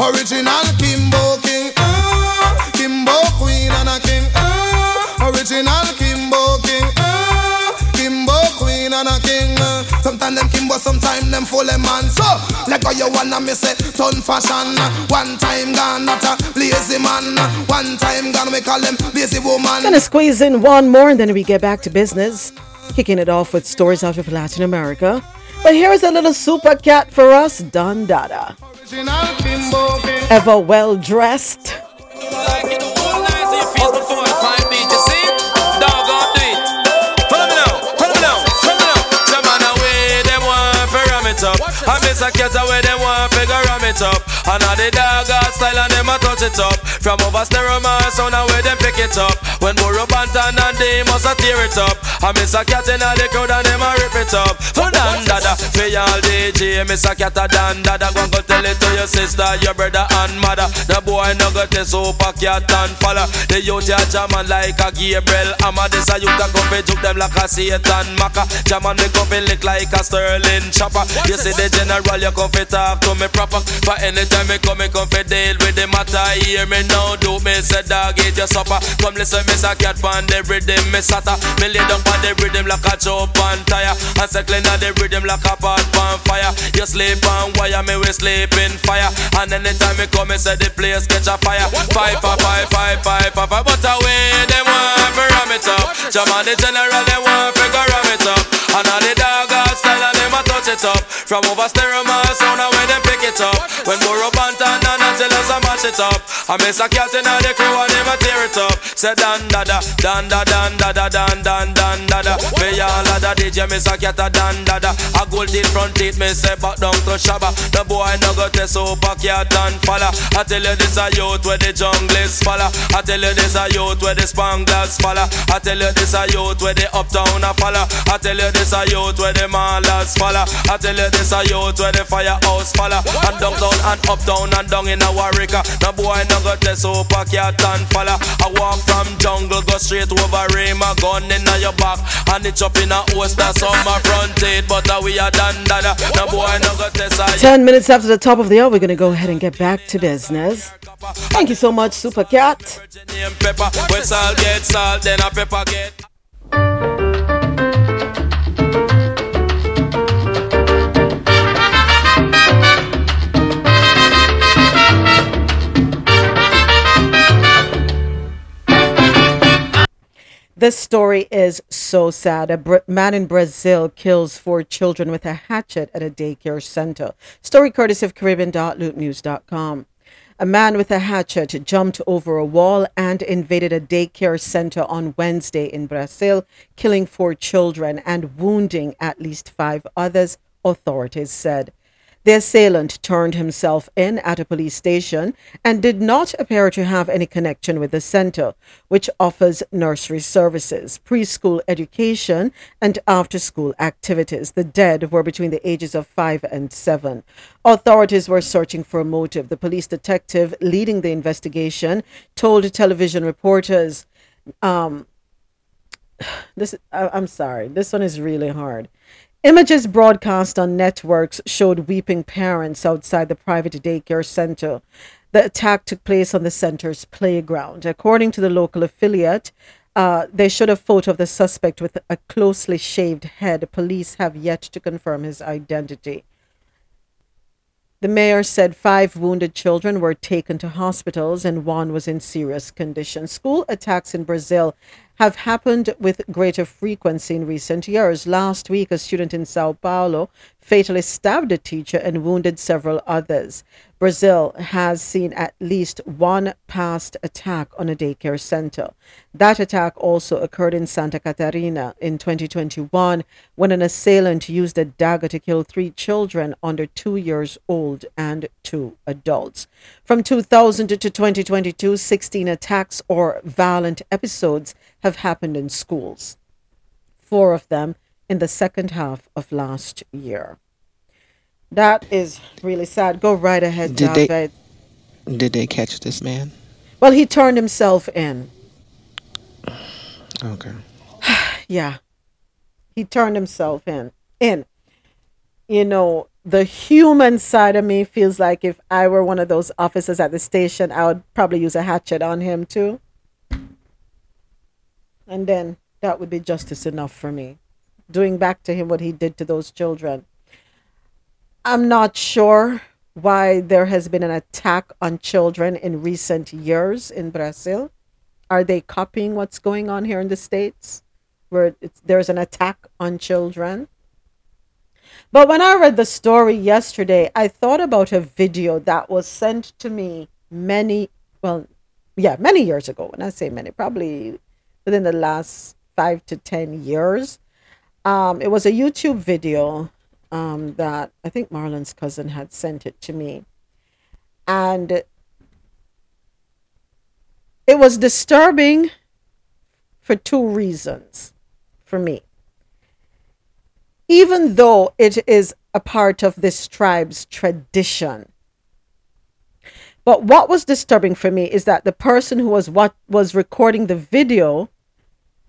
Original Kimbo King, uh, Kimbo Queen and a King, uh, original Kimbo King, uh, Kimbo Queen and a King. Uh. Sometimes them Kimbo, sometimes them full of man. So, like how you wanna miss it, turn fashion. One time gone, not a lazy man. One time gone, we call them lazy woman. Gonna squeeze in one more and then we get back to business. Kicking it off with stories out of Latin America. But here's a little super cat for us, Don Dada. Ever well dressed. I miss a cat away, them want figure ram it up. And all the got style and them a touch it up. From over stereo man sound away them pick it up. When Burro Banton and they must a tear it up. I miss a cat in all the crowd and them a rip it up. For Dan Dada, for y'all DJ, miss a cat a Dan Dada. Go go tell it to your sister, your brother and mother. The boy no got the super cat and follow. The youth ya jaman like a Gabriel. I'm a this a youth a come fi juke them like a Satan Maka. Jaman me come fi lick like a Sterling chopper. You see the general, you come fi talk to me proper. But anytime me come, me come fi deal with the matter. Hear me now, do me say dog eat your supper. Come listen, me say cat pan the rhythm, me sata. Me lay down pan the rhythm like a jump on tire. And say clean the rhythm like a pot pan fire. You sleep on wire, me we sleep in fire. And anytime me come, me say the place catch a fire. Five, five, five, five, five, five, five. But uh, away, they want fi ram it up. Jaman the general, they want fi go ram it up. And all the dog style them a touch it up. From over stereo man sound and when them pick it up. When Burro Banton and until us a mash it up. I miss a cat in the crew and them a tear it up. Say dan dada, dan da dan dada dan dan dan dada. Me all a da DJ miss a cat a dan dada. A gold teeth front teeth me say back down to Shabba. The boy no go test super cat and falla. I tell you this a youth where the jungle is falla. I tell you this a youth where the spanglers falla. I tell you this a youth where the uptown a falla. I tell you this a youth where the malas falla. I tell you this a youth where the firehouse falla. And downtown and uptown and down in a Warwick. No boy no test super cat and falla. I walk from jungle go straight over rim a gun in your back and it up in a host that's on my front teeth. But uh, we are done that. No boy no test a 10 minutes after the top of the hour, we're going to go ahead and get back to business. Thank you so much, Super Cat. This story is so sad. A man in Brazil kills four children with a hatchet at a daycare center. Story courtesy of Caribbean.loopnews.com. A man with a hatchet jumped over a wall and invaded a daycare center on Wednesday in Brazil, killing four children and wounding at least five others, authorities said. The assailant turned himself in at a police station and did not appear to have any connection with the center, which offers nursery services, preschool education, and after school activities. The dead were between the ages of five and seven. Authorities were searching for a motive. The police detective leading the investigation told television reporters, um, this I- I'm sorry, this one is really hard. Images broadcast on networks showed weeping parents outside the private daycare center. The attack took place on the center's playground. According to the local affiliate, uh, they showed a photo of the suspect with a closely shaved head. Police have yet to confirm his identity. The mayor said five wounded children were taken to hospitals and one was in serious condition. School attacks in Brazil have happened with greater frequency in recent years. Last week, a student in Sao Paulo fatally stabbed a teacher and wounded several others. Brazil has seen at least one past attack on a daycare center. That attack also occurred in Santa Catarina in 2021 when an assailant used a dagger to kill three children under two years old and two adults. From 2000 to 2022, 16 attacks or violent episodes have happened in schools, four of them in the second half of last year. That is really sad. Go right ahead, Did they- Did they catch this man? Well, he turned himself in. Okay. yeah. He turned himself in. In. You know, the human side of me feels like if I were one of those officers at the station, I would probably use a hatchet on him too. And then that would be justice enough for me. Doing back to him what he did to those children. I'm not sure why there has been an attack on children in recent years in Brazil. Are they copying what's going on here in the States where there's an attack on children? But when I read the story yesterday, I thought about a video that was sent to me many, well, yeah, many years ago. When I say many, probably within the last five to 10 years. Um, it was a YouTube video um, that I think Marlon's cousin had sent it to me. And it was disturbing for two reasons for me. Even though it is a part of this tribe's tradition. But what was disturbing for me is that the person who was what was recording the video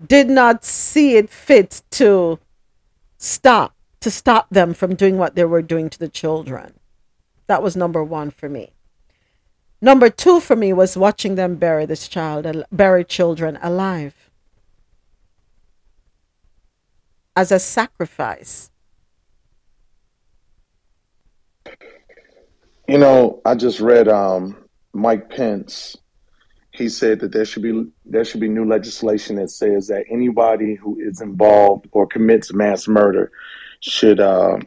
did not see it fit to stop to stop them from doing what they were doing to the children. That was number 1 for me. Number 2 for me was watching them bury this child bury children alive as a sacrifice. You know, I just read um, Mike Pence he said that there should be there should be new legislation that says that anybody who is involved or commits mass murder should uh,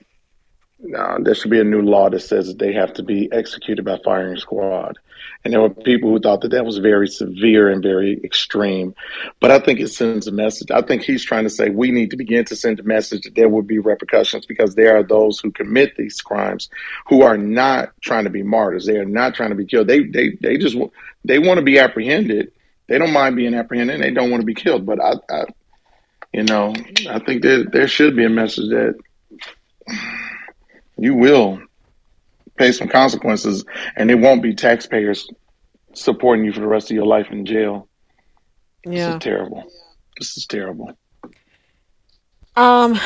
uh, there should be a new law that says that they have to be executed by firing squad. And there were people who thought that that was very severe and very extreme. But I think it sends a message. I think he's trying to say we need to begin to send a message that there will be repercussions because there are those who commit these crimes who are not trying to be martyrs. They are not trying to be killed. They they they just they want to be apprehended. They don't mind being apprehended. They don't want to be killed. But I, I you know, I think there there should be a message that you will pay some consequences, and it won't be taxpayers supporting you for the rest of your life in jail. Yeah. This is terrible. This is terrible. Um,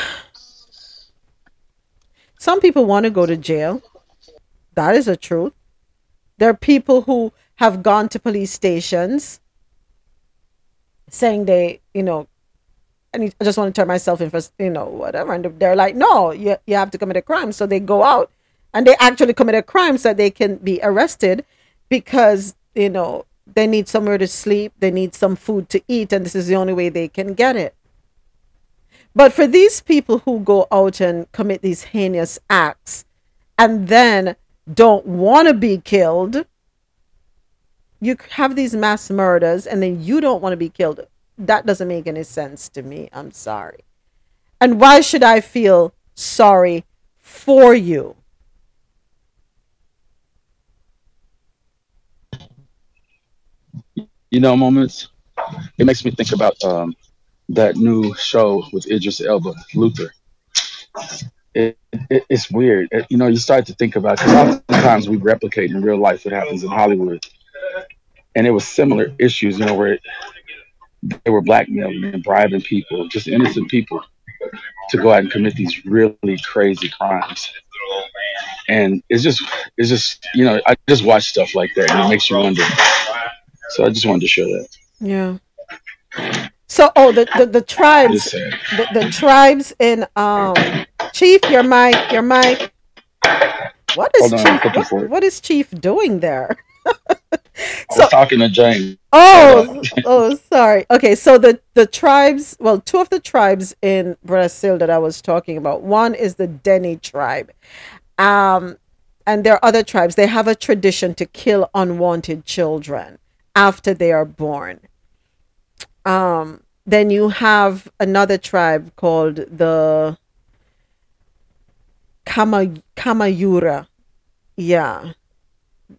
some people want to go to jail. That is a truth. There are people who have gone to police stations saying they, you know, I, I just want to turn myself in for, you know, whatever. And they're like, no, you, you have to commit a crime. So they go out and they actually commit a crime so that they can be arrested because, you know, they need somewhere to sleep, they need some food to eat, and this is the only way they can get it. But for these people who go out and commit these heinous acts and then don't want to be killed, you have these mass murders and then you don't want to be killed that doesn't make any sense to me. I'm sorry. And why should I feel sorry for you? You know, moments. It makes me think about um, that new show with Idris Elba, Luther. It, it, it's weird. It, you know, you start to think about because oftentimes we replicate in real life what happens in Hollywood, and it was similar issues. You know, where they were blackmailing and bribing people, just innocent people, to go out and commit these really crazy crimes. And it's just, it's just, you know, I just watch stuff like that, and it makes you wonder. So I just wanted to share that. Yeah. So, oh, the the, the tribes, the, the tribes in um, Chief, your mic, your mic. What is on, Chief? What, what is Chief doing there? I was talking to James. Oh, oh, sorry. Okay, so the the tribes, well, two of the tribes in Brazil that I was talking about. One is the Dene tribe, um, and there are other tribes. They have a tradition to kill unwanted children after they are born. Um, then you have another tribe called the Kama Kamayura. Yeah,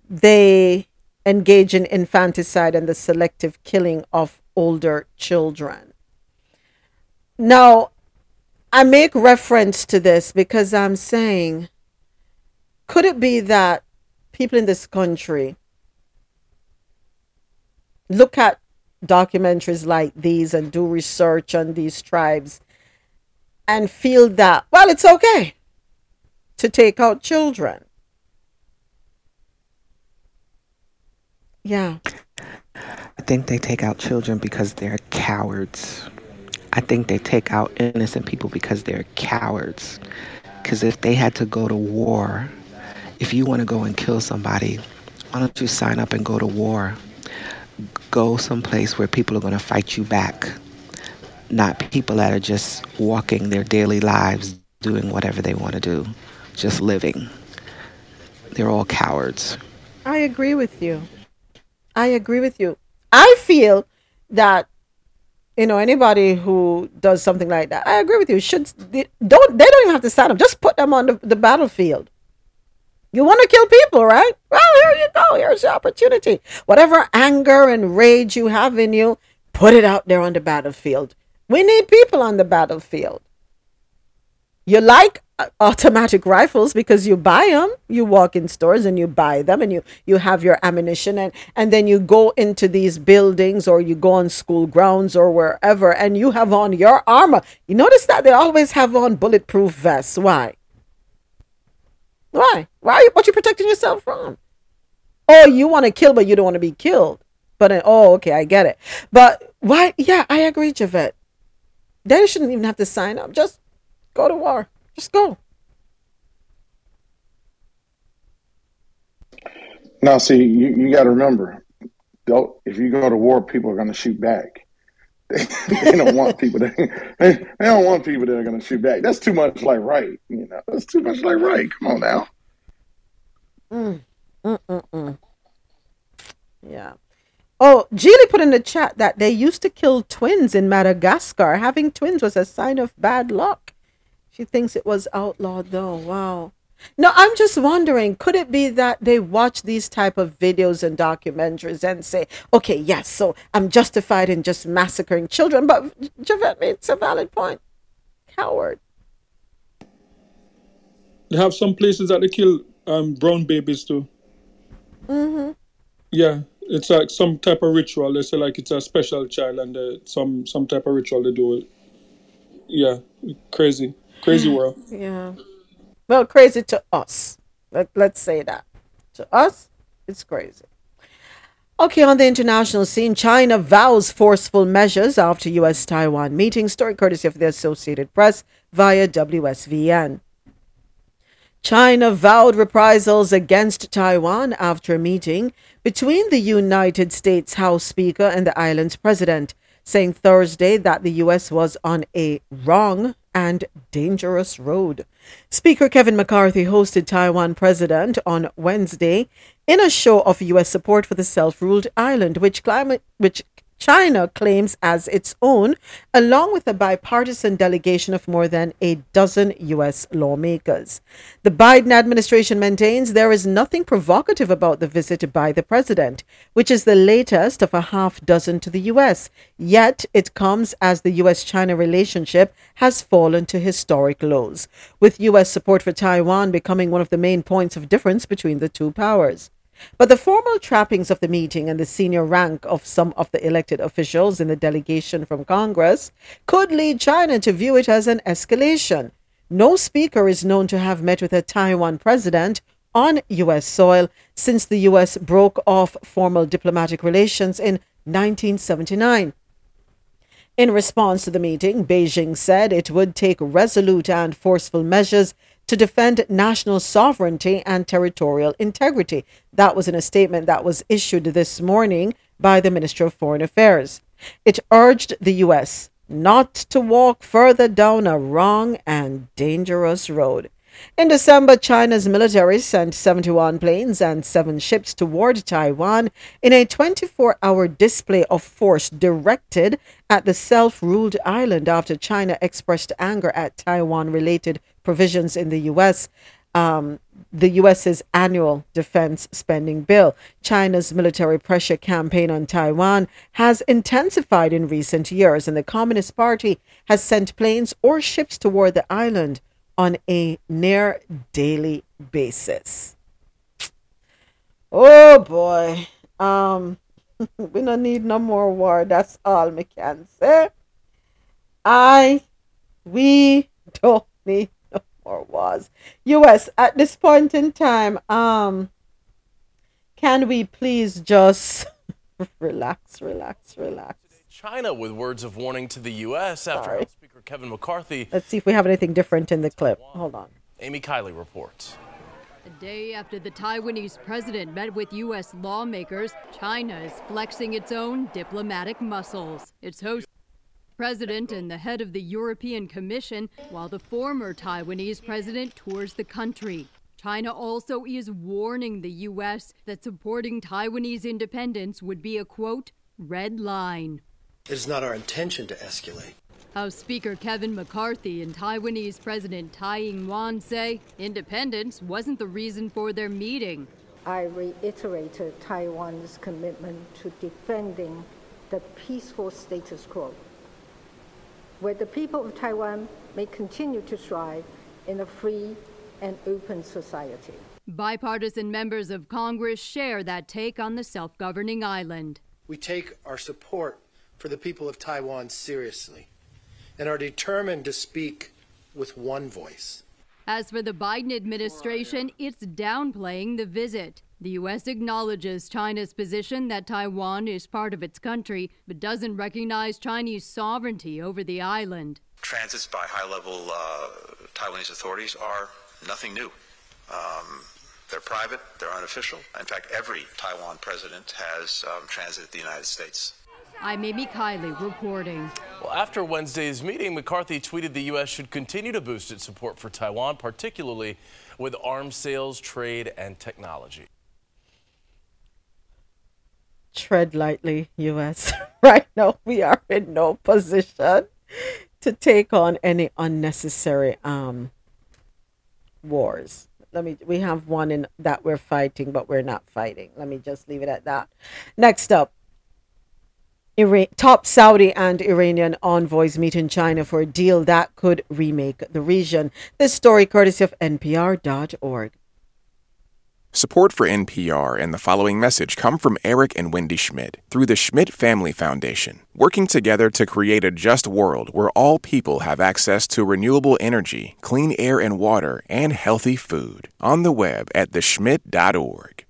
they engage in infanticide and the selective killing of older children. Now, I make reference to this because I'm saying, could it be that people in this country look at documentaries like these and do research on these tribes and feel that, well, it's okay to take out children. Yeah. I think they take out children because they're cowards. I think they take out innocent people because they're cowards. Because if they had to go to war, if you want to go and kill somebody, why don't you sign up and go to war? Go someplace where people are going to fight you back, not people that are just walking their daily lives, doing whatever they want to do, just living. They're all cowards. I agree with you. I agree with you. I feel that you know anybody who does something like that. I agree with you. Should they don't they don't even have to stand up. Just put them on the, the battlefield. You want to kill people, right? Well, here you go. Here's the opportunity. Whatever anger and rage you have in you, put it out there on the battlefield. We need people on the battlefield. You like uh, automatic rifles because you buy them you walk in stores and you buy them and you you have your ammunition and and then you go into these buildings or you go on school grounds or wherever and you have on your armor you notice that they always have on bulletproof vests why why? Why are you what you protecting yourself from? Oh you want to kill but you don't want to be killed. But oh okay i get it. But why yeah i agree javette. They shouldn't even have to sign up. Just go to war. Just go. Now, see, you, you got to remember, if you go to war, people are going to shoot back. They, don't want people that they, don't want people that are going to shoot back. That's too much like right. You know, that's too much like right. Come on now. Mm, mm, mm, mm. Yeah. Oh, Geely put in the chat that they used to kill twins in Madagascar. Having twins was a sign of bad luck. She thinks it was outlawed though. Wow. No, I'm just wondering, could it be that they watch these type of videos and documentaries and say, okay, yes, so I'm justified in just massacring children, but Javette it's a valid point. Coward. They have some places that they kill um, brown babies too. Mm-hmm. Yeah, it's like some type of ritual. They say like it's a special child and uh, some some type of ritual they do it. Yeah, crazy. Crazy world. Yeah. Well, crazy to us. Let, let's say that. To us, it's crazy. Okay, on the international scene, China vows forceful measures after U.S. Taiwan meeting. Story courtesy of the Associated Press via WSVN. China vowed reprisals against Taiwan after a meeting between the United States House Speaker and the island's president, saying Thursday that the U.S. was on a wrong and dangerous road. Speaker Kevin McCarthy hosted Taiwan president on Wednesday in a show of U.S. support for the self-ruled island, which climate, which China claims as its own, along with a bipartisan delegation of more than a dozen U.S. lawmakers. The Biden administration maintains there is nothing provocative about the visit by the president, which is the latest of a half dozen to the U.S. Yet it comes as the U.S. China relationship has fallen to historic lows, with U.S. support for Taiwan becoming one of the main points of difference between the two powers. But the formal trappings of the meeting and the senior rank of some of the elected officials in the delegation from Congress could lead China to view it as an escalation. No speaker is known to have met with a Taiwan president on U.S. soil since the U.S. broke off formal diplomatic relations in 1979. In response to the meeting, Beijing said it would take resolute and forceful measures to defend national sovereignty and territorial integrity. That was in a statement that was issued this morning by the Minister of Foreign Affairs. It urged the U.S. not to walk further down a wrong and dangerous road. In December, China's military sent 71 planes and seven ships toward Taiwan in a 24 hour display of force directed at the self ruled island after China expressed anger at Taiwan related provisions in the U.S. Um, the U.S.'s annual defense spending bill. China's military pressure campaign on Taiwan has intensified in recent years, and the Communist Party has sent planes or ships toward the island on a near daily basis. Oh boy. Um, we don't need no more war. That's all me can say. I, we don't need no was. U.S. at this point in time, um, can we please just relax, relax, relax? China with words of warning to the U.S. after Sorry. House Speaker Kevin McCarthy. Let's see if we have anything different in the clip. Hold on. Amy Kiley reports. A day after the Taiwanese president met with U.S. lawmakers, China is flexing its own diplomatic muscles. Its host president and the head of the European Commission, while the former Taiwanese president tours the country. China also is warning the U.S. that supporting Taiwanese independence would be a quote, red line. It is not our intention to escalate. House Speaker Kevin McCarthy and Taiwanese President Tsai Ing-wen say independence wasn't the reason for their meeting. I reiterated Taiwan's commitment to defending the peaceful status quo, where the people of Taiwan may continue to thrive in a free and open society. Bipartisan members of Congress share that take on the self governing island. We take our support for the people of Taiwan seriously and are determined to speak with one voice. As for the Biden administration, it's downplaying the visit. The U.S. acknowledges China's position that Taiwan is part of its country, but doesn't recognize Chinese sovereignty over the island. Transits by high level uh, Taiwanese authorities are nothing new. Um, they're private, they're unofficial. In fact, every Taiwan president has um, transited the United States. I'm Amy Kiley reporting. Well, after Wednesday's meeting, McCarthy tweeted the U.S. should continue to boost its support for Taiwan, particularly with arms sales, trade, and technology. Tread lightly, U.S. right now, we are in no position to take on any unnecessary um, wars. Let me. We have one in that we're fighting, but we're not fighting. Let me just leave it at that. Next up, Iran, top Saudi and Iranian envoys meet in China for a deal that could remake the region. This story courtesy of NPR.org. Support for NPR and the following message come from Eric and Wendy Schmidt through the Schmidt Family Foundation, working together to create a just world where all people have access to renewable energy, clean air and water, and healthy food. On the web at theschmidt.org.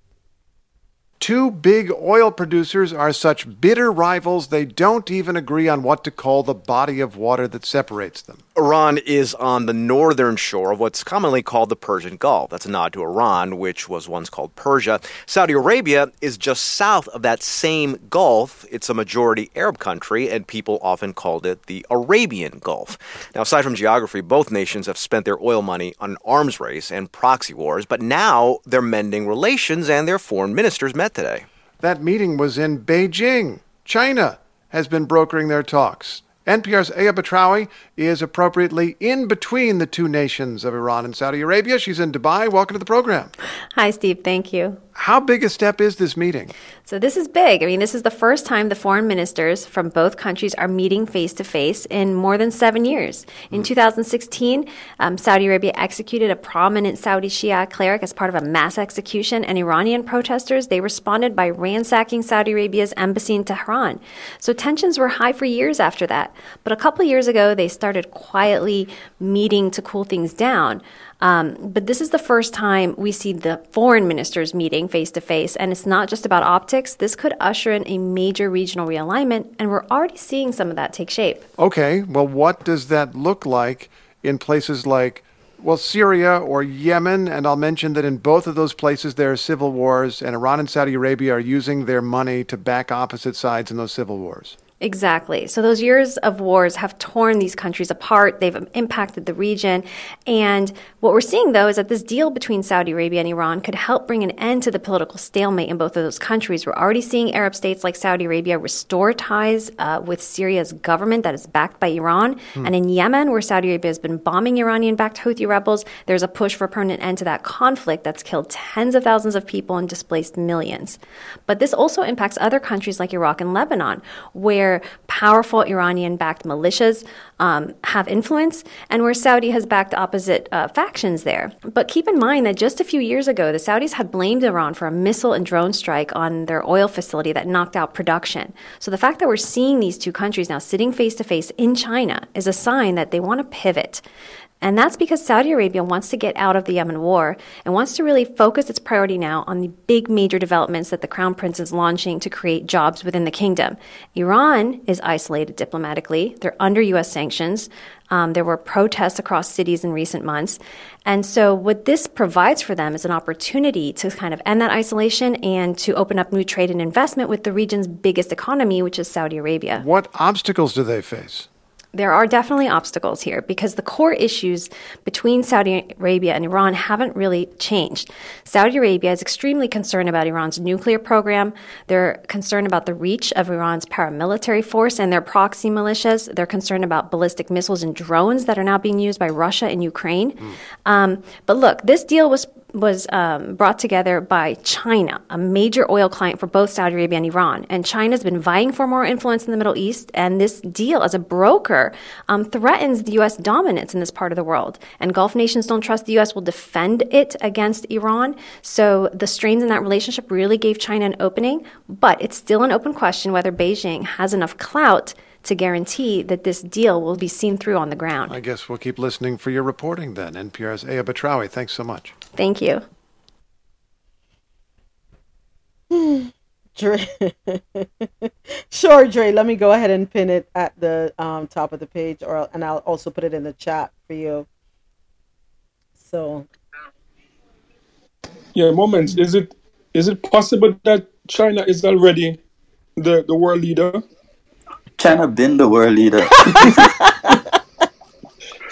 Two big oil producers are such bitter rivals they don't even agree on what to call the body of water that separates them. Iran is on the northern shore of what's commonly called the Persian Gulf. That's a nod to Iran, which was once called Persia. Saudi Arabia is just south of that same Gulf. It's a majority Arab country, and people often called it the Arabian Gulf. Now, aside from geography, both nations have spent their oil money on an arms race and proxy wars, but now they're mending relations, and their foreign ministers met today. That meeting was in Beijing. China has been brokering their talks. NPR's Aya Batrawi is appropriately in between the two nations of Iran and Saudi Arabia. She's in Dubai. Welcome to the program. Hi, Steve. Thank you. How big a step is this meeting? So, this is big. I mean, this is the first time the foreign ministers from both countries are meeting face to face in more than seven years. In 2016, um, Saudi Arabia executed a prominent Saudi Shia cleric as part of a mass execution, and Iranian protesters they responded by ransacking Saudi Arabia's embassy in Tehran. So, tensions were high for years after that. But a couple years ago, they started quietly meeting to cool things down. Um, but this is the first time we see the foreign ministers meeting face to face, and it's not just about optics. This could usher in a major regional realignment, and we're already seeing some of that take shape. Okay, well, what does that look like in places like, well, Syria or Yemen? And I'll mention that in both of those places there are civil wars, and Iran and Saudi Arabia are using their money to back opposite sides in those civil wars. Exactly. So those years of wars have torn these countries apart. They've impacted the region. And what we're seeing, though, is that this deal between Saudi Arabia and Iran could help bring an end to the political stalemate in both of those countries. We're already seeing Arab states like Saudi Arabia restore ties uh, with Syria's government that is backed by Iran. Hmm. And in Yemen, where Saudi Arabia has been bombing Iranian backed Houthi rebels, there's a push for a permanent end to that conflict that's killed tens of thousands of people and displaced millions. But this also impacts other countries like Iraq and Lebanon, where where powerful Iranian backed militias um, have influence and where Saudi has backed opposite uh, factions there. But keep in mind that just a few years ago, the Saudis had blamed Iran for a missile and drone strike on their oil facility that knocked out production. So the fact that we're seeing these two countries now sitting face to face in China is a sign that they want to pivot. And that's because Saudi Arabia wants to get out of the Yemen war and wants to really focus its priority now on the big major developments that the Crown Prince is launching to create jobs within the kingdom. Iran is isolated diplomatically, they're under U.S. sanctions. Um, there were protests across cities in recent months. And so, what this provides for them is an opportunity to kind of end that isolation and to open up new trade and investment with the region's biggest economy, which is Saudi Arabia. What obstacles do they face? There are definitely obstacles here because the core issues between Saudi Arabia and Iran haven't really changed. Saudi Arabia is extremely concerned about Iran's nuclear program. They're concerned about the reach of Iran's paramilitary force and their proxy militias. They're concerned about ballistic missiles and drones that are now being used by Russia and Ukraine. Mm. Um, but look, this deal was was um, brought together by China, a major oil client for both Saudi Arabia and Iran. And China's been vying for more influence in the Middle East, and this deal, as a broker, um, threatens the U.S. dominance in this part of the world. And Gulf nations don't trust the U.S. will defend it against Iran. So the strains in that relationship really gave China an opening, but it's still an open question whether Beijing has enough clout to guarantee that this deal will be seen through on the ground. I guess we'll keep listening for your reporting then. NPR's Aya Batrawi, thanks so much. Thank you. Dre. sure, Dre. Let me go ahead and pin it at the um, top of the page, or and I'll also put it in the chat for you. So. Yeah, moments. Is it is it possible that China is already the the world leader? China been the world leader.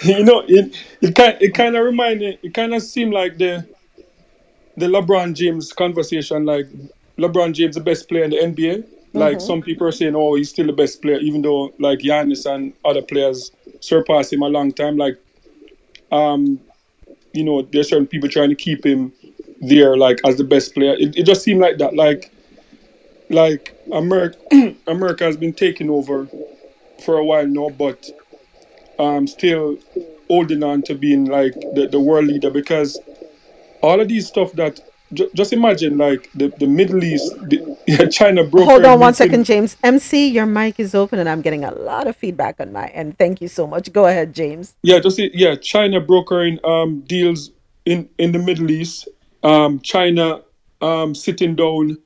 you know, it it kind it kind of reminded it kind of seemed like the the LeBron James conversation, like LeBron James the best player in the NBA. Like mm-hmm. some people are saying, oh, he's still the best player, even though like Giannis and other players surpass him a long time. Like, um, you know, there's certain people trying to keep him there, like as the best player. It, it just seemed like that. Like, like America, America has been taking over for a while now, but um, still holding on to being like the, the world leader because all of these stuff that ju- just imagine like the, the Middle East, the, yeah, China broke. Hold on one second, James. MC, your mic is open, and I'm getting a lot of feedback on my end. Thank you so much. Go ahead, James. Yeah, just yeah, China brokering um, deals in in the Middle East. Um, China um, sitting down,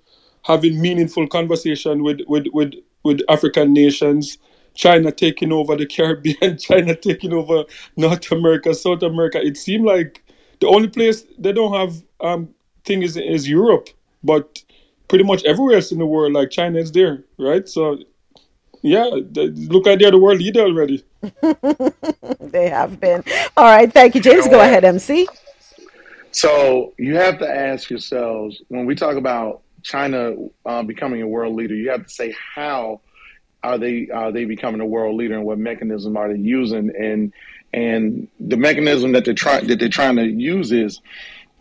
having meaningful conversation with with with with African nations. China taking over the Caribbean, China taking over North America, South America. It seemed like the only place they don't have um thing is is Europe, but pretty much everywhere else in the world, like China is there, right? So yeah, they, look like they're the world leader already. they have been. All right, thank you, James. Go ahead, MC. So you have to ask yourselves when we talk about China uh, becoming a world leader, you have to say how are they are they becoming a world leader and what mechanism are they using and and the mechanism that they're trying that they're trying to use is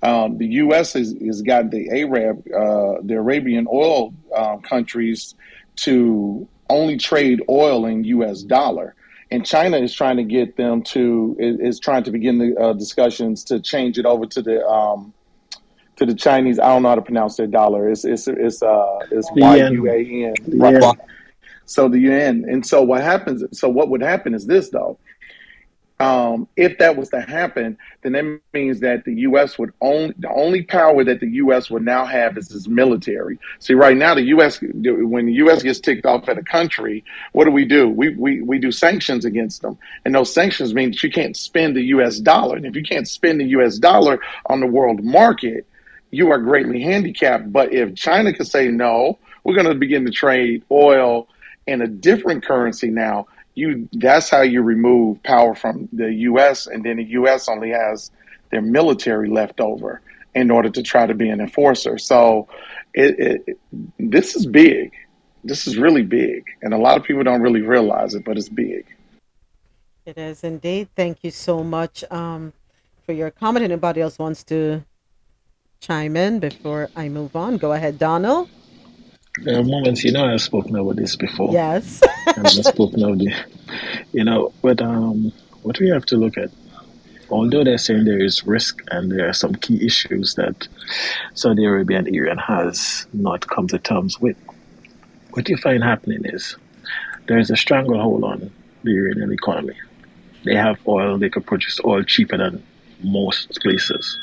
um, the U.S. has, has got the Arab uh, the Arabian oil uh, countries to only trade oil in U.S. dollar. And China is trying to get them to is, trying to begin the uh, discussions to change it over to the um, to the Chinese. I don't know how to pronounce their dollar. It's it's it's uh it's Y U A N. So the yuan. And so what happens, so what would happen is this though. Um, if that was to happen, then that means that the U.S. would only the only power that the U.S. would now have is its military. See, right now the U.S. when the U.S. gets ticked off at a country, what do we do? We we we do sanctions against them, and those sanctions mean that you can't spend the U.S. dollar. And if you can't spend the U.S. dollar on the world market, you are greatly handicapped. But if China could say no, we're going to begin to trade oil in a different currency now, you that's how you remove power from the U.S. and then the U.S. only has their military left over in order to try to be an enforcer. So it, it, this is big. This is really big, and a lot of people don't really realize it, but it's big. It is indeed. Thank you so much um, for your comment. Anybody else wants to chime in before I move on? Go ahead, Donald. There are moments, you know, I've spoken about this before. Yes. I've spoken of the, you know, but um, what we have to look at, although they're saying there is risk and there are some key issues that Saudi Arabia and Iran has not come to terms with, what you find happening is there is a stranglehold on the Iranian economy. They have oil, they could produce oil cheaper than most places.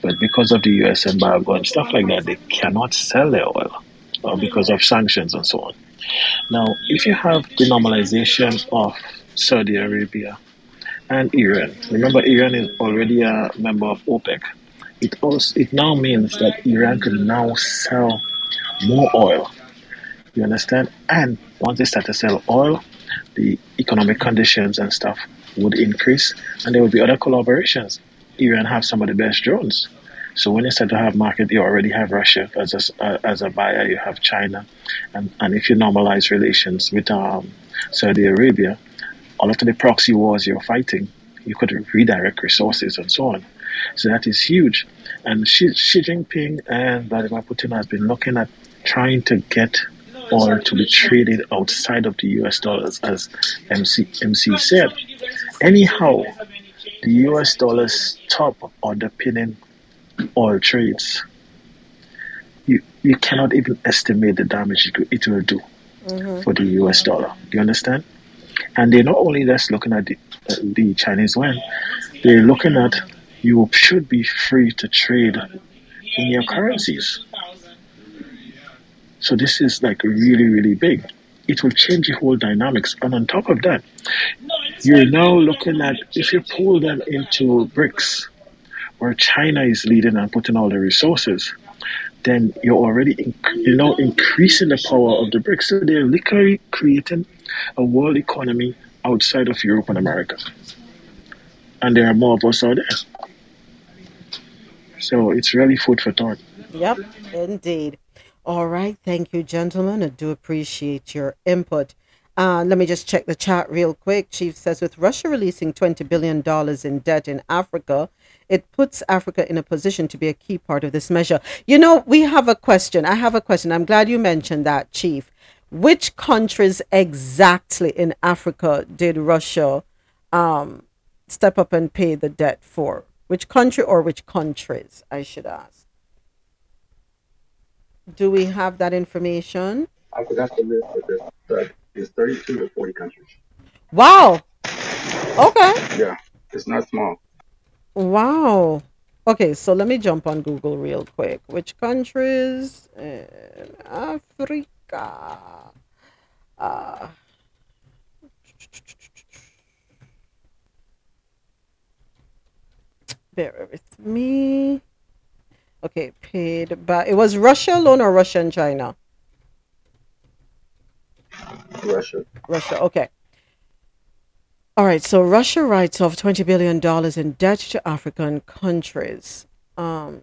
But because of the US embargo and stuff like that, they cannot sell their oil uh, because of sanctions and so on. Now, if you have the normalization of Saudi Arabia and Iran, remember Iran is already a member of OPEC. It also it now means that Iran can now sell more oil. You understand? And once they start to sell oil, the economic conditions and stuff would increase, and there would be other collaborations. Iran have some of the best drones. So when you start to have market, you already have Russia as a, uh, as a buyer, you have China, and, and if you normalize relations with um, Saudi Arabia, all of the proxy wars you're fighting, you could redirect resources and so on. So that is huge. And Xi, Xi Jinping and Vladimir Putin has been looking at trying to get oil to be traded outside of the US dollars, as MC, MC said. Anyhow, the US dollars top underpinning oil trades. You, you cannot even estimate the damage it will do Mhm. for the US dollar. Do you understand? And they're not only just looking at the, uh, the Chinese yuan, they're looking at you should be free to trade in your currencies. So this is like really, really big. It will change the whole dynamics. And on top of that, you're now looking at if you pull them into BRICS, where China is leading and putting all the resources, then you're already inc- you know increasing the power of the BRICS. So they're literally creating a world economy outside of Europe and America, and there are more of us out there. So it's really food for thought. Yep, indeed. All right. Thank you, gentlemen. I do appreciate your input. Uh, let me just check the chat real quick. Chief says with Russia releasing $20 billion in debt in Africa, it puts Africa in a position to be a key part of this measure. You know, we have a question. I have a question. I'm glad you mentioned that, Chief. Which countries exactly in Africa did Russia um, step up and pay the debt for? Which country or which countries, I should ask? Do we have that information? I forgot the list, but there's, uh, there's 32 to 40 countries. Wow. Okay. Yeah, it's not small. Wow. Okay, so let me jump on Google real quick. Which countries in Africa? Uh, bear with me. Okay, paid by it was Russia alone or Russia and China? Russia. Russia, okay. All right, so Russia writes off $20 billion in debt to African countries. Um,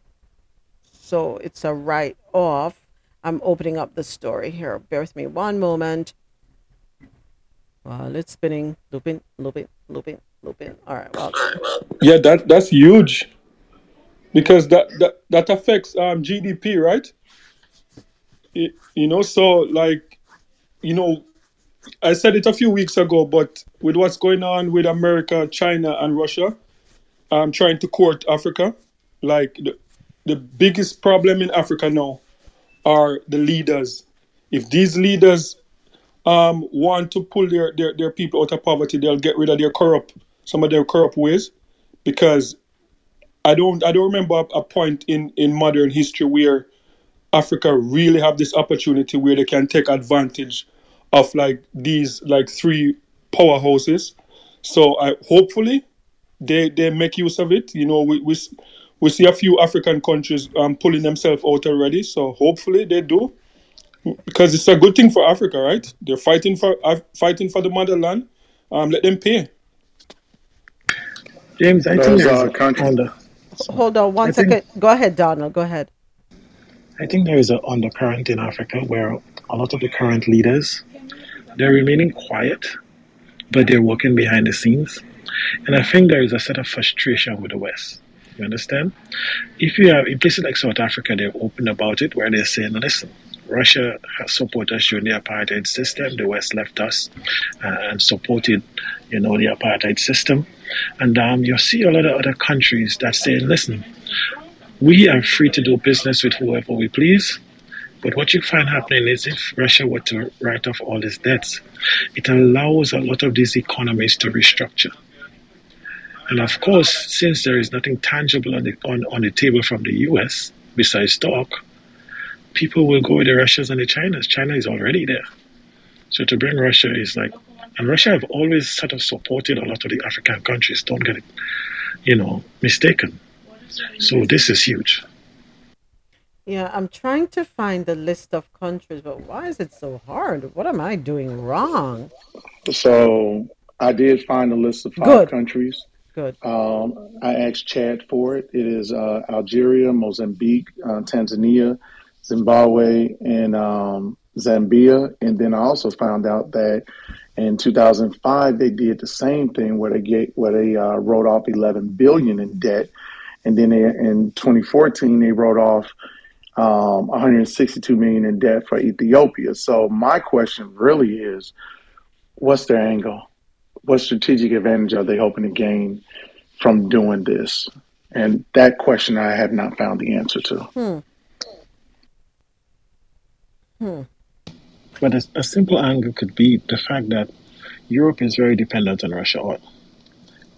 so it's a write off. I'm opening up the story here. Bear with me one moment. While it's spinning, looping, looping, looping, looping. All right, well, Yeah, that that's huge because that that, that affects um, GDP, right? Y- you know, so like, you know, I said it a few weeks ago, but with what's going on with America, China, and Russia, um, trying to court Africa, like the, the biggest problem in Africa now are the leaders. If these leaders um, want to pull their, their, their people out of poverty, they'll get rid of their corrupt some of their corrupt ways because I don't I don't remember a, a point in, in modern history where Africa really have this opportunity where they can take advantage of like these like three powerhouses. So I hopefully they they make use of it. You know, we we, we see a few African countries um, pulling themselves out already. So hopefully they do because it's a good thing for Africa, right? They're fighting for uh, fighting for the motherland. Um, let them pay. James, I think Those, there is uh, a countries- under, hold on one I think- Go ahead, Donald. Go ahead. I think there is an undercurrent in Africa where a lot of the current leaders they're remaining quiet, but they're working behind the scenes. And I think there is a set of frustration with the West. You understand? If you have in places like South Africa, they're open about it, where they're saying, "Listen, Russia has supported us during the apartheid system. The West left us uh, and supported, you know, the apartheid system. And um, you see a lot of other countries that say, listen, we are free to do business with whoever we please. But what you find happening is if Russia were to write off all its debts, it allows a lot of these economies to restructure. And of course, since there is nothing tangible on the, on, on the table from the US besides talk, people will go with the Russians and the Chinas. China is already there. So to bring Russia is like, and Russia have always sort of supported a lot of the African countries. Don't get it, you know, mistaken. So this is huge. Yeah, I'm trying to find the list of countries, but why is it so hard? What am I doing wrong? So I did find a list of five Good. countries. Good. Um, I asked Chad for it. It is uh, Algeria, Mozambique, uh, Tanzania, Zimbabwe, and um, Zambia. And then I also found out that in 2005 they did the same thing where they get where they uh, wrote off 11 billion in debt, and then they, in 2014 they wrote off um, 162 million in debt for Ethiopia. So my question really is, what's their angle? What strategic advantage are they hoping to gain from doing this? And that question I have not found the answer to. Hmm. Hmm. But a, a simple angle could be the fact that Europe is very dependent on Russia oil.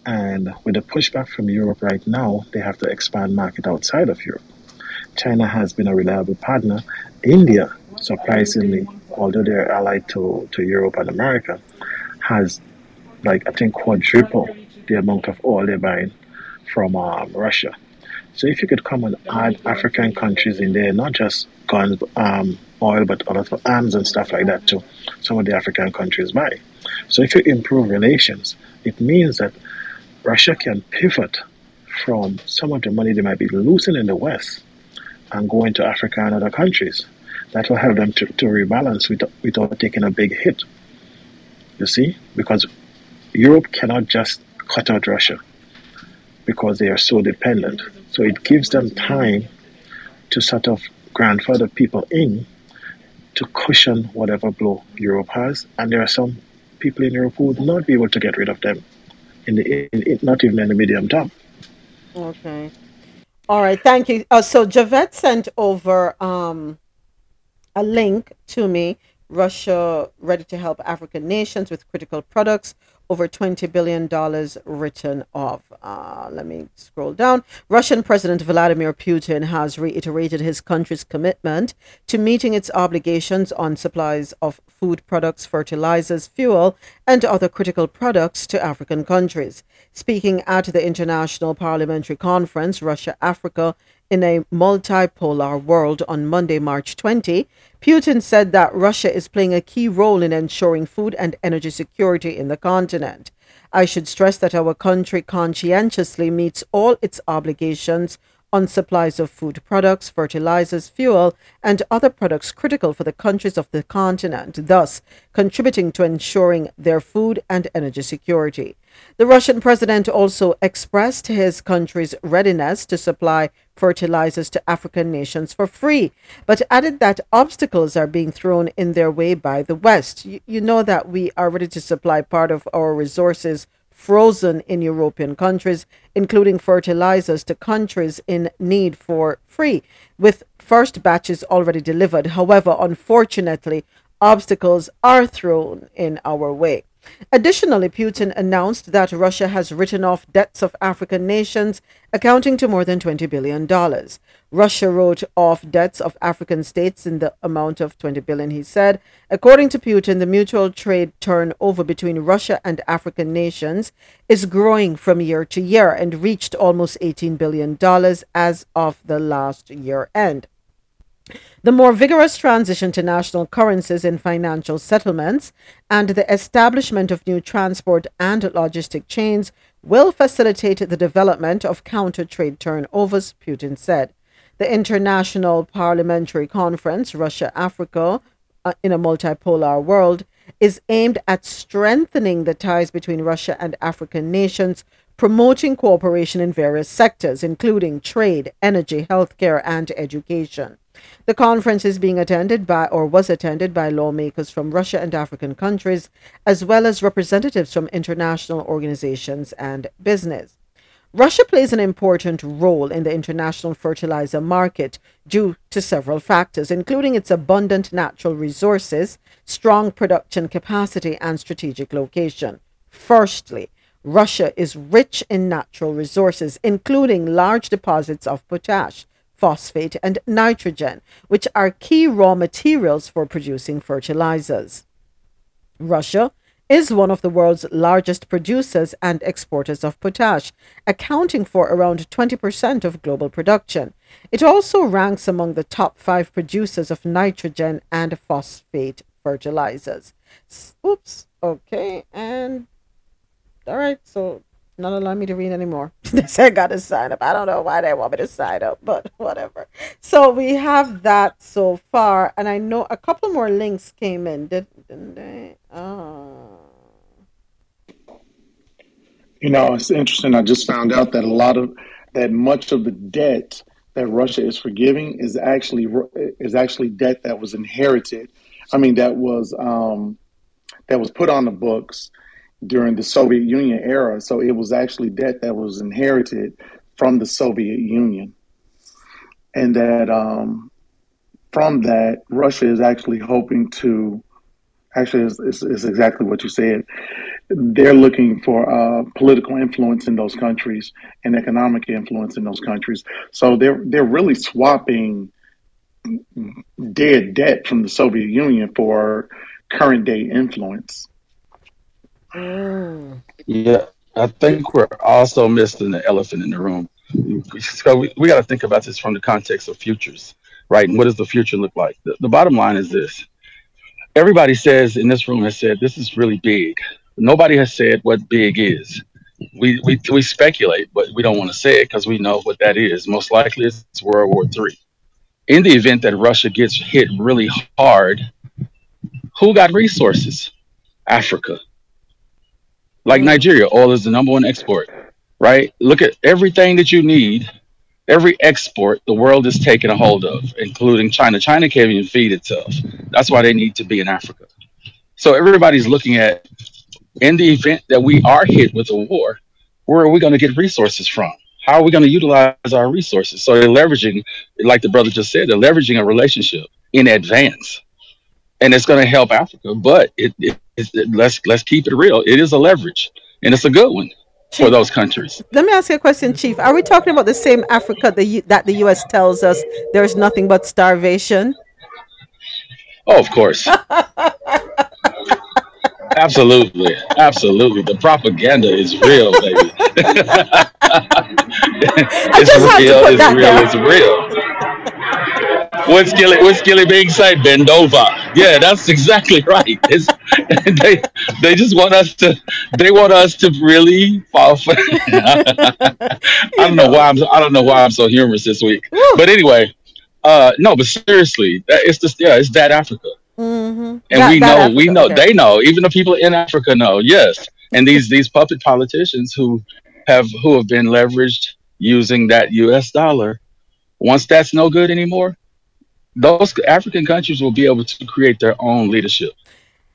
And with the pushback from Europe right now, they have to expand market outside of Europe. China has been a reliable partner. India, surprisingly, although they're allied to, to Europe and America, has like I think quadruple the amount of oil they're buying from um, Russia. So if you could come and add African countries in there, not just guns, um, oil, but a lot of arms and stuff like that too, some of the African countries buy. So if you improve relations, it means that Russia can pivot from some of the money they might be losing in the West and go into Africa and other countries. That will help them to, to rebalance without, without taking a big hit. You see? Because Europe cannot just cut out Russia because they are so dependent. So it gives them time to sort of grandfather people in to cushion whatever blow Europe has. And there are some people in Europe who would not be able to get rid of them, in the in, in, not even in the medium term. Okay. All right. Thank you. Uh, so Javette sent over um, a link to me. Russia ready to help African nations with critical products over $20 billion written off. Uh, let me scroll down. Russian President Vladimir Putin has reiterated his country's commitment to meeting its obligations on supplies of food products, fertilizers, fuel, and other critical products to African countries. Speaking at the International Parliamentary Conference, Russia Africa in a multipolar world on Monday, March 20, Putin said that Russia is playing a key role in ensuring food and energy security in the continent. I should stress that our country conscientiously meets all its obligations on supplies of food products, fertilizers, fuel, and other products critical for the countries of the continent, thus contributing to ensuring their food and energy security. The Russian president also expressed his country's readiness to supply fertilizers to African nations for free, but added that obstacles are being thrown in their way by the West. You, you know that we are ready to supply part of our resources frozen in European countries, including fertilizers to countries in need for free, with first batches already delivered. However, unfortunately, obstacles are thrown in our way. Additionally, Putin announced that Russia has written off debts of African nations accounting to more than $20 billion. Russia wrote off debts of African states in the amount of 20 billion, he said. According to Putin, the mutual trade turnover between Russia and African nations is growing from year to year and reached almost $18 billion as of the last year end. The more vigorous transition to national currencies in financial settlements and the establishment of new transport and logistic chains will facilitate the development of counter trade turnovers, Putin said. The International Parliamentary Conference, Russia Africa uh, in a Multipolar World, is aimed at strengthening the ties between Russia and African nations, promoting cooperation in various sectors, including trade, energy, healthcare, and education. The conference is being attended by or was attended by lawmakers from Russia and African countries, as well as representatives from international organizations and business. Russia plays an important role in the international fertilizer market due to several factors, including its abundant natural resources, strong production capacity, and strategic location. Firstly, Russia is rich in natural resources, including large deposits of potash, phosphate, and nitrogen, which are key raw materials for producing fertilizers. Russia is one of the world's largest producers and exporters of potash, accounting for around 20% of global production. It also ranks among the top five producers of nitrogen and phosphate fertilizers. Oops. Okay. And all right. So not allowing me to read anymore. they said got to sign up. I don't know why they want me to sign up, but whatever. So we have that so far, and I know a couple more links came in, did, didn't they? Oh. You know, it's interesting. I just found out that a lot of that much of the debt that Russia is forgiving is actually is actually debt that was inherited. I mean, that was um, that was put on the books during the Soviet Union era. So it was actually debt that was inherited from the Soviet Union, and that um, from that Russia is actually hoping to actually it's, is, is exactly what you said they're looking for uh, political influence in those countries and economic influence in those countries. So they're they're really swapping dead debt from the Soviet Union for current day influence. Mm. Yeah, I think we're also missing the elephant in the room. So we, we got to think about this from the context of futures, right? And what does the future look like? The, the bottom line is this. Everybody says in this room has said this is really big nobody has said what big is. We, we, we speculate, but we don't want to say it because we know what that is. Most likely it's World War III. In the event that Russia gets hit really hard, who got resources? Africa. Like Nigeria, oil is the number one export, right? Look at everything that you need, every export the world is taking a hold of, including China. China can't even feed itself. That's why they need to be in Africa. So everybody's looking at in the event that we are hit with a war, where are we going to get resources from? How are we going to utilize our resources? So they're leveraging, like the brother just said, they're leveraging a relationship in advance, and it's going to help Africa. But it, it, let's let's keep it real. It is a leverage, and it's a good one Chief, for those countries. Let me ask you a question, Chief. Are we talking about the same Africa that, you, that the U.S. tells us there's nothing but starvation? Oh, of course. Absolutely, absolutely. The propaganda is real, baby. it's real. It's real. It's real. What's Skilly? What's Skilly being said? Bend over. Yeah, that's exactly right. It's, they they just want us to. They want us to really fall for. I don't know why I'm. I don't know why I'm so humorous this week. Woo. But anyway, uh, no. But seriously, it's just yeah, it's that Africa. Mm-hmm. And that, we know, Africa, we know, okay. they know, even the people in Africa know. Yes, and these these puppet politicians who have who have been leveraged using that U.S. dollar. Once that's no good anymore, those African countries will be able to create their own leadership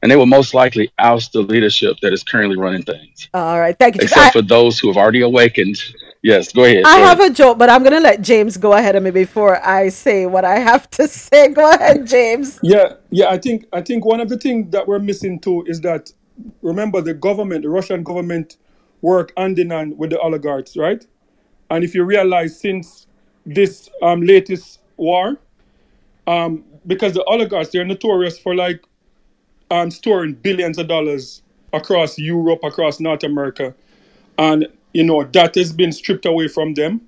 and they will most likely oust the leadership that is currently running things. All right, thank you. Except I, for those who have already awakened. Yes, go ahead. I go have ahead. a joke, but I'm going to let James go ahead of me before I say what I have to say. Go ahead, James. Yeah, yeah. I think I think one of the things that we're missing too is that remember the government, the Russian government, work hand in hand with the oligarchs, right? And if you realize since this um, latest war, um, because the oligarchs they're notorious for like um, storing billions of dollars across Europe, across North America. And, you know, that has been stripped away from them.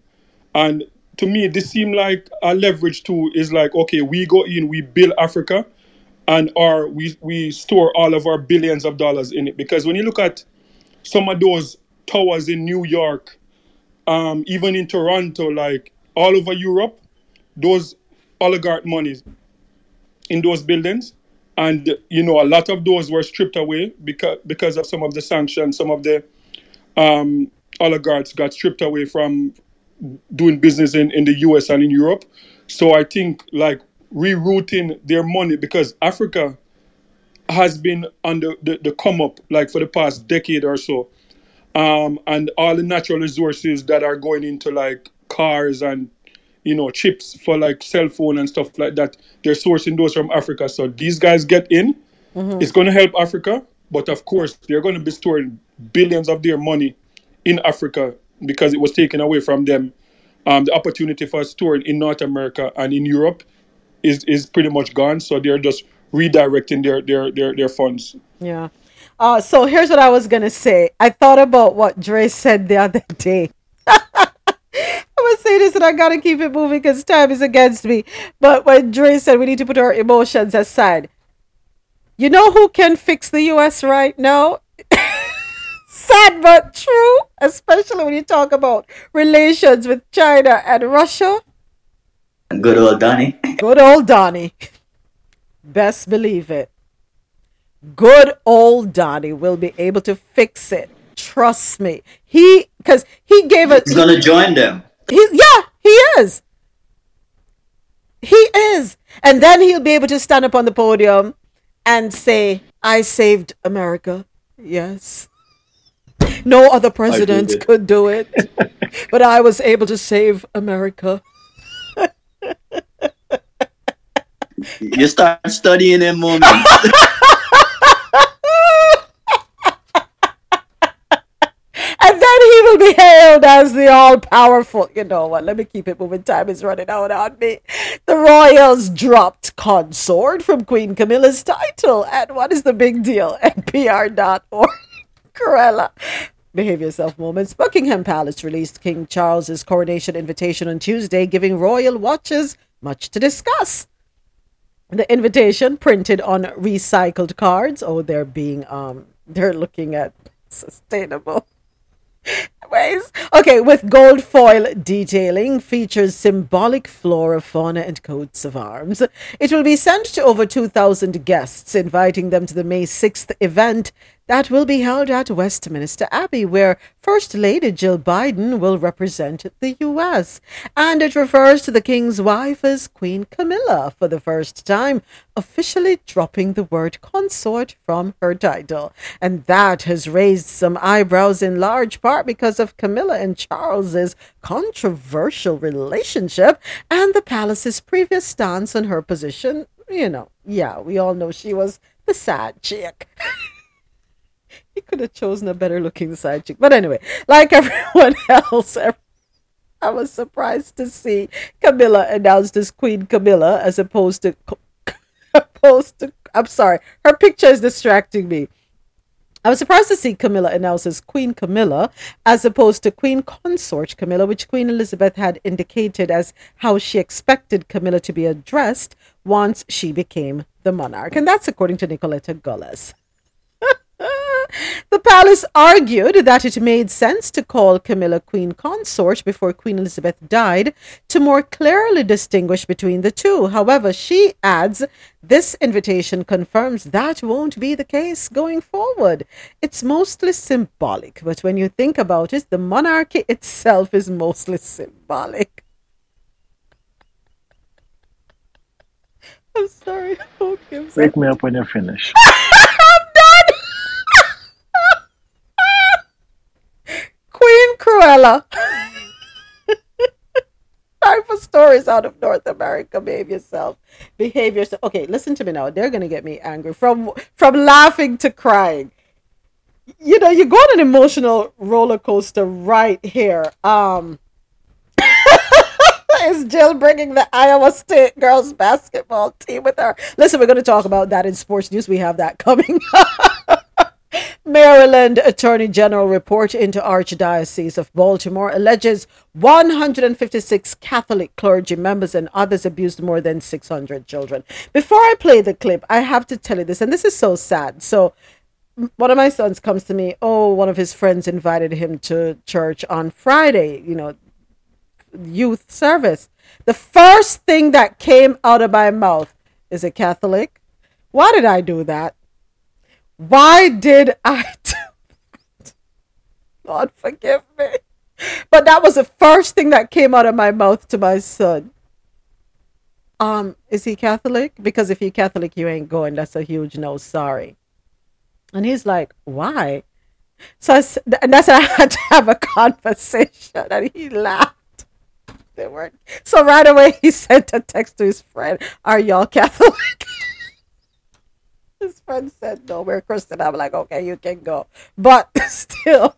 And to me, this seemed like a leverage tool is like, okay, we go in, we build Africa, and our we, we store all of our billions of dollars in it. Because when you look at some of those towers in New York, um, even in Toronto, like all over Europe, those oligarch monies in those buildings and you know a lot of those were stripped away because because of some of the sanctions some of the um, oligarchs got stripped away from doing business in, in the US and in Europe So I think like rerouting their money because Africa has been the, the, the come up like for the past decade or so. Um, and all the natural resources that are going into like cars and you know chips for like cell phone and stuff like that they're sourcing those from africa so these guys get in Mhm. it's going to help africa but of course they're going to be storing billions of their money in africa because it was taken away from them um, the opportunity for storing in north america and in europe is is pretty much gone so they're just redirecting their their their, their funds Yeah. Uh, so here's what I was gonna say. I thought about what Dre said the other day. I'm gonna say this and I gotta keep it moving because time is against me. But when Dre said we need to put our emotions aside, you know who can fix the US right now? Sad but true, especially when you talk about relations with China and Russia. Good old Donnie. Good old Donnie. Best believe it. Good old Donnie will be able to fix it. Trust me. He, because he gave it. He's gonna join them. He, yeah, he is. He is. And then he'll be able to stand up on the podium and say, I saved America. Yes. No other president could do it. but I was able to save America. You start studying them moments. And then he will be hailed as the all powerful. You know what? Let me keep it moving. Time is running out on me. The royals dropped consort from Queen Camilla's title. And what is the big deal? NPR.org. Corella. Behave yourself moments. Buckingham Palace released King Charles's coronation invitation on Tuesday, giving royal watchers much to discuss. The invitation printed on recycled cards. Oh, they're being um they're looking at sustainable ways. Okay, with gold foil detailing, features symbolic flora, fauna, and coats of arms. It will be sent to over 2,000 guests, inviting them to the May 6th event that will be held at Westminster Abbey, where First Lady Jill Biden will represent the U.S. And it refers to the King's wife as Queen Camilla for the first time, officially dropping the word consort from her title. And that has raised some eyebrows in large part because of Camilla and Charles's controversial relationship and the palace's previous stance on her position. You know, yeah, we all know she was the sad chick. could have chosen a better looking side chick. But anyway, like everyone else, I was surprised to see Camilla announced as Queen Camilla as opposed to opposed to I'm sorry, her picture is distracting me. I was surprised to see Camilla announced as Queen Camilla as opposed to Queen Consort Camilla, which Queen Elizabeth had indicated as how she expected Camilla to be addressed once she became the monarch. And that's according to Nicoletta Gullis. The palace argued that it made sense to call Camilla Queen Consort before Queen Elizabeth died to more clearly distinguish between the two. However, she adds this invitation confirms that won't be the case going forward. It's mostly symbolic, but when you think about it, the monarchy itself is mostly symbolic. I'm sorry. Who gives a Wake me up when you finish. Queen Cruella. Time for stories out of North America. Behave yourself. Behave yourself. Okay, listen to me now. They're gonna get me angry from from laughing to crying. You know, you go on an emotional roller coaster right here. Um, is Jill bringing the Iowa State girls basketball team with her? Listen, we're going to talk about that in sports news. We have that coming. Maryland Attorney General report into Archdiocese of Baltimore alleges 156 Catholic clergy members and others abused more than 600 children. Before I play the clip, I have to tell you this, and this is so sad. So, one of my sons comes to me. Oh, one of his friends invited him to church on Friday. You know, youth service. The first thing that came out of my mouth is a Catholic. Why did I do that? Why did I do that? Lord, forgive me. But that was the first thing that came out of my mouth to my son. um, is he Catholic? Because if you're Catholic, you ain't going. That's a huge no. Sorry. And he's like, why? So I and that's I had to have a conversation, and he laughed. They weren't. So right away, he sent a text to his friend, "Are y'all Catholic?" His friend said, "No, we're Christian." I'm like, "Okay, you can go," but still,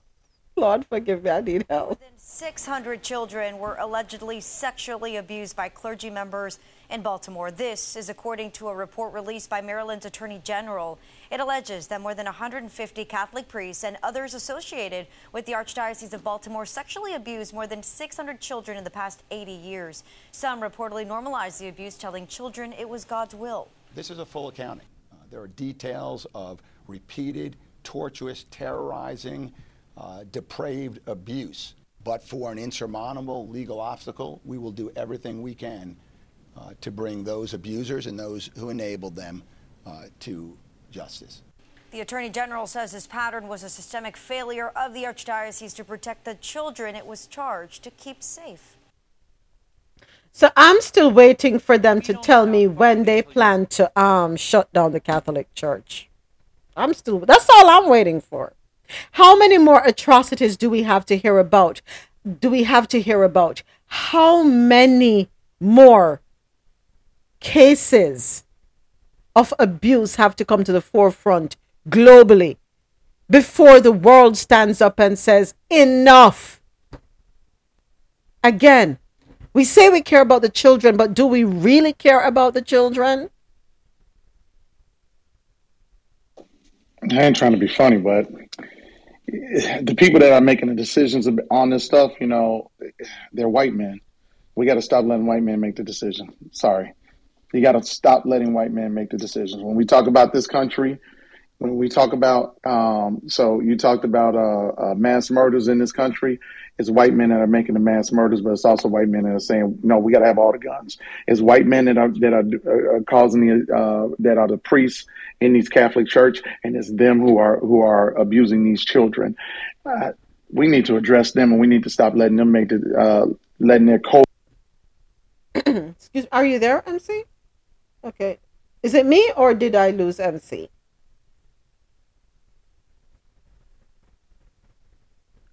Lord forgive me, I need help. 600 children were allegedly sexually abused by clergy members in Baltimore. This is according to a report released by Maryland's Attorney General. It alleges that more than 150 Catholic priests and others associated with the Archdiocese of Baltimore sexually abused more than 600 children in the past 80 years. Some reportedly normalized the abuse, telling children it was God's will. This is a full accounting. There are details of repeated, tortuous, terrorizing, uh, depraved abuse. But for an insurmountable legal obstacle, we will do everything we can uh, to bring those abusers and those who enabled them uh, to justice. The Attorney General says this pattern was a systemic failure of the Archdiocese to protect the children it was charged to keep safe. So I'm still waiting for them to tell me when they plan to um shut down the Catholic Church. I'm still that's all I'm waiting for. How many more atrocities do we have to hear about? Do we have to hear about? How many more cases of abuse have to come to the forefront globally before the world stands up and says, enough? Again, we say we care about the children, but do we really care about the children? I ain't trying to be funny, but the people that are making the decisions on this stuff, you know, they're white men. We got to stop letting white men make the decision. Sorry. You got to stop letting white men make the decisions. When we talk about this country, when we talk about, um, so you talked about uh, uh, mass murders in this country. It's white men that are making the mass murders, but it's also white men that are saying, no, we got to have all the guns. It's white men that are that are uh, causing the uh, that are the priests in these Catholic church, and it's them who are who are abusing these children. Uh, we need to address them, and we need to stop letting them make the uh, letting their code. Excuse Are you there, MC? Okay. Is it me or did I lose MC?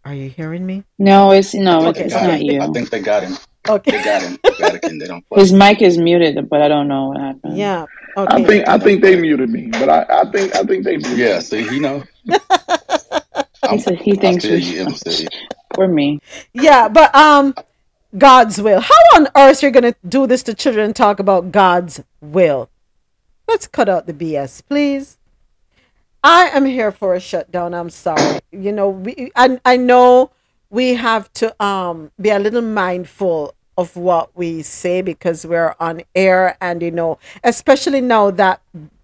Are you hearing me? No, it's no, Okay, it's okay. not you. I think they got him. Okay. They got him. Vatican. They don't. His mic is muted, but I don't know what happened. Yeah. I think I think they muted me, but I, I think I think they muted Yeah. See, you know. He said he thinks feel we you, MC. or me. Yeah, but um God's will. How on earth are you're gonna do this to children and talk about God's will? Let's cut out the BS, please. I am here for a shutdown. I'm sorry. You know, we I I know we have to um be a little mindful of what we say because we're on air and you know, especially now that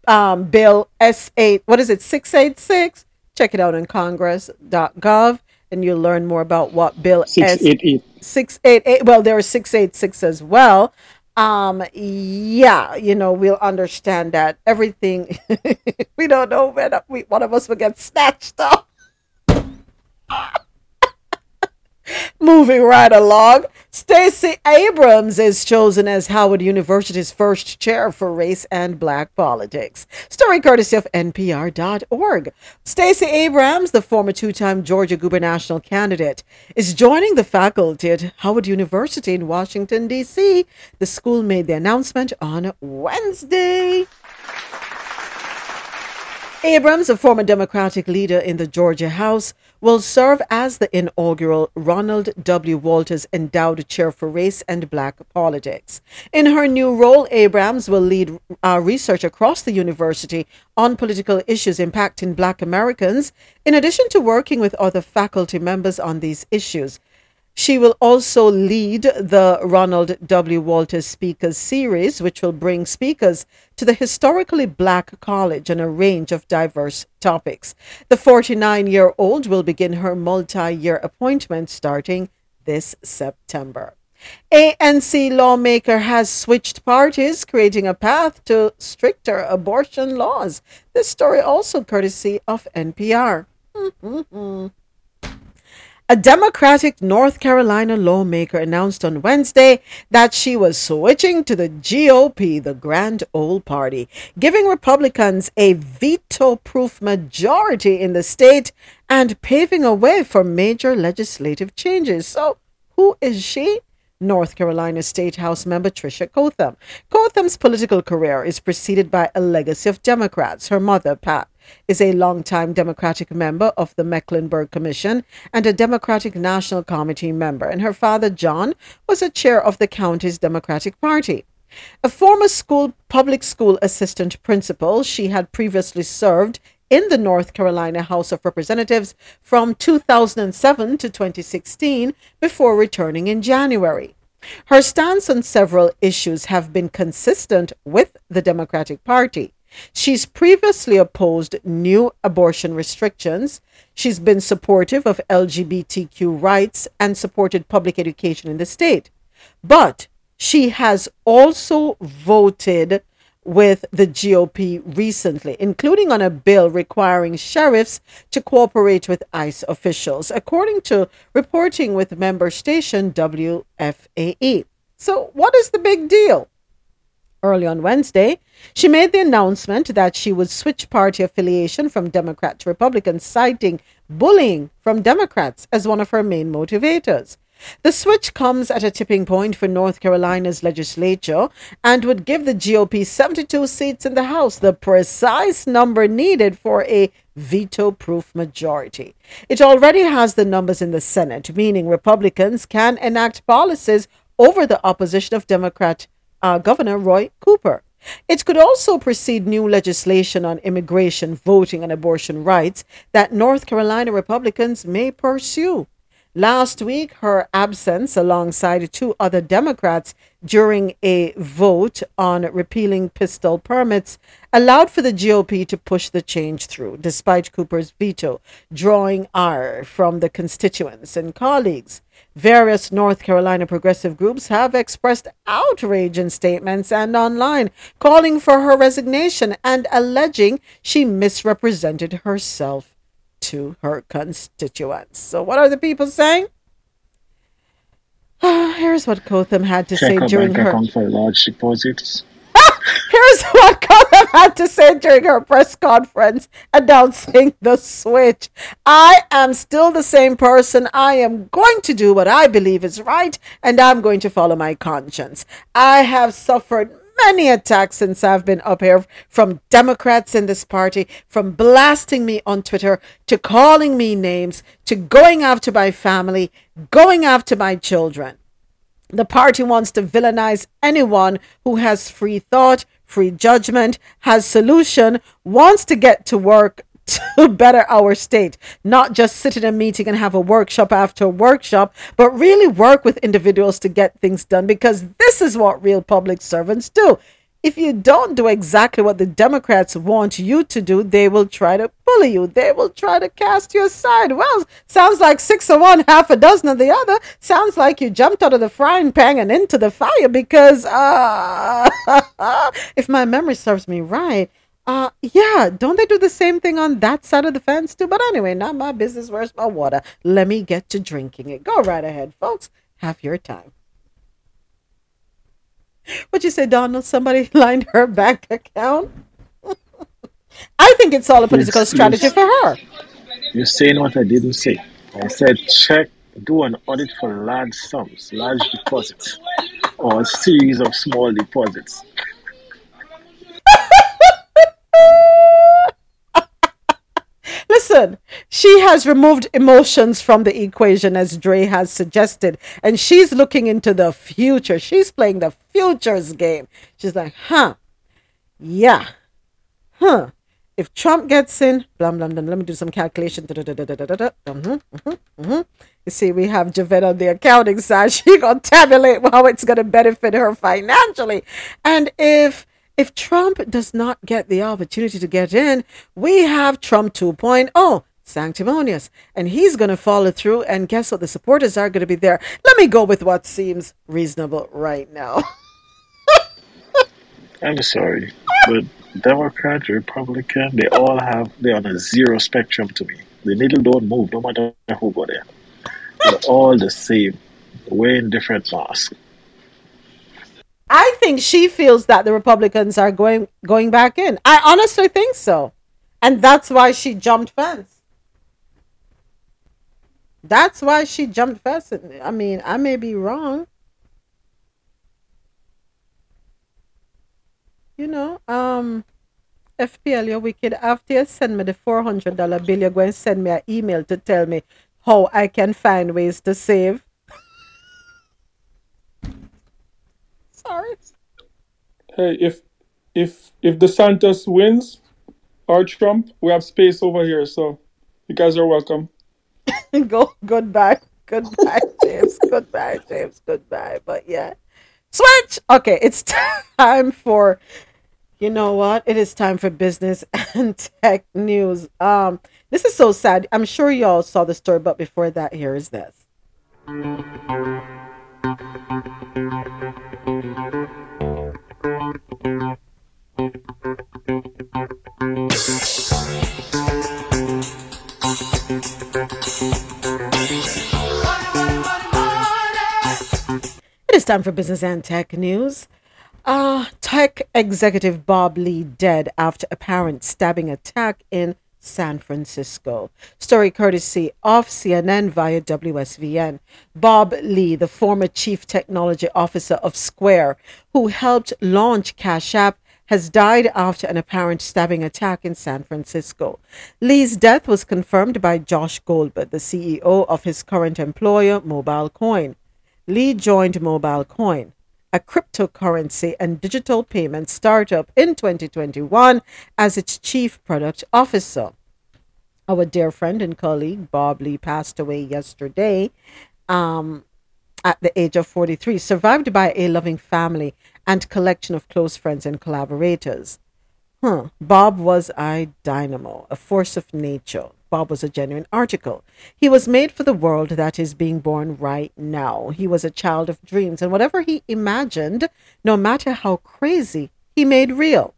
um bill S8 what is it 686 check it out on congress.gov and you'll learn more about what bill S 688. 688 well there are 686 as well um yeah you know we'll understand that everything we don't know when we, one of us will get snatched up Moving right along, Stacey Abrams is chosen as Howard University's first chair for race and black politics. Story courtesy of NPR.org. Stacey Abrams, the former two time Georgia gubernatorial candidate, is joining the faculty at Howard University in Washington, D.C. The school made the announcement on Wednesday. Abrams, a former Democratic leader in the Georgia House, will serve as the inaugural Ronald W. Walters Endowed Chair for Race and Black Politics. In her new role, Abrams will lead uh, research across the university on political issues impacting Black Americans, in addition to working with other faculty members on these issues. She will also lead the Ronald W. Walters Speakers Series, which will bring speakers to the historically black college on a range of diverse topics. The 49 year old will begin her multi year appointment starting this September. ANC lawmaker has switched parties, creating a path to stricter abortion laws. This story also courtesy of NPR. A Democratic North Carolina lawmaker announced on Wednesday that she was switching to the GOP, the Grand Old Party, giving Republicans a veto proof majority in the state and paving a way for major legislative changes. So, who is she? North Carolina State House member Tricia Cotham. Cotham's political career is preceded by a legacy of Democrats. Her mother, Pat, is a longtime Democratic member of the Mecklenburg Commission and a Democratic National Committee member, and her father, John, was a chair of the county's Democratic Party. A former school public school assistant principal, she had previously served in the North Carolina House of Representatives from 2007 to 2016 before returning in January. Her stance on several issues have been consistent with the Democratic Party. She's previously opposed new abortion restrictions. She's been supportive of LGBTQ rights and supported public education in the state. But she has also voted with the GOP recently, including on a bill requiring sheriffs to cooperate with ICE officials, according to reporting with member station WFAE. So, what is the big deal? Early on Wednesday, she made the announcement that she would switch party affiliation from Democrat to Republican, citing bullying from Democrats as one of her main motivators. The switch comes at a tipping point for North Carolina's legislature and would give the GOP 72 seats in the House, the precise number needed for a veto proof majority. It already has the numbers in the Senate, meaning Republicans can enact policies over the opposition of Democrat uh, Governor Roy Cooper. It could also precede new legislation on immigration, voting, and abortion rights that North Carolina Republicans may pursue. Last week, her absence alongside two other Democrats during a vote on repealing pistol permits allowed for the GOP to push the change through, despite Cooper's veto, drawing ire from the constituents and colleagues. Various North Carolina progressive groups have expressed outrage in statements and online, calling for her resignation and alleging she misrepresented herself to her constituents. So, what are the people saying? Here's what Cotham had to Check say during her. account for large deposits. Here's what Cotham had to say during her press conference announcing the switch. I am still the same person. I am going to do what I believe is right, and I'm going to follow my conscience. I have suffered many attacks since I've been up here from Democrats in this party, from blasting me on Twitter to calling me names to going after my family, going after my children. The party wants to villainize anyone who has free thought, free judgment, has solution, wants to get to work to better our state, not just sit in a meeting and have a workshop after workshop, but really work with individuals to get things done because this is what real public servants do. If you don't do exactly what the Democrats want you to do, they will try to bully you. They will try to cast you aside. Well, sounds like six of one, half a dozen of the other. Sounds like you jumped out of the frying pan and into the fire because, uh, if my memory serves me right, uh, yeah, don't they do the same thing on that side of the fence too? But anyway, not my business. Where's my water? Let me get to drinking it. Go right ahead, folks. Have your time. What you say, Donald? Somebody lined her bank account. I think it's all a political Yes, strategy yes. for her. You're saying what I didn't say. I said check, do an audit for large sums, large deposits, or a series of small deposits. Listen, she has removed emotions from the equation, as Dre has suggested, and she's looking into the future. She's playing the futures game. She's like, huh, yeah, huh. If Trump gets in, blah, blah, blah, let me do some calculation. You see, we have Javette on the accounting side. She gonna tabulate how it's gonna benefit her financially. And if if Trump does not get the opportunity to get in, we have Trump 2.0, sanctimonious, and he's going to follow through. And guess what? The supporters are going to be there. Let me go with what seems reasonable right now. I'm sorry, but Democrat, Republican, they all have they're on a zero spectrum to me. The needle don't move, no matter who go there. They're all the same, wearing different masks. I think she feels that the Republicans are going going back in. I honestly think so. And that's why she jumped fence. That's why she jumped fence. I mean, I may be wrong. You know, um FPL, you're wicked. After you send me the $400 bill, you're going to send me an email to tell me how I can find ways to save. Hey, if if if DeSantis wins or Trump, we have space over here, so you guys are welcome. Go goodbye. Goodbye, James. goodbye, James. Goodbye. But yeah. Switch! Okay, it's time for you know what? It is time for business and tech news. Um, this is so sad. I'm sure y'all saw the story, but before that, here is this. It is time for business and tech news. Uh, tech executive Bob Lee dead after apparent stabbing attack in San Francisco. Story courtesy of CNN via WSVN. Bob Lee, the former chief technology officer of Square, who helped launch Cash App, has died after an apparent stabbing attack in San Francisco. Lee's death was confirmed by Josh Goldberg, the CEO of his current employer, Mobile Coin. Lee joined Mobile Coin, a cryptocurrency and digital payment startup, in 2021 as its chief product officer. Our dear friend and colleague Bob Lee passed away yesterday um, at the age of 43, survived by a loving family and collection of close friends and collaborators. Huh. Bob was a dynamo, a force of nature. Bob was a genuine article. He was made for the world that is being born right now. He was a child of dreams, and whatever he imagined, no matter how crazy, he made real.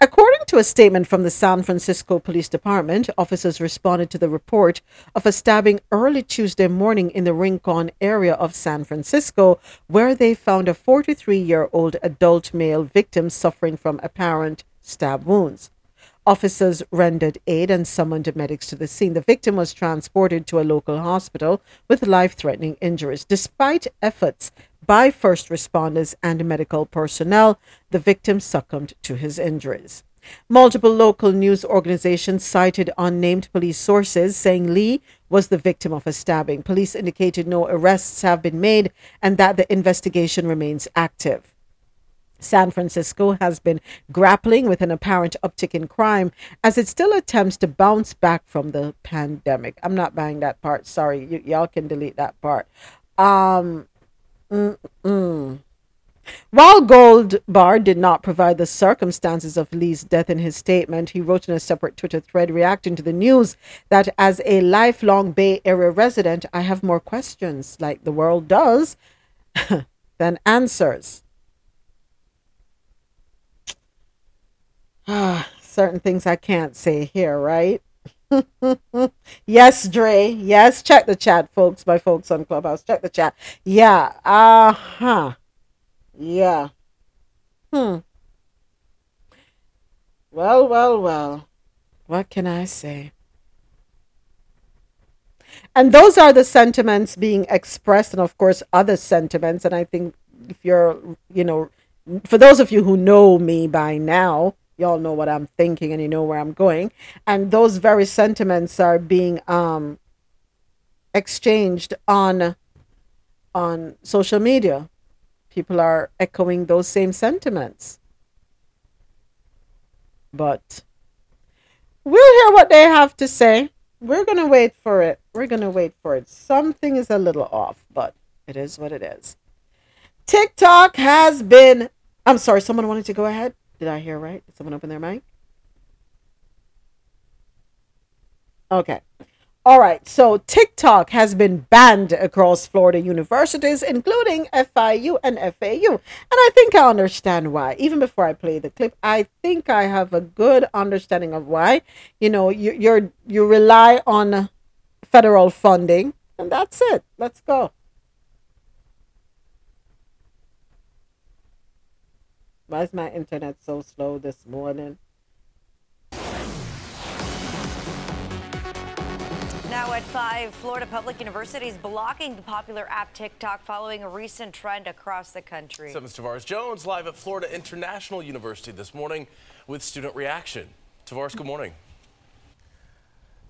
According to a statement from the San Francisco Police Department, officers responded to the report of a stabbing early Tuesday morning in the Rincon area of San Francisco, where they found a 43 year old adult male victim suffering from apparent stab wounds. Officers rendered aid and summoned medics to the scene. The victim was transported to a local hospital with life threatening injuries. Despite efforts by first responders and medical personnel, the victim succumbed to his injuries. Multiple local news organizations cited unnamed police sources saying Lee was the victim of a stabbing. Police indicated no arrests have been made and that the investigation remains active. San Francisco has been grappling with an apparent uptick in crime as it still attempts to bounce back from the pandemic. I'm not buying that part. Sorry, y- y'all can delete that part. Um, mm-mm. While Goldberg did not provide the circumstances of Lee's death in his statement, he wrote in a separate Twitter thread reacting to the news that as a lifelong Bay Area resident, I have more questions, like the world does, than answers. Ah, certain things I can't say here, right? yes, Dre. Yes, check the chat, folks. My folks on Clubhouse, check the chat. Yeah. Uh huh. Yeah. Hmm. Well, well, well. What can I say? And those are the sentiments being expressed, and of course, other sentiments. And I think if you're, you know, for those of you who know me by now, y'all know what I'm thinking and you know where I'm going. And those very sentiments are being um exchanged on on social media. People are echoing those same sentiments. But we'll hear what they have to say. We're going to wait for it. We're going to wait for it. Something is a little off, but it is what it is. TikTok has been. I'm sorry, someone wanted to go ahead. Did I hear right? Did someone open their mic? Okay. All right. So TikTok has been banned across Florida universities, including FIU and FAU. And I think I understand why. Even before I play the clip, I think I have a good understanding of why. You know, you, you're you rely on federal funding And that's it. Let's go. Why is my internet so slow this morning? Now at 5, Florida Public University is blocking the popular app TikTok following a recent trend across the country. 7's Tavares Jones live at Florida International University this morning with student reaction. Tavares, good morning.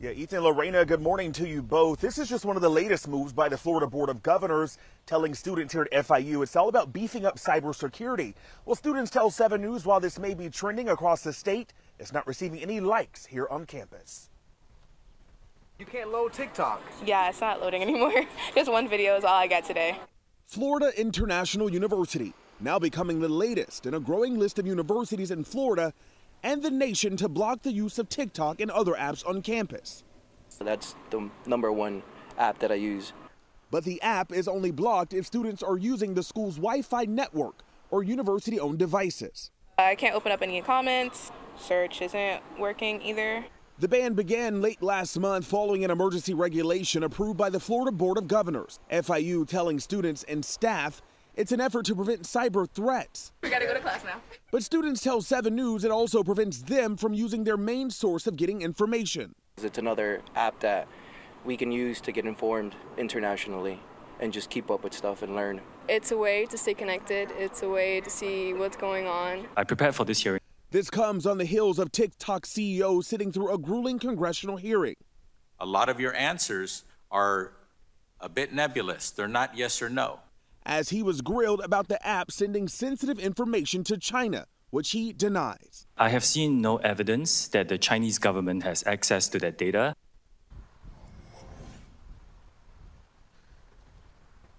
Yeah, Ethan Lorena, good morning to you both. This is just one of the latest moves by the Florida Board of Governors telling students here at FIU it's all about beefing up cybersecurity. Well, students tell 7 News while this may be trending across the state, it's not receiving any likes here on campus. You can't load TikTok. Yeah, it's not loading anymore. Just one video is all I got today. Florida International University, now becoming the latest in a growing list of universities in Florida and the nation to block the use of TikTok and other apps on campus. That's the number one app that I use. But the app is only blocked if students are using the school's Wi Fi network or university owned devices. I can't open up any comments. Search isn't working either. The ban began late last month following an emergency regulation approved by the Florida Board of Governors. FIU telling students and staff it's an effort to prevent cyber threats. We gotta go to class now. But students tell 7 News it also prevents them from using their main source of getting information. It's another app that we can use to get informed internationally and just keep up with stuff and learn. It's a way to stay connected, it's a way to see what's going on. I prepared for this hearing. This comes on the heels of TikTok CEO sitting through a grueling congressional hearing. A lot of your answers are a bit nebulous. They're not yes or no. As he was grilled about the app sending sensitive information to China, which he denies. I have seen no evidence that the Chinese government has access to that data.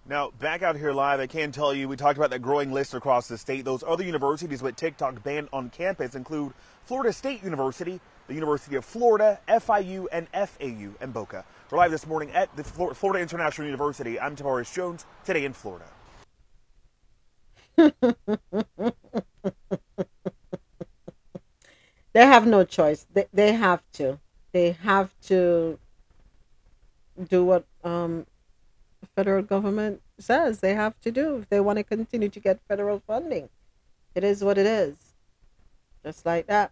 Now, back out here live, I can tell you we talked about that growing list across the state. Those other universities with TikTok banned on campus include Florida State University, the University of Florida, FIU, and FAU and Boca. We're live this morning at the Florida International University. I'm Tavares Jones, today in Florida. They have no choice. They, they have to. They have to do what um, federal government says they have to do if they want to continue to get federal funding. It is what it is. Just like that.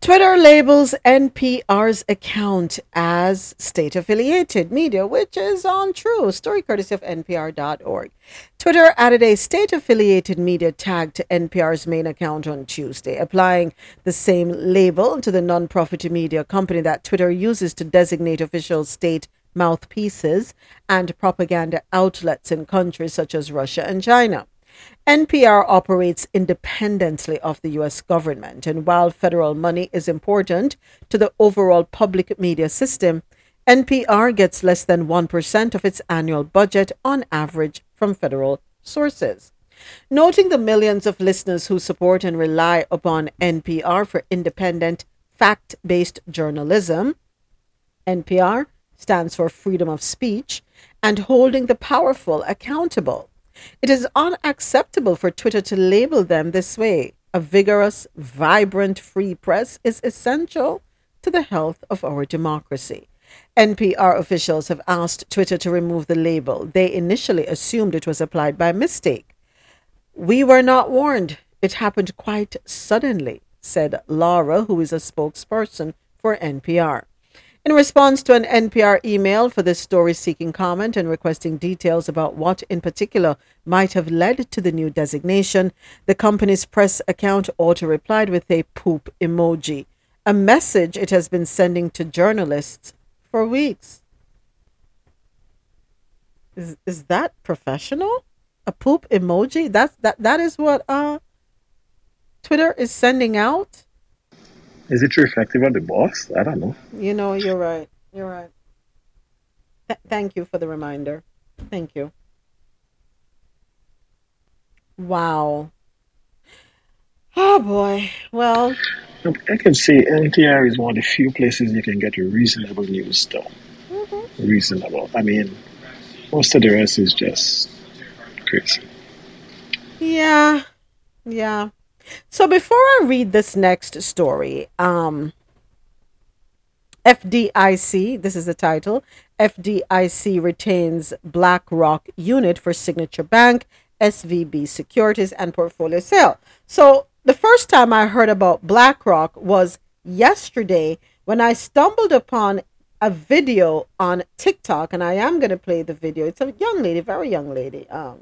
Twitter labels NPR's account as state affiliated media, which is untrue. Story courtesy of NPR.org. Twitter added a state affiliated media tag to NPR's main account on Tuesday, applying the same label to the nonprofit media company that Twitter uses to designate official state mouthpieces and propaganda outlets in countries such as Russia and China. NPR operates independently of the U.S. government, and while federal money is important to the overall public media system, NPR gets less than 1% of its annual budget on average from federal sources. Noting the millions of listeners who support and rely upon NPR for independent, fact based journalism, NPR stands for freedom of speech and holding the powerful accountable. It is unacceptable for Twitter to label them this way. A vigorous, vibrant free press is essential to the health of our democracy. NPR officials have asked Twitter to remove the label. They initially assumed it was applied by mistake. We were not warned. It happened quite suddenly, said Laura, who is a spokesperson for NPR. In response to an NPR email for this story seeking comment and requesting details about what in particular might have led to the new designation, the company's press account auto replied with a poop emoji, a message it has been sending to journalists for weeks. Is, is that professional? A poop emoji? That's that that is what uh Twitter is sending out? Is it reflective of the boss? I don't know. You know, you're right. You're right. Th- thank you for the reminder. Thank you. Wow. Oh boy. Well, I can say NPR is one of the few places you can get a reasonable news, though. Mm-hmm. Reasonable. I mean, most of the rest is just crazy. Yeah. Yeah. So before I read this next story, um, FDIC, this is the title. FDIC retains BlackRock unit for Signature Bank, SVB Securities, and portfolio sale. So the first time I heard about BlackRock was yesterday when I stumbled upon a video on TikTok, and I am going to play the video. It's a young lady, very young lady, um,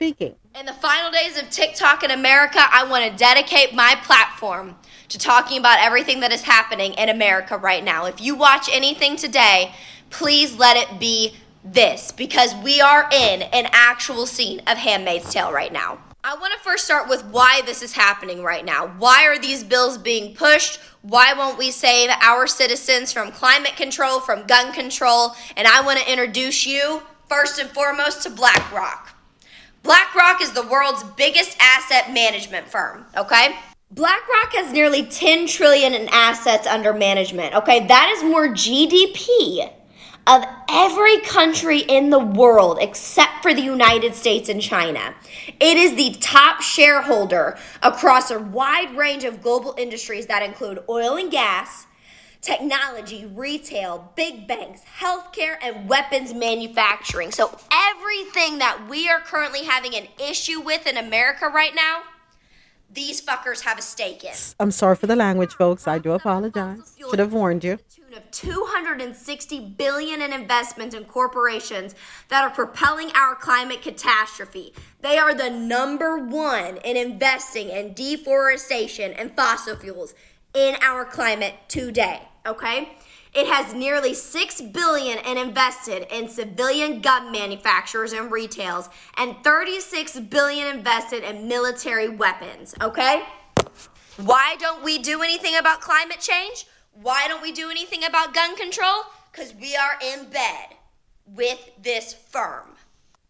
speaking. In the final days of TikTok in America, I want to dedicate my platform to talking about everything that is happening in America right now. If you watch anything today, please let it be this because we are in an actual scene of Handmaid's Tale right now. I want to first start with why this is happening right now. Why are these bills being pushed? Why won't we save our citizens from climate control, from gun control? And I want to introduce you, first and foremost, to BlackRock. BlackRock is the world's biggest asset management firm, okay? BlackRock has nearly 10 trillion in assets under management, okay? That is more GDP of every country in the world except for the United States and China. It is the top shareholder across a wide range of global industries that include oil and gas, technology, retail, big banks, healthcare, and weapons manufacturing. So, everything that we are currently having an issue with in America right now, these fuckers have a stake in. I'm sorry for the language, folks. I do apologize. Should have warned you. Of 260 billion in investments in corporations that are propelling our climate catastrophe. They are the number one in investing in deforestation and fossil fuels in our climate today. Okay? It has nearly 6 billion and invested in civilian gun manufacturers and retails and 36 billion invested in military weapons, okay? Why don't we do anything about climate change? Why don't we do anything about gun control? Cuz we are in bed with this firm.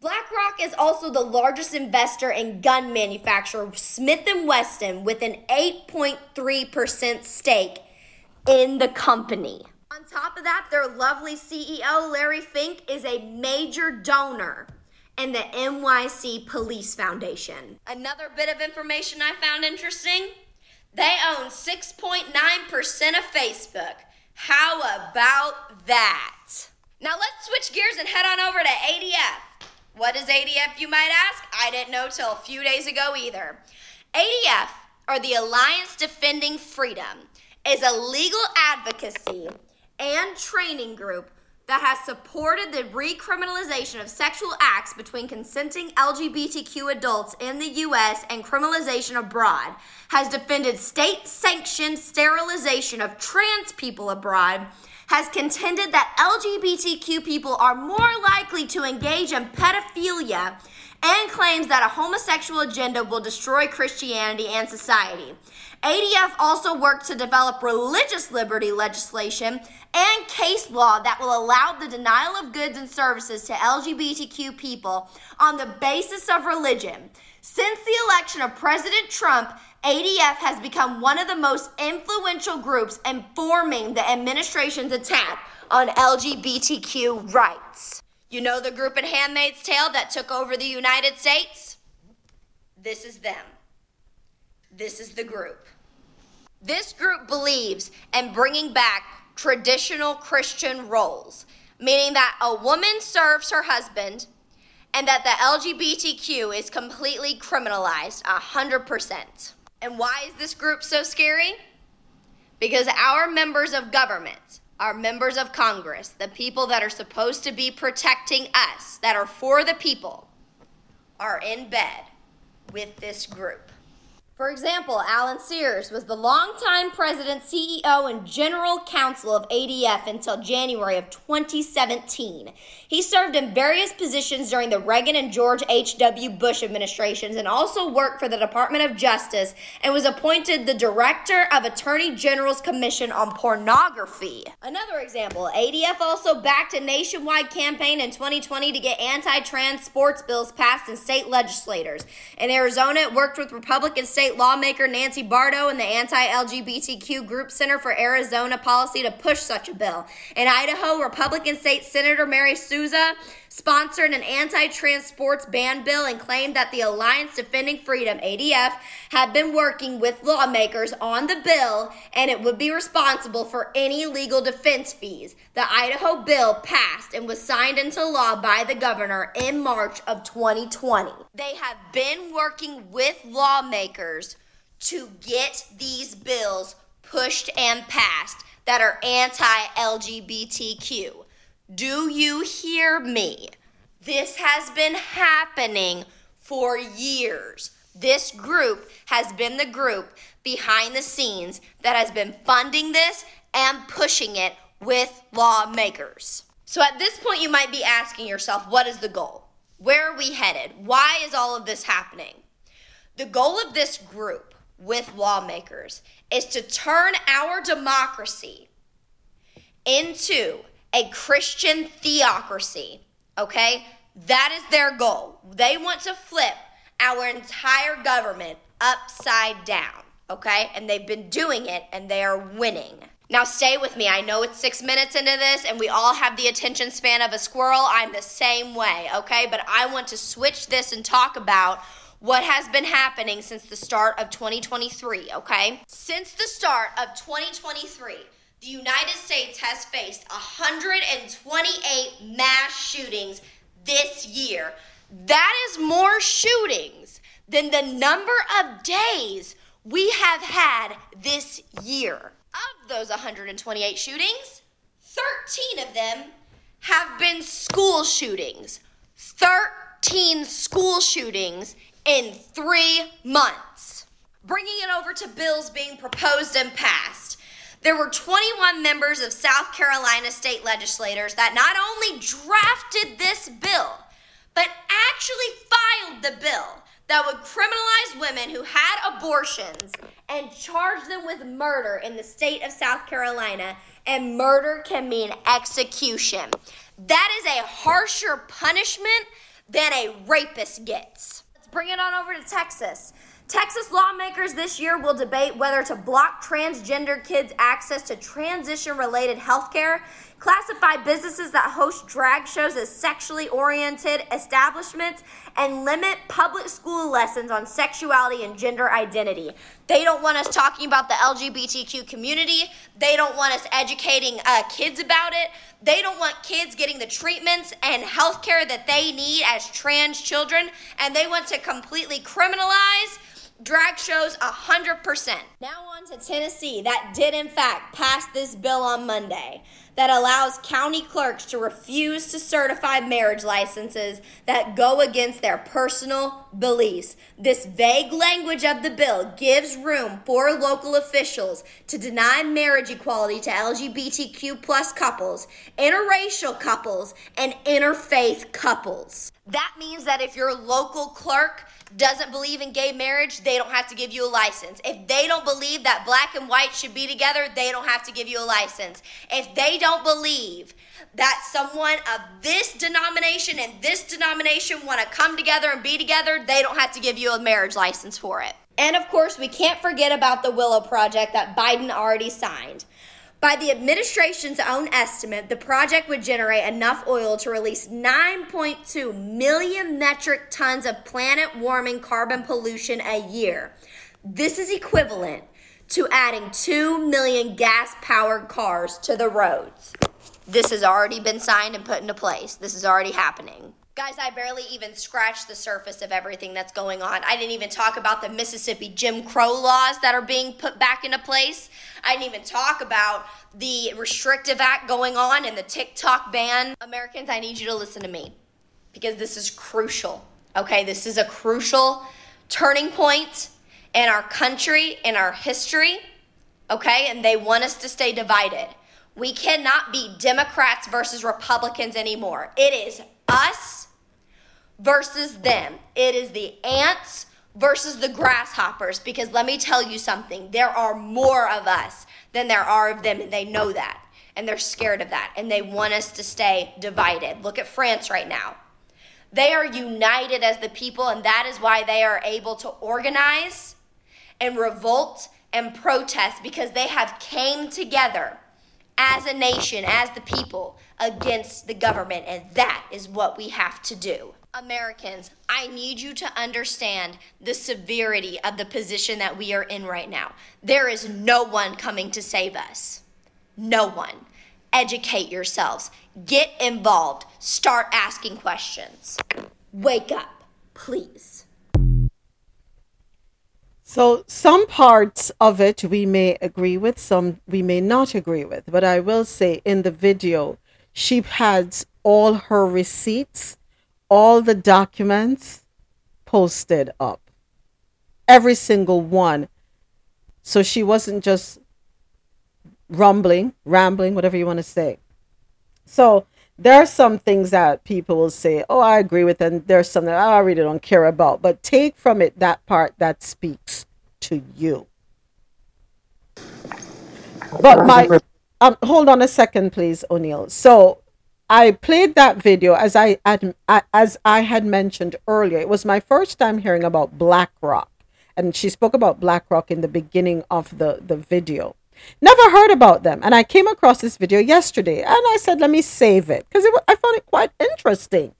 BlackRock is also the largest investor in gun manufacturer Smith & Wesson with an 8.3% stake in the company. On top of that, their lovely CEO, Larry Fink, is a major donor in the NYC Police Foundation. Another bit of information I found interesting they own 6.9% of Facebook. How about that? Now let's switch gears and head on over to ADF. What is ADF, you might ask? I didn't know till a few days ago either. ADF, or the Alliance Defending Freedom, is a legal advocacy and training group that has supported the recriminalization of sexual acts between consenting LGBTQ adults in the U.S. and criminalization abroad, has defended state sanctioned sterilization of trans people abroad, has contended that LGBTQ people are more likely to engage in pedophilia and claims that a homosexual agenda will destroy Christianity and society. ADF also worked to develop religious liberty legislation and case law that will allow the denial of goods and services to LGBTQ people on the basis of religion. Since the election of President Trump, ADF has become one of the most influential groups informing the administration's attack on LGBTQ rights. You know the group in Handmaid's Tale that took over the United States? This is them. This is the group. This group believes in bringing back traditional Christian roles, meaning that a woman serves her husband and that the LGBTQ is completely criminalized 100%. And why is this group so scary? Because our members of government, our members of Congress, the people that are supposed to be protecting us, that are for the people, are in bed with this group. For example, Alan Sears was the longtime president, CEO, and general counsel of ADF until January of 2017. He served in various positions during the Reagan and George H.W. Bush administrations and also worked for the Department of Justice and was appointed the director of Attorney General's Commission on Pornography. Another example, ADF also backed a nationwide campaign in 2020 to get anti trans sports bills passed in state legislators. In Arizona, it worked with Republican state State lawmaker Nancy Barto and the anti LGBTQ Group Center for Arizona Policy to push such a bill. In Idaho, Republican State Senator Mary Souza sponsored an anti trans sports ban bill and claimed that the Alliance Defending Freedom, ADF, had been working with lawmakers on the bill and it would be responsible for any legal defense fees. The Idaho bill passed and was signed into law by the governor in March of 2020. They have been working with lawmakers to get these bills pushed and passed that are anti LGBTQ. Do you hear me? This has been happening for years. This group has been the group behind the scenes that has been funding this and pushing it with lawmakers. So at this point, you might be asking yourself, what is the goal? Where are we headed? Why is all of this happening? The goal of this group with lawmakers is to turn our democracy into a Christian theocracy. Okay? That is their goal. They want to flip our entire government upside down. Okay? And they've been doing it and they are winning. Now, stay with me. I know it's six minutes into this, and we all have the attention span of a squirrel. I'm the same way, okay? But I want to switch this and talk about what has been happening since the start of 2023, okay? Since the start of 2023, the United States has faced 128 mass shootings this year. That is more shootings than the number of days we have had this year. Of those 128 shootings, 13 of them have been school shootings. 13 school shootings in three months. Bringing it over to bills being proposed and passed. There were 21 members of South Carolina state legislators that not only drafted this bill, but actually filed the bill that would criminalize women who had abortions and charge them with murder in the state of South Carolina. And murder can mean execution. That is a harsher punishment than a rapist gets. Let's bring it on over to Texas. Texas lawmakers this year will debate whether to block transgender kids' access to transition related health care, classify businesses that host drag shows as sexually oriented establishments, and limit public school lessons on sexuality and gender identity. They don't want us talking about the LGBTQ community. They don't want us educating uh, kids about it. They don't want kids getting the treatments and health care that they need as trans children. And they want to completely criminalize drag shows 100%. Now on to Tennessee that did in fact pass this bill on Monday that allows county clerks to refuse to certify marriage licenses that go against their personal beliefs. This vague language of the bill gives room for local officials to deny marriage equality to LGBTQ plus couples, interracial couples, and interfaith couples. That means that if your local clerk doesn't believe in gay marriage, they don't have to give you a license. If they don't believe that black and white should be together, they don't have to give you a license. If they don't believe that someone of this denomination and this denomination want to come together and be together, they don't have to give you a marriage license for it. And of course, we can't forget about the Willow Project that Biden already signed. By the administration's own estimate, the project would generate enough oil to release 9.2 million metric tons of planet warming carbon pollution a year. This is equivalent to adding 2 million gas powered cars to the roads. This has already been signed and put into place. This is already happening. Guys, I barely even scratched the surface of everything that's going on. I didn't even talk about the Mississippi Jim Crow laws that are being put back into place. I didn't even talk about the restrictive act going on and the TikTok ban. Americans, I need you to listen to me because this is crucial. Okay, this is a crucial turning point in our country, in our history. Okay, and they want us to stay divided. We cannot be Democrats versus Republicans anymore. It is us versus them. It is the ants versus the grasshoppers because let me tell you something there are more of us than there are of them, and they know that. And they're scared of that, and they want us to stay divided. Look at France right now. They are united as the people, and that is why they are able to organize and revolt and protest because they have came together as a nation, as the people, against the government, and that is what we have to do. Americans, I need you to understand the severity of the position that we are in right now. There is no one coming to save us. No one. Educate yourselves. Get involved. Start asking questions. Wake up, please. So, some parts of it we may agree with, some we may not agree with. But I will say in the video, she has all her receipts, all the documents posted up. Every single one. So she wasn't just rumbling, rambling, whatever you want to say. So there are some things that people will say, "Oh, I agree with," and there's some that I really don't care about. But take from it that part that speaks to you. But my, um, hold on a second, please, O'Neill. So I played that video as I had, as I had mentioned earlier. It was my first time hearing about BlackRock, and she spoke about BlackRock in the beginning of the the video. Never heard about them. And I came across this video yesterday and I said, let me save it because I found it quite interesting.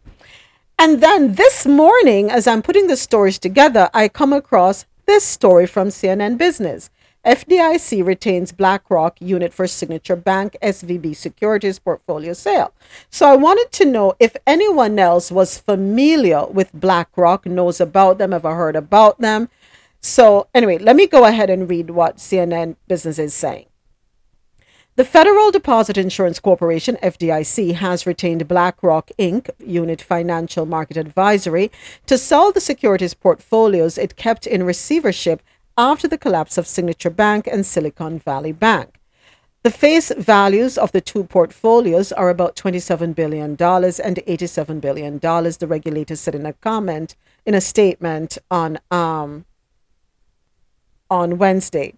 And then this morning, as I'm putting the stories together, I come across this story from CNN Business. FDIC retains BlackRock unit for Signature Bank SVB Securities portfolio sale. So I wanted to know if anyone else was familiar with BlackRock, knows about them, ever heard about them. So, anyway, let me go ahead and read what CNN Business is saying. The Federal Deposit Insurance Corporation, FDIC, has retained BlackRock Inc., Unit Financial Market Advisory, to sell the securities portfolios it kept in receivership after the collapse of Signature Bank and Silicon Valley Bank. The face values of the two portfolios are about $27 billion and $87 billion, the regulator said in a comment, in a statement on um, on Wednesday.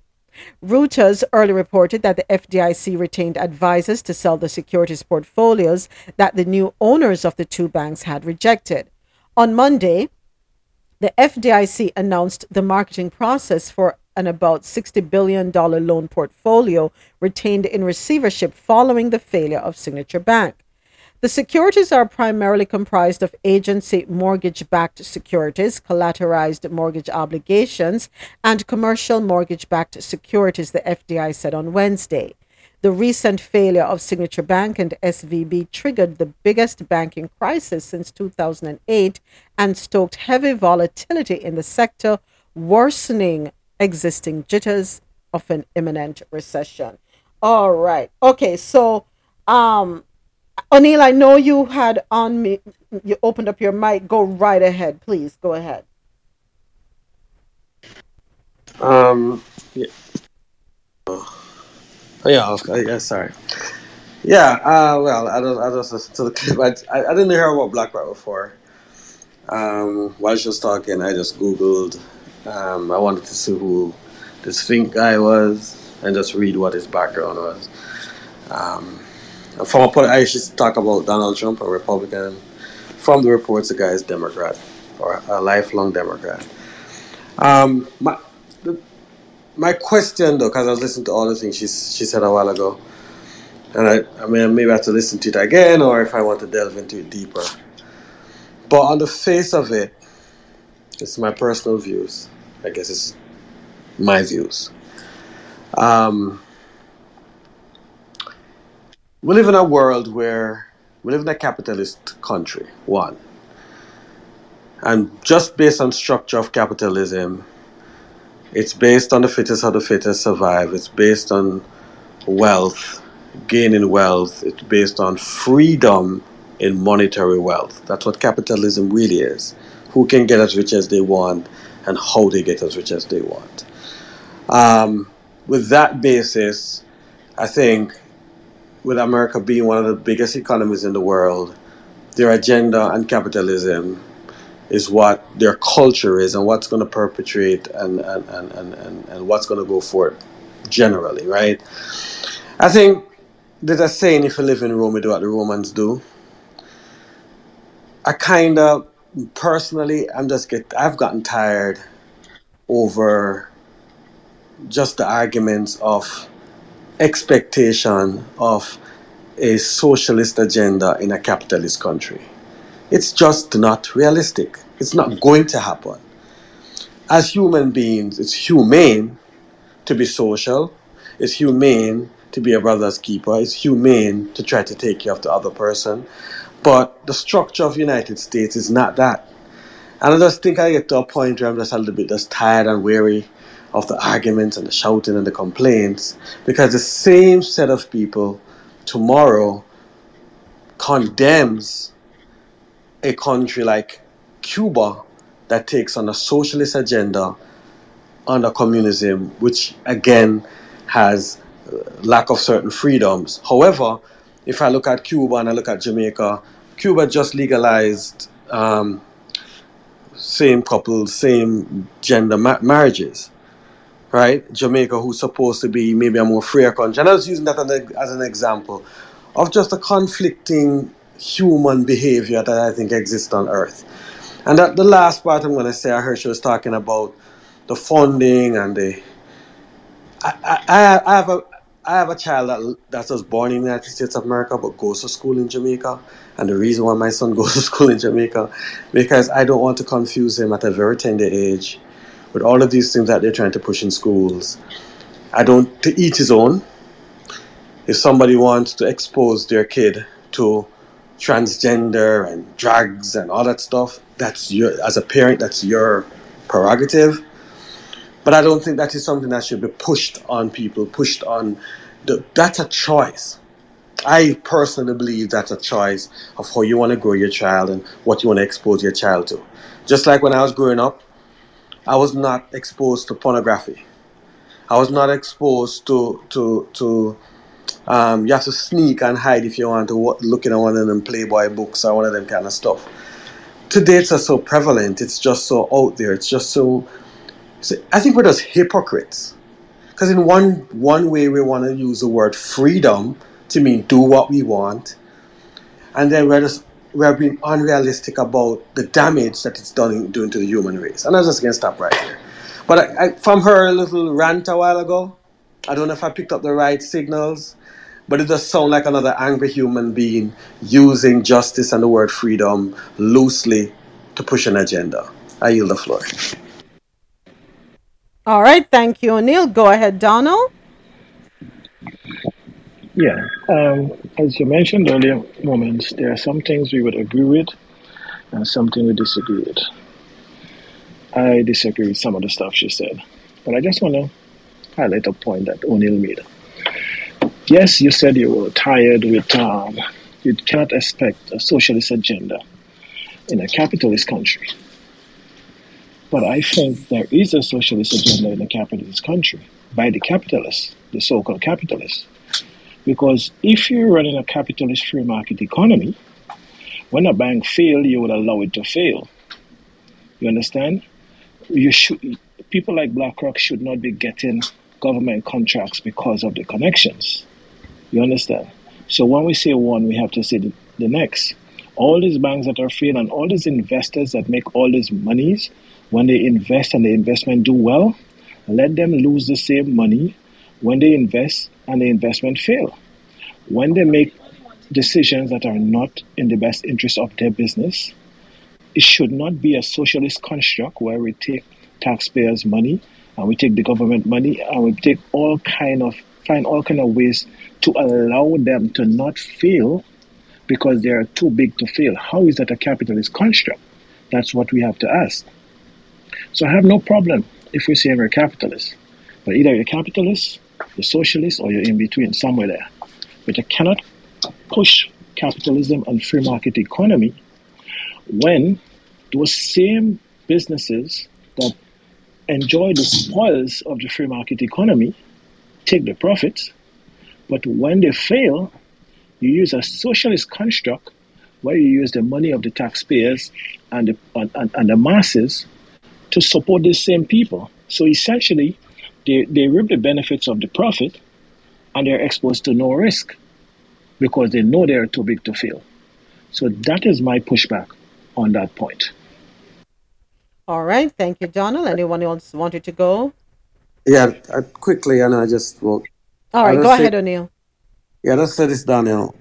Reuters early reported that the FDIC retained advisors to sell the securities portfolios that the new owners of the two banks had rejected. On Monday, the FDIC announced the marketing process for an about $60 billion loan portfolio retained in receivership following the failure of Signature Bank. The securities are primarily comprised of agency mortgage backed securities, collateralized mortgage obligations, and commercial mortgage backed securities, the FDI said on Wednesday. The recent failure of Signature Bank and SVB triggered the biggest banking crisis since 2008 and stoked heavy volatility in the sector, worsening existing jitters of an imminent recession. All right. Okay, so um O'Neill, I know you had on me. You opened up your mic. Go right ahead, please. Go ahead. Um. Yeah. Yeah. Okay, yeah. Sorry. Yeah. Uh. Well, I just I just to the clip. I, I didn't hear about BlackRock before. Um. While she was talking, I just googled. Um. I wanted to see who this Fink guy was and just read what his background was. Um from a I should talk about Donald Trump, a Republican. From the reports, the guy is Democrat or a lifelong Democrat. Um, my my question though, because I was listening to all the things she she said a while ago, and I I mean maybe I have to listen to it again, or if I want to delve into it deeper. But on the face of it, it's my personal views. I guess it's my views. Um, we live in a world where we live in a capitalist country, one. And just based on structure of capitalism, it's based on the fittest of the fittest survive. It's based on wealth, gaining wealth. It's based on freedom in monetary wealth. That's what capitalism really is. Who can get as rich as they want and how they get as rich as they want. Um, with that basis, I think with America being one of the biggest economies in the world, their agenda and capitalism is what their culture is and what's going to perpetrate and, and, and, and, and, what's going to go for it generally, right? I think there's a saying if you live in Rome, you do what the Romans do. I kind of personally, I'm just get, I've gotten tired over just the arguments of expectation of a socialist agenda in a capitalist country. It's just not realistic. It's not going to happen. As human beings, it's humane to be social. It's humane to be a brother's keeper. It's humane to try to take care of the other person. But the structure of the United States is not that. And I just think I get to a point where I'm just a little bit just tired and weary of the arguments and the shouting and the complaints because the same set of people tomorrow condemns a country like Cuba that takes on a socialist agenda under communism, which again has uh, lack of certain freedoms. However, if I look at Cuba and I look at Jamaica, Cuba just legalized um, same couples, same gender ma- marriages, right? Jamaica, who's supposed to be maybe a more freer country. And I was using that as an example of just a conflicting human behavior that I think exists on earth. And that the last part I'm going to say, I heard she was talking about the funding and the. I, I, I have a I have a child that that was born in the United States of America but goes to school in Jamaica. And the reason why my son goes to school in Jamaica, because I don't want to confuse him at a very tender age with all of these things that they're trying to push in schools. I don't, to each his own. If somebody wants to expose their kid to transgender and drugs and all that stuff, that's your, as a parent, that's your prerogative. But I don't think that is something that should be pushed on people, pushed on. The, that's a choice. I personally believe that's a choice of how you want to grow your child and what you want to expose your child to. Just like when I was growing up, I was not exposed to pornography. I was not exposed to to to. Um, you have to sneak and hide if you want to look at one of them Playboy books or one of them kind of stuff. Today are so prevalent. It's just so out there. It's just so. I think we're just hypocrites. Because in one one way we want to use the word freedom to mean do what we want, and then we're just we're being unrealistic about the damage that it's done doing to the human race. And I'm just gonna stop right here. But I, I, from her little rant a while ago, I don't know if I picked up the right signals, but it does sound like another angry human being using justice and the word freedom loosely to push an agenda. I yield the floor. All right, thank you, O'Neill. Go ahead, Donald. Yeah, um, as you mentioned earlier, moments, there are some things we would agree with and something we disagree with. I disagree with some of the stuff she said, but I just want to highlight a point that O'Neill made. Yes, you said you were tired with, um, you cannot expect a socialist agenda in a capitalist country. But I think there is a socialist agenda in a capitalist country by the capitalists, the so called capitalists. Because if you're running a capitalist free market economy, when a bank fails, you would allow it to fail. You understand? You should people like BlackRock should not be getting government contracts because of the connections. You understand? So when we say one, we have to say the, the next. All these banks that are failing, all these investors that make all these monies, when they invest and the investment do well, let them lose the same money when they invest and the investment fail. When they make decisions that are not in the best interest of their business, it should not be a socialist construct where we take taxpayers' money and we take the government money and we take all kind of find all kind of ways to allow them to not fail because they are too big to fail. How is that a capitalist construct? That's what we have to ask. So I have no problem if we say we're capitalists. But either you're capitalist you're socialist or you're in between, somewhere there. But you cannot push capitalism and free market economy when those same businesses that enjoy the spoils of the free market economy take the profits, but when they fail, you use a socialist construct where you use the money of the taxpayers and the, and, and the masses to support these same people. So essentially, they, they reap the benefits of the profit and they're exposed to no risk because they know they're too big to fail. So that is my pushback on that point. All right. Thank you, Donald. Anyone else wanted to go? Yeah, I, quickly, and I just well, All right, go ahead, O'Neill. yeah, let's say this, Daniel.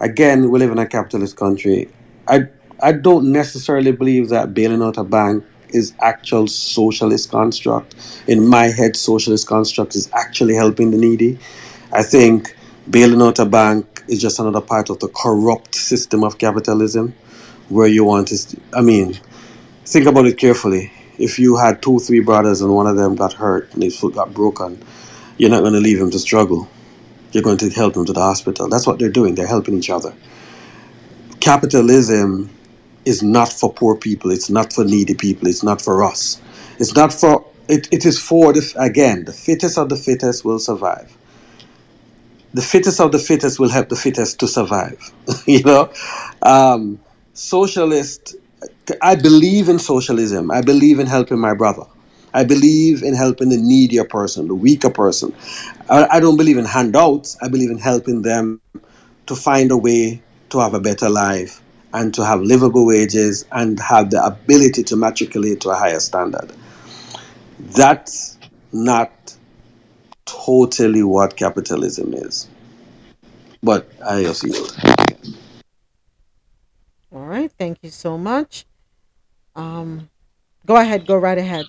Again, we live in a capitalist country. I I don't necessarily believe that bailing out a bank is actual socialist construct. In my head, socialist construct is actually helping the needy. I think bailing out a bank is just another part of the corrupt system of capitalism, where you want to. I mean, think about it carefully. If you had two, three brothers and one of them got hurt and his foot got broken, you're not going to leave him to struggle. You're going to help him to the hospital. That's what they're doing. They're helping each other. Capitalism is not for poor people. It's not for needy people. It's not for us. It's not for. It, it is for the again the fittest of the fittest will survive. The fittest of the fittest will help the fittest to survive. you know, um, socialist. I believe in socialism. I believe in helping my brother. I believe in helping the needier person, the weaker person. I, don't believe in handouts. I believe in helping them to find a way to have a better life and to have livable wages and have the ability to matriculate to a higher standard. That's not totally what capitalism is. But I just yield. All right, thank you so much. Um, go ahead, go right ahead.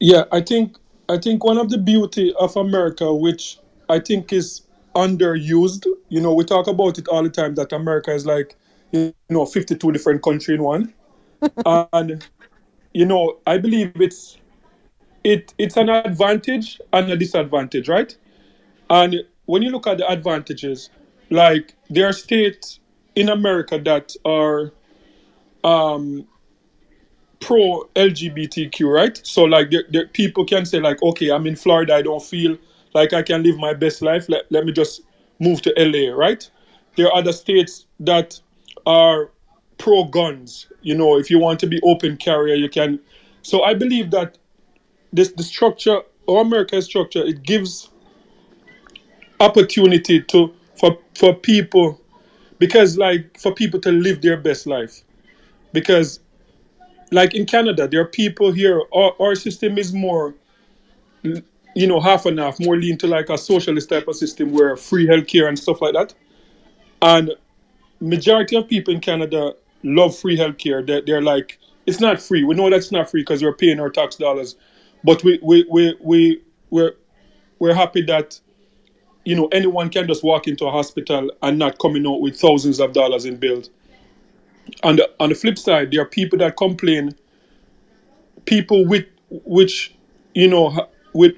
Yeah, I think I think one of the beauty of America, which I think is underused, you know, we talk about it all the time that America is like, you know, 52 different country in one. and you know, I believe it's it it's an advantage and a disadvantage, right? And when you look at the advantages, like there are states in America that are um pro LGBTQ, right? So like there, there, people can say like, okay, I'm in Florida, I don't feel like I can live my best life. Let, let me just move to LA, right? There are other states that are pro guns. You know, if you want to be open carrier, you can. So I believe that this the structure or America's structure it gives opportunity to for for people because like for people to live their best life because like in Canada, there are people here. Our, our system is more, you know, half and half, more lean to like a socialist type of system where free healthcare and stuff like that. And majority of people in Canada love free healthcare. They're, they're like, it's not free. We know that's not free because we're paying our tax dollars, but we we we we we're we're happy that you know anyone can just walk into a hospital and not coming out with thousands of dollars in bills on the on the flip side, there are people that complain. People with which you know with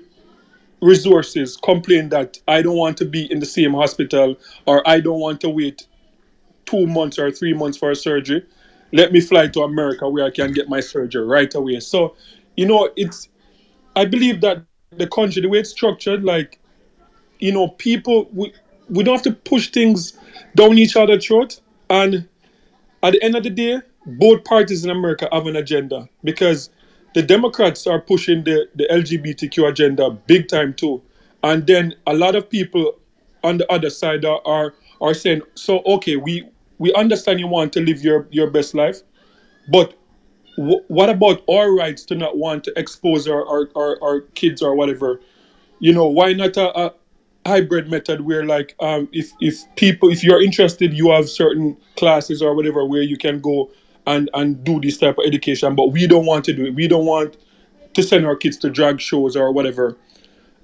resources complain that I don't want to be in the same hospital or I don't want to wait two months or three months for a surgery. Let me fly to America where I can get my surgery right away. So, you know, it's I believe that the country, the way it's structured, like, you know, people we we don't have to push things down each other's throat and at the end of the day, both parties in America have an agenda because the Democrats are pushing the, the LGBTQ agenda big time too. And then a lot of people on the other side are are, are saying, so okay, we we understand you want to live your, your best life, but w- what about our rights to not want to expose our, our, our, our kids or whatever? You know, why not a, hybrid method where like um, if if people if you're interested you have certain classes or whatever where you can go and and do this type of education but we don't want to do it. We don't want to send our kids to drag shows or whatever.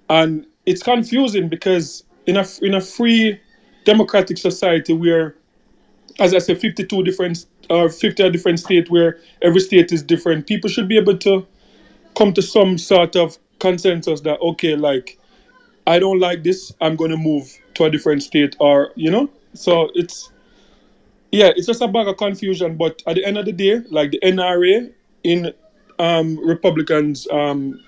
And it's confusing because in a in a free democratic society where as i said 52 different or 50 different states where every state is different people should be able to come to some sort of consensus that okay like I don't like this, I'm gonna move to a different state or you know? So it's yeah, it's just a bag of confusion. But at the end of the day, like the NRA in um Republicans um,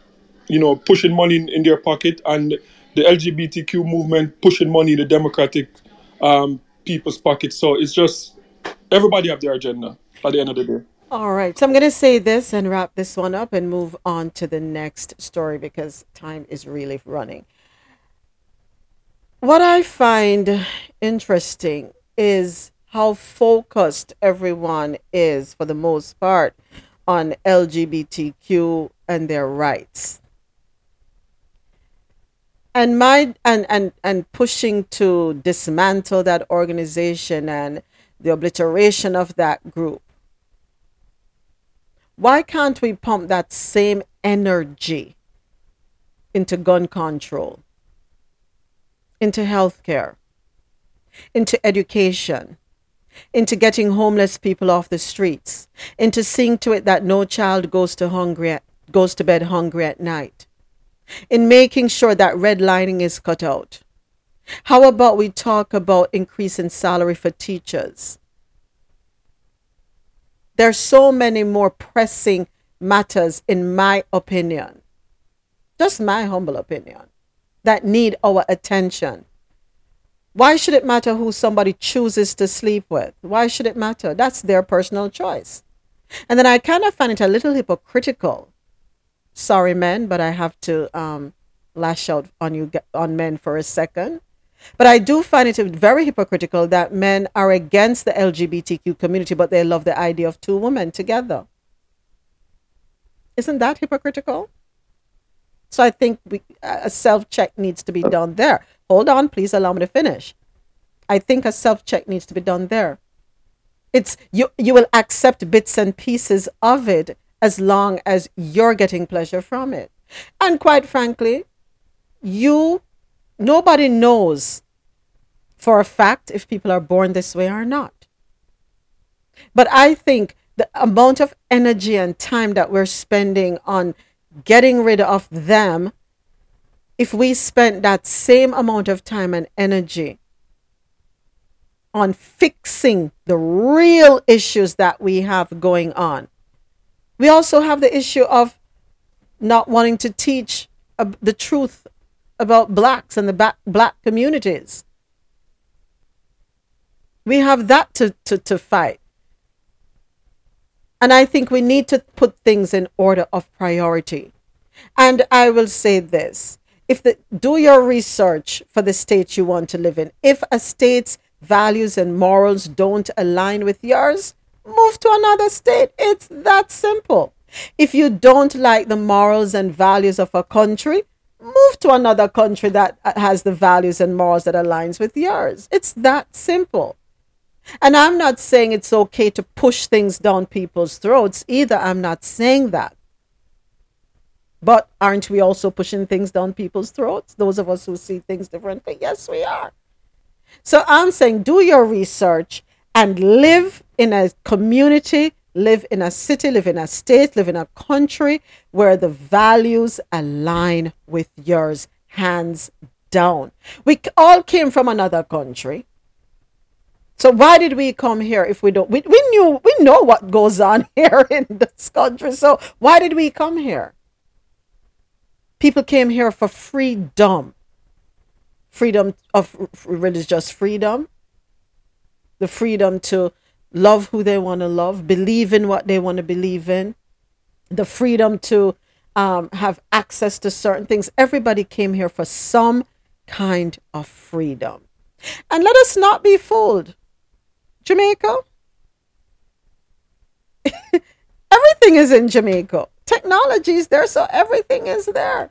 you know, pushing money in, in their pocket and the LGBTQ movement pushing money in the Democratic um people's pocket. So it's just everybody have their agenda at the end of the day. All right, so I'm going to say this and wrap this one up and move on to the next story because time is really running. What I find interesting is how focused everyone is, for the most part, on LGBTQ and their rights. and my and and and pushing to dismantle that organization and the obliteration of that group why can't we pump that same energy into gun control into healthcare into education into getting homeless people off the streets into seeing to it that no child goes to hungry at, goes to bed hungry at night in making sure that redlining is cut out. How about we talk about increasing salary for teachers? There's so many more pressing matters, in my opinion, just my humble opinion, that need our attention. Why should it matter who somebody chooses to sleep with? Why should it matter? That's their personal choice. And then I kind of find it a little hypocritical sorry men but i have to um, lash out on you on men for a second but i do find it very hypocritical that men are against the lgbtq community but they love the idea of two women together isn't that hypocritical so i think we, a self check needs to be oh. done there hold on please allow me to finish i think a self check needs to be done there it's you you will accept bits and pieces of it as long as you're getting pleasure from it. And quite frankly, you, nobody knows for a fact if people are born this way or not. But I think the amount of energy and time that we're spending on getting rid of them, if we spent that same amount of time and energy on fixing the real issues that we have going on, we also have the issue of not wanting to teach uh, the truth about blacks and the ba- black communities. We have that to, to, to fight. And I think we need to put things in order of priority. And I will say this if the, do your research for the state you want to live in. If a state's values and morals don't align with yours, move to another state. It's that simple. If you don't like the morals and values of a country, move to another country that has the values and morals that aligns with yours. It's that simple. And I'm not saying it's okay to push things down people's throats either. I'm not saying that. But aren't we also pushing things down people's throats? Those of us who see things differently? Yes, we are. So I'm saying do your research and live in a community, live in a city, live in a state, live in a country where the values align with yours, hands down. We all came from another country. So why did we come here if we don't we, we knew we know what goes on here in this country. So why did we come here? People came here for freedom. Freedom of religious freedom, the freedom to love who they want to love, believe in what they want to believe in, the freedom to um, have access to certain things. Everybody came here for some kind of freedom. And let us not be fooled. Jamaica, everything is in Jamaica. Technology is there, so everything is there.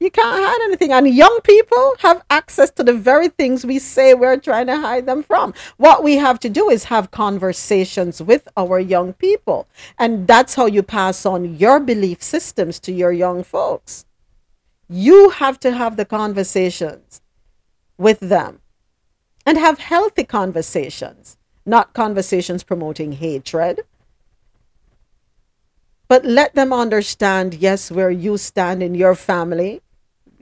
You can't hide anything. And young people have access to the very things we say we're trying to hide them from. What we have to do is have conversations with our young people. And that's how you pass on your belief systems to your young folks. You have to have the conversations with them and have healthy conversations, not conversations promoting hatred. But let them understand, yes, where you stand in your family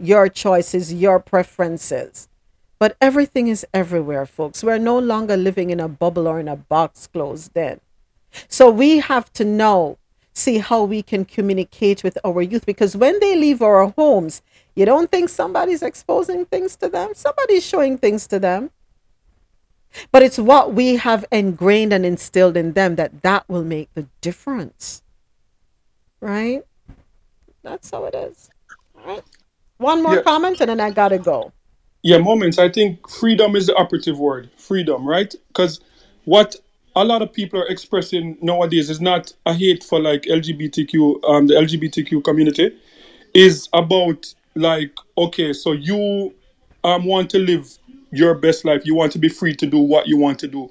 your choices, your preferences. But everything is everywhere, folks. We're no longer living in a bubble or in a box closed in. So we have to know, see how we can communicate with our youth because when they leave our homes, you don't think somebody's exposing things to them, somebody's showing things to them. But it's what we have ingrained and instilled in them that that will make the difference. Right? That's how it is. All right. One more Yeah. comment and then I gotta go. Yeah, moments. I think freedom is the operative word. Freedom, right? Because what a lot of people are expressing nowadays is not a hate for like LGBTQ, um, the LGBTQ community, is about like okay, so you um want to live your best life. You want to be free to do what you want to do,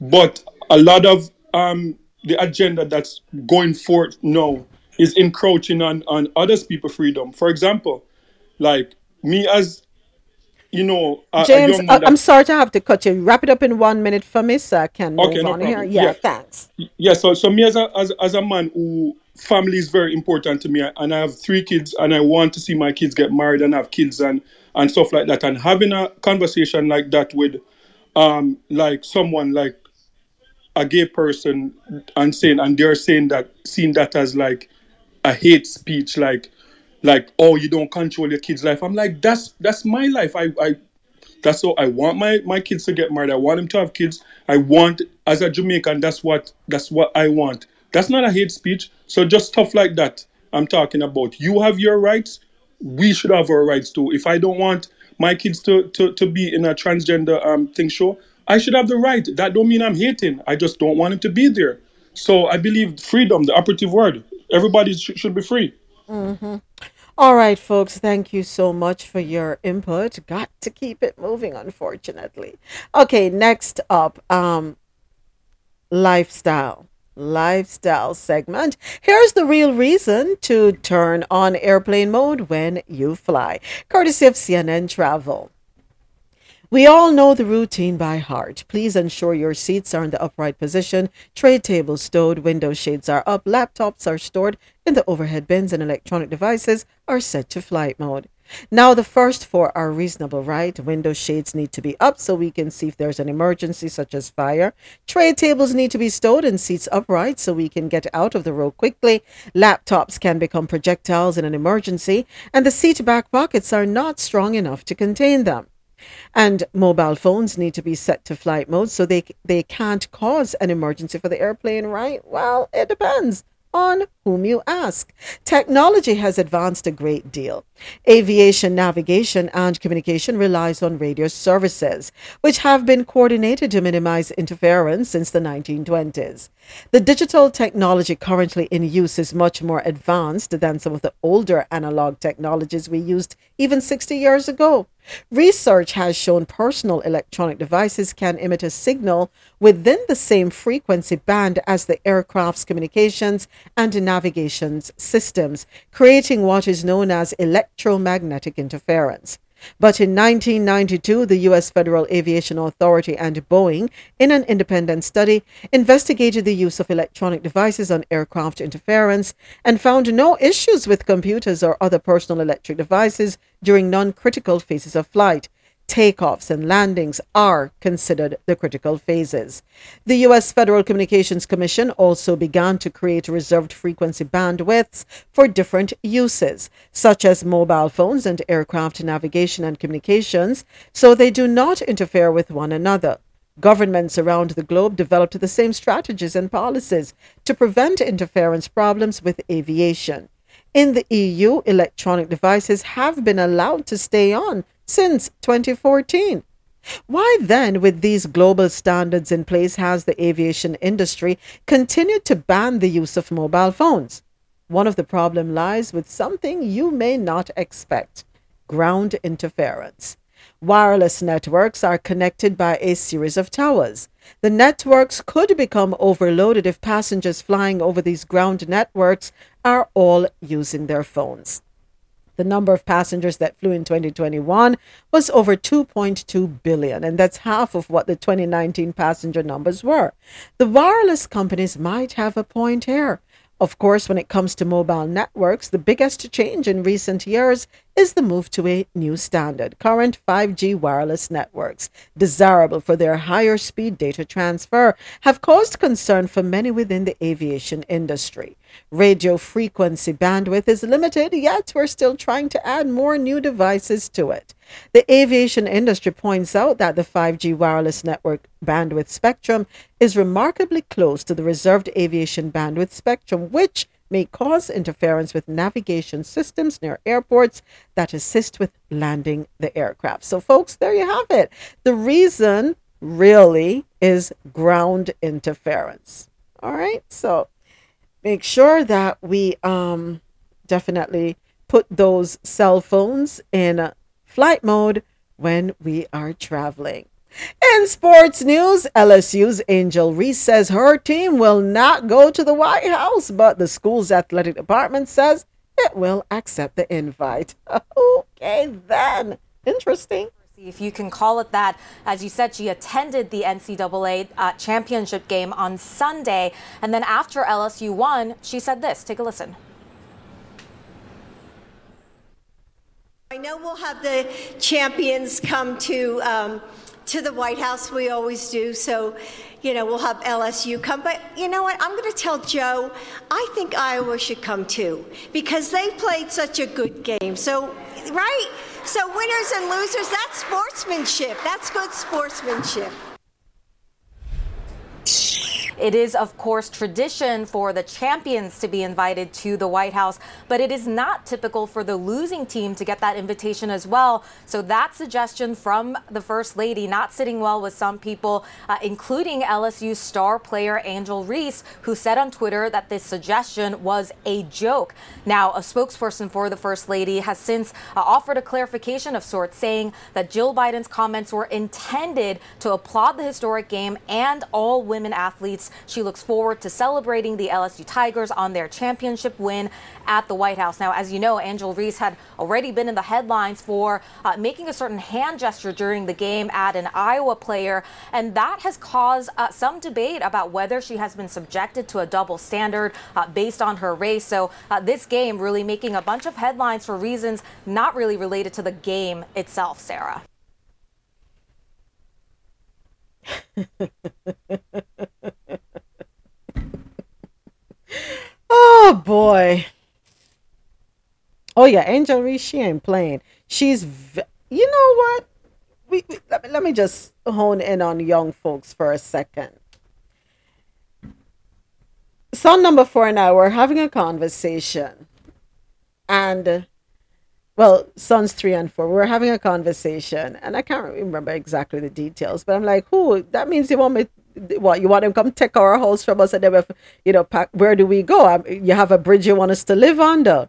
but a lot of um the agenda that's going forth now is encroaching on on others people's freedom. For example, like me as you know a, James, young I- man I'm sorry to have to cut you. Wrap it up in one minute for me so I can move Okay, no on here. Yeah, Yeah, thanks. yeah. So, so me as a as, as a man who family is very important to me, and I have three kids, and I want to see my kids get married and have kids and and stuff like that. And having a conversation like that with um like someone like a gay person and saying and they're saying that seeing that as like a hate speech, like like oh you don't control your kid's life. I'm like that's that's my life. I I that's how I want my my kids to get married. I want them to have kids. I want as a Jamaican, that's what that's what I want. That's not a hate speech. So just stuff like that I'm talking about. You have your rights. We should have our rights too. If I don't want my kids to to, to be in a transgender um thing show, I should have the right. That don't mean I'm hating. I just don't want them to be there. So I believe freedom, the operative word. Everybody sh- should be free. hmm All right, folks, thank you so much for your input. Got to keep it moving, unfortunately. Okay, next up, um, lifestyle. Lifestyle segment. Here's the real reason to turn on airplane mode when you fly, courtesy of CNN Travel. We all know the routine by heart. Please ensure your seats are in the upright position, tray tables stowed, window shades are up, laptops are stored in the overhead bins, and electronic devices are set to flight mode. Now, the first four are reasonable, right? Window shades need to be up so we can see if there's an emergency, such as fire. Tray tables need to be stowed and seats upright so we can get out of the road quickly. Laptops can become projectiles in an emergency, and the seat back pockets are not strong enough to contain them. And mobile phones need to be set to flight mode so they they can't cause an emergency for the airplane, right? Well, it depends on whom you ask. Technology has advanced a great deal. Aviation navigation and communication relies on radio services, which have been coordinated to minimize interference since the 1920s. The digital technology currently in use is much more advanced than some of the older analog technologies we used even 60 years ago. Research has shown personal electronic devices can emit a signal within the same frequency band as the aircraft's communications and navigation systems, creating what is known as electromagnetic interference. But in 1992, the U.S. Federal Aviation Authority and Boeing, in an independent study, investigated the use of electronic devices on aircraft interference and found no issues with computers or other personal electric devices during non critical phases of flight. Takeoffs and landings are considered the critical phases. The U.S. Federal Communications Commission also began to create reserved frequency bandwidths for different uses, such as mobile phones and aircraft navigation and communications, so they do not interfere with one another. Governments around the globe developed the same strategies and policies to prevent interference problems with aviation. In the EU, electronic devices have been allowed to stay on since 2014. Why then, with these global standards in place, has the aviation industry continued to ban the use of mobile phones? One of the problem lies with something you may not expect ground interference. Wireless networks are connected by a series of towers. The networks could become overloaded if passengers flying over these ground networks are all using their phones. The number of passengers that flew in 2021 was over 2.2 billion, and that's half of what the 2019 passenger numbers were. The wireless companies might have a point here. Of course, when it comes to mobile networks, the biggest change in recent years is the move to a new standard. Current 5G wireless networks, desirable for their higher speed data transfer, have caused concern for many within the aviation industry. Radio frequency bandwidth is limited, yet we're still trying to add more new devices to it. The aviation industry points out that the 5G wireless network bandwidth spectrum is remarkably close to the reserved aviation bandwidth spectrum, which may cause interference with navigation systems near airports that assist with landing the aircraft. So, folks, there you have it. The reason really is ground interference. All right, so make sure that we um, definitely put those cell phones in flight mode when we are traveling. In sports news, LSU's Angel Reese says her team will not go to the White House, but the school's athletic department says it will accept the invite. Okay, then. Interesting. If you can call it that. As you said, she attended the NCAA uh, championship game on Sunday. And then after LSU won, she said this. Take a listen. I know we'll have the champions come to um, to the White House. We always do. So, you know, we'll have LSU come. But you know what? I'm going to tell Joe. I think Iowa should come too because they played such a good game. So, right? So, winners and losers. That's sportsmanship. That's good sportsmanship. It is, of course, tradition for the champions to be invited to the White House, but it is not typical for the losing team to get that invitation as well. So that suggestion from the First Lady not sitting well with some people, uh, including LSU star player Angel Reese, who said on Twitter that this suggestion was a joke. Now, a spokesperson for the First Lady has since uh, offered a clarification of sorts, saying that Jill Biden's comments were intended to applaud the historic game and all women athletes she looks forward to celebrating the LSU Tigers on their championship win at the White House. Now, as you know, Angel Reese had already been in the headlines for uh, making a certain hand gesture during the game at an Iowa player, and that has caused uh, some debate about whether she has been subjected to a double standard uh, based on her race. So, uh, this game really making a bunch of headlines for reasons not really related to the game itself, Sarah. oh boy. Oh yeah, Angel Reese, she ain't playing. She's, v- you know what? We, we let, me, let me just hone in on young folks for a second. Son number four and I were having a conversation, and well, sons three and four, we were having a conversation, and I can't remember exactly the details, but I'm like, "Who? That means you want me what you want them come take our house from us and then you know pack, where do we go? Um, you have a bridge you want us to live under.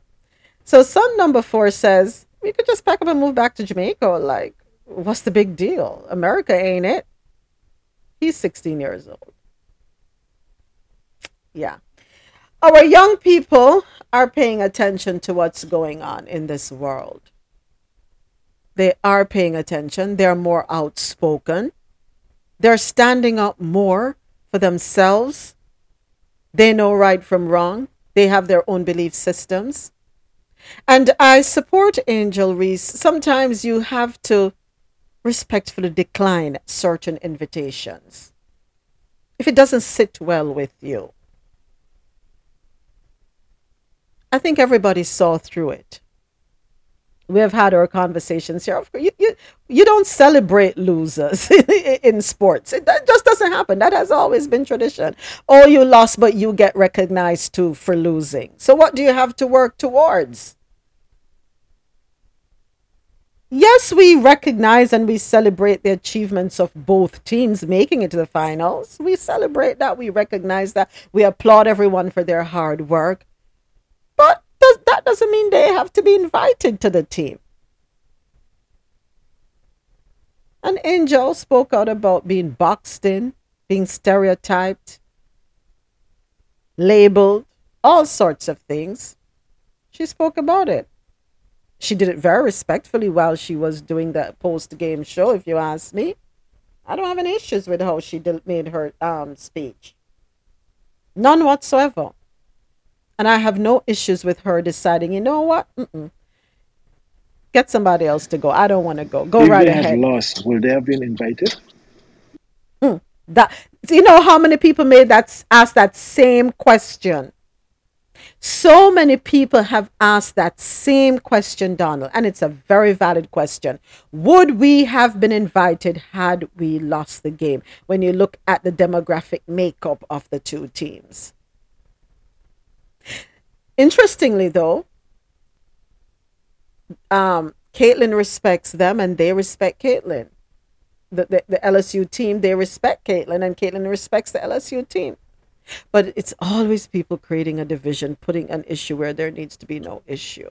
So son number four says we could just pack up and move back to jamaica like what's the big deal? America ain't it. He's 16 years old. Yeah our young people are paying attention to what's going on in this world they are paying attention they're more outspoken they're standing up more for themselves. They know right from wrong. They have their own belief systems. And I support Angel Reese. Sometimes you have to respectfully decline certain invitations if it doesn't sit well with you. I think everybody saw through it we have had our conversations here. You, you, you don't celebrate losers in sports. It, that just doesn't happen. That has always been tradition. Oh, you lost, but you get recognized too for losing. So, what do you have to work towards? Yes, we recognize and we celebrate the achievements of both teams making it to the finals. We celebrate that. We recognize that. We applaud everyone for their hard work. But does, that doesn't mean they have to be invited to the team. An angel spoke out about being boxed in, being stereotyped, labeled, all sorts of things. She spoke about it. She did it very respectfully while she was doing the post game show, if you ask me. I don't have any issues with how she did, made her um, speech. None whatsoever. And I have no issues with her deciding, you know what? Mm-mm. Get somebody else to go. I don't want to go. Go if right they ahead. have lost, will they have been invited? Hmm. That you know how many people made that ask that same question. So many people have asked that same question, Donald, and it's a very valid question. Would we have been invited had we lost the game? When you look at the demographic makeup of the two teams. Interestingly, though, um, Caitlin respects them and they respect Caitlin. The, the, the LSU team, they respect Caitlin and Caitlin respects the LSU team. But it's always people creating a division, putting an issue where there needs to be no issue.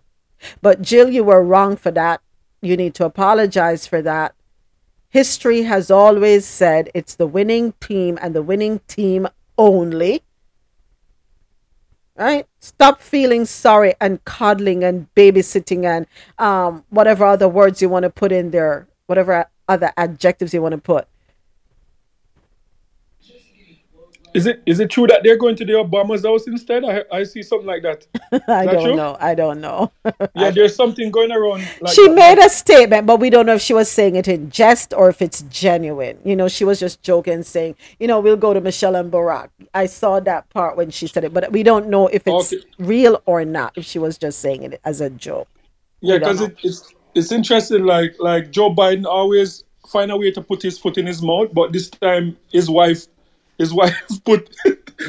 But Jill, you were wrong for that. You need to apologize for that. History has always said it's the winning team and the winning team only. Right? Stop feeling sorry and coddling and babysitting and um, whatever other words you want to put in there, whatever other adjectives you want to put. Is it is it true that they're going to the Obama's house instead? I I see something like that. I don't true? know. I don't know. Yeah, there's something going around. Like she that. made a statement, but we don't know if she was saying it in jest or if it's genuine. You know, she was just joking, saying, you know, we'll go to Michelle and Barack. I saw that part when she said it, but we don't know if it's Okay. real or not, if she was just saying it as a joke. Yeah, because it, it's it's interesting. Like like Joe Biden always find a way to put his foot in his mouth, but this time his wife his wife put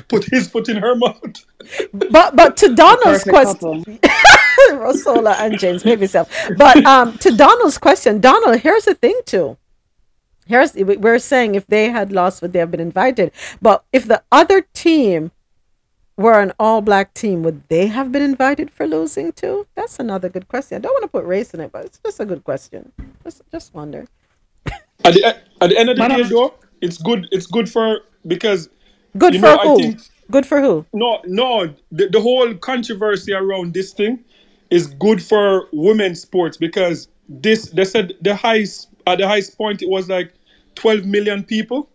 put his foot in her mouth. But but to Donald's question, Rosola and James, maybe self. But um, to Donald's question, Donald, here's the thing too. Here's we're saying if they had lost, would they have been invited? But if the other team were an all-black team, would they have been invited for losing too? That's another good question. I don't want to put race in it, but it's just a good question. Just just wonder. At the, at the end of the But, day, though, it's good. It's good for because Good for know, who? I think Good for who? no, no. The, the whole controversy around this thing is good for women's sports because this they said the highest at the highest point it was like 12 million people.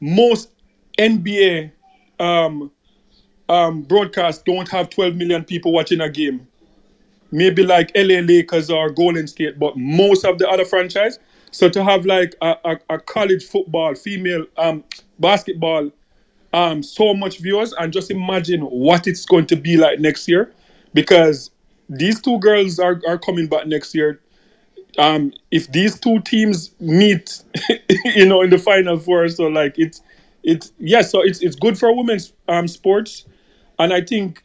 Most NBA um, um, broadcasts don't have 12 million people watching a game. Maybe like LA Lakers or Golden State, but most of the other franchise. So to have like a, a, a college football, female um, basketball um so much viewers and just imagine what it's going to be like next year because these two girls are, are coming back next year. Um if these two teams meet you know in the final four so like it's it's yeah so it's it's good for women's um sports. And i think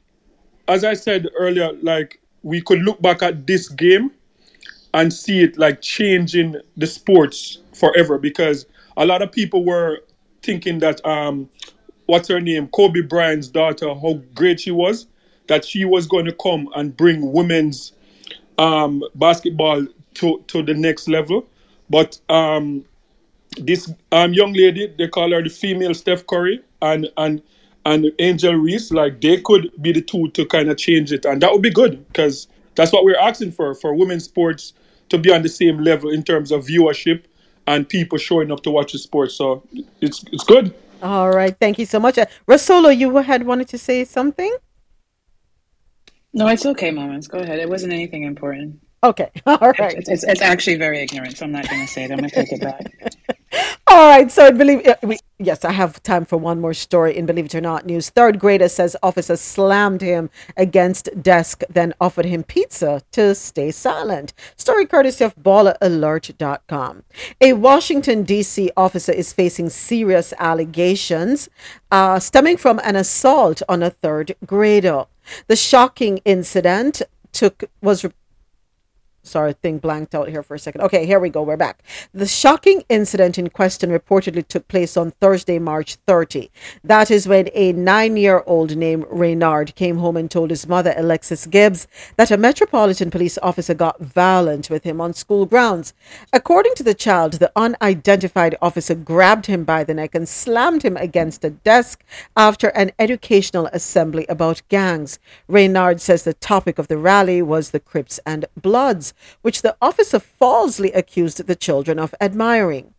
as i said earlier like we could look back at this game and see it like changing the sports forever because a lot of people were thinking that um what's her name? Kobe bryant's daughter how great she was that she was going to come and bring women's um basketball to to the next level. But um this um young lady they call her the female steph curry and and and angel reese like they could be the two to kind of change it. And that would be good because that's what we're asking for for women's sports to be on the same level in terms of viewership and people showing up to watch the sport so it's it's good All right, thank you so much. Uh, Rosolo, you had wanted to say something? No, it's okay, moments. Go ahead. It wasn't anything important. Okay, all right. It's, it's, it's actually very ignorant, so I'm not going to say it. I'm going to take it back. All right, so I believe uh, we, yes, I have time for one more story in Believe It or Not news. Third grader says officer slammed him against desk, then offered him pizza to stay silent. Story courtesy of BallAlert.com. A Washington D.C. officer is facing serious allegations uh, stemming from an assault on a third grader. The shocking incident took was sorry, thing blanked out here for a second. Okay, here we go. We're back. The shocking incident in question reportedly took place on Thursday, March 30. That is when a nine year old named Reynard came home and told his mother, Alexis Gibbs, that a Metropolitan Police officer got violent with him on school grounds. According to the child, the unidentified officer grabbed him by the neck and slammed him against a desk after an educational assembly about gangs. Reynard says the topic of the rally was the Crips and Bloods, which the officer falsely accused the children of admiring.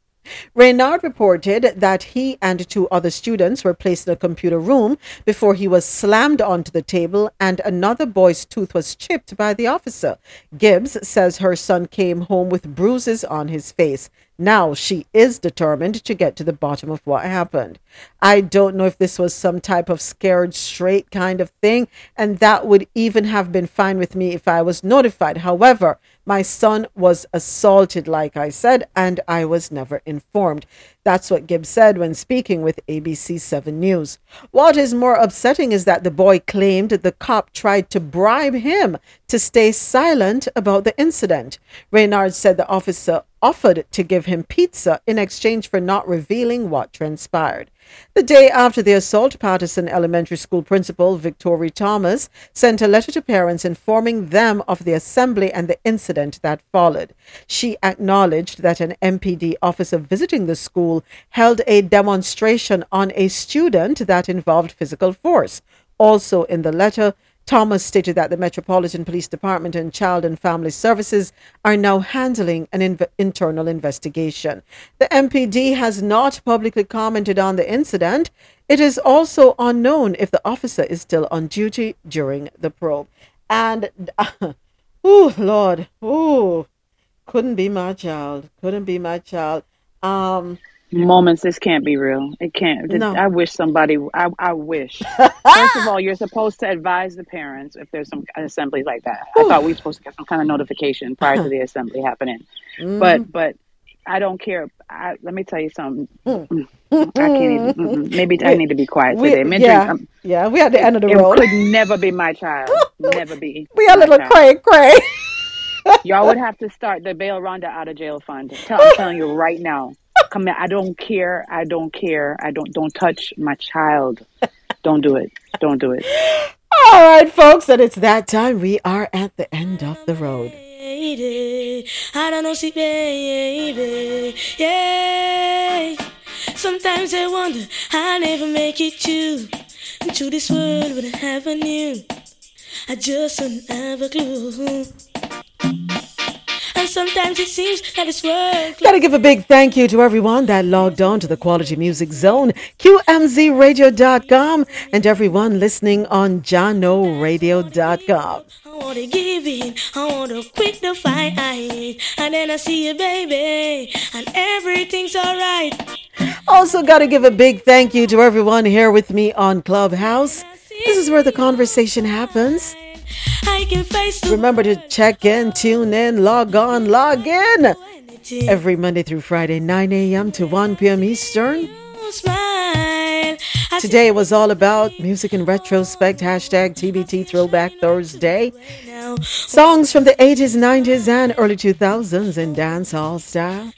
Reynard reported that he and two other students were placed in a computer room before he was slammed onto the table and another boy's tooth was chipped by the officer. Gibbs says her son came home with bruises on his face. Now she is determined to get to the bottom of what happened. I don't know if this was some type of scared straight kind of thing, and that would even have been fine with me if I was notified. However, my son was assaulted, like I said, and I was never informed. That's what Gibbs said when speaking with ABC 7 News. What is more upsetting is that the boy claimed the cop tried to bribe him to stay silent about the incident. Reynard said the officer offered to give him pizza in exchange for not revealing what transpired. The day after the assault, Patterson Elementary School principal Victoria Thomas sent a letter to parents informing them of the assembly and the incident that followed. She acknowledged that an MPD officer visiting the school held a demonstration on a student that involved physical force. Also in the letter, Thomas stated that the Metropolitan Police Department and Child and Family Services are now handling an inv- internal investigation. The MPD has not publicly commented on the incident. It is also unknown if the officer is still on duty during the probe. And, oh, Lord, oh, couldn't be my child. Couldn't be my child. Um, Moments, this can't be real. It can't. No. I wish somebody. I, I wish. First of all, you're supposed to advise the parents if there's some assembly like that. I thought we were supposed to get some kind of notification prior to the assembly happening. Mhm. But but I don't care. I, let me tell you something. Mm, I can't even. mm-mm. Maybe I need to be quiet we- today. Mentoring, yeah, um, yeah, we at the end of the it road. could never be my child. never be. We a little child. cray cray. Y'all would have to start the bail Rhonda out of jail fund. Tell, I'm telling you right now. Come here. I don't care. I don't care. I don't. Don't touch my child. Don't do it. Don't do it. All right, folks, and it's that time. We are at the end of the road. I don't know, see, baby. Yeah. Sometimes I wonder I never make it to to this world with having you. I just don't have a clue. And sometimes it seems that this world. Gotta give a big thank you to everyone that logged on to the Quality Music Zone, QMZRadio.com, and everyone listening on JohnORadio.com. I wanna give in, I wanna quit the fight, and then I see you, baby, and everything's alright. Also, got to give a big thank you to everyone here with me on Clubhouse. This is where the conversation happens. I can face Remember to check in, tune in, log on, log in. Every Monday through Friday, 9 a.m. to 1 p.m. Eastern. Today was all about music in retrospect, hashtag TBT Throwback Thursday. Songs from the 80s, 90s, and early 2000s in dancehall style.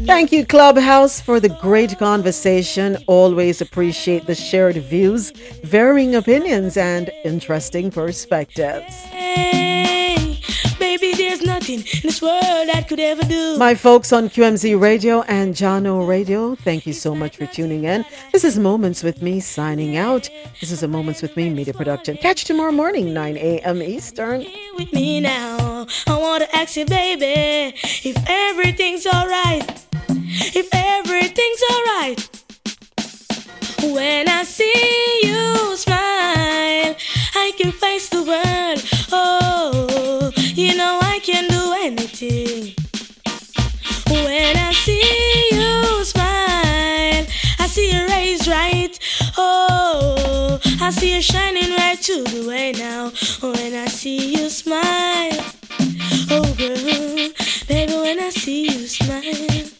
See when I see you smile. Thank you, Clubhouse, for the great conversation. Always appreciate the shared views, varying opinions, and interesting perspectives. Hey, baby, there's nothing in this world that could ever do. My folks on QMZ Radio and John O Radio, thank you so much for tuning in. This is Moments with Me signing out. This is a Moments with Me media production. Catch you tomorrow morning, 9 a.m. Eastern. with me now. I wanna ask you, baby, if everything's alright. If everything's alright. When I see you smile, I can face the world. Oh, you know I can do anything. When I see you smile, I see your rays right. Oh, I see you shining right to the way now. When I see you smile, oh girl, baby, when I see you smile.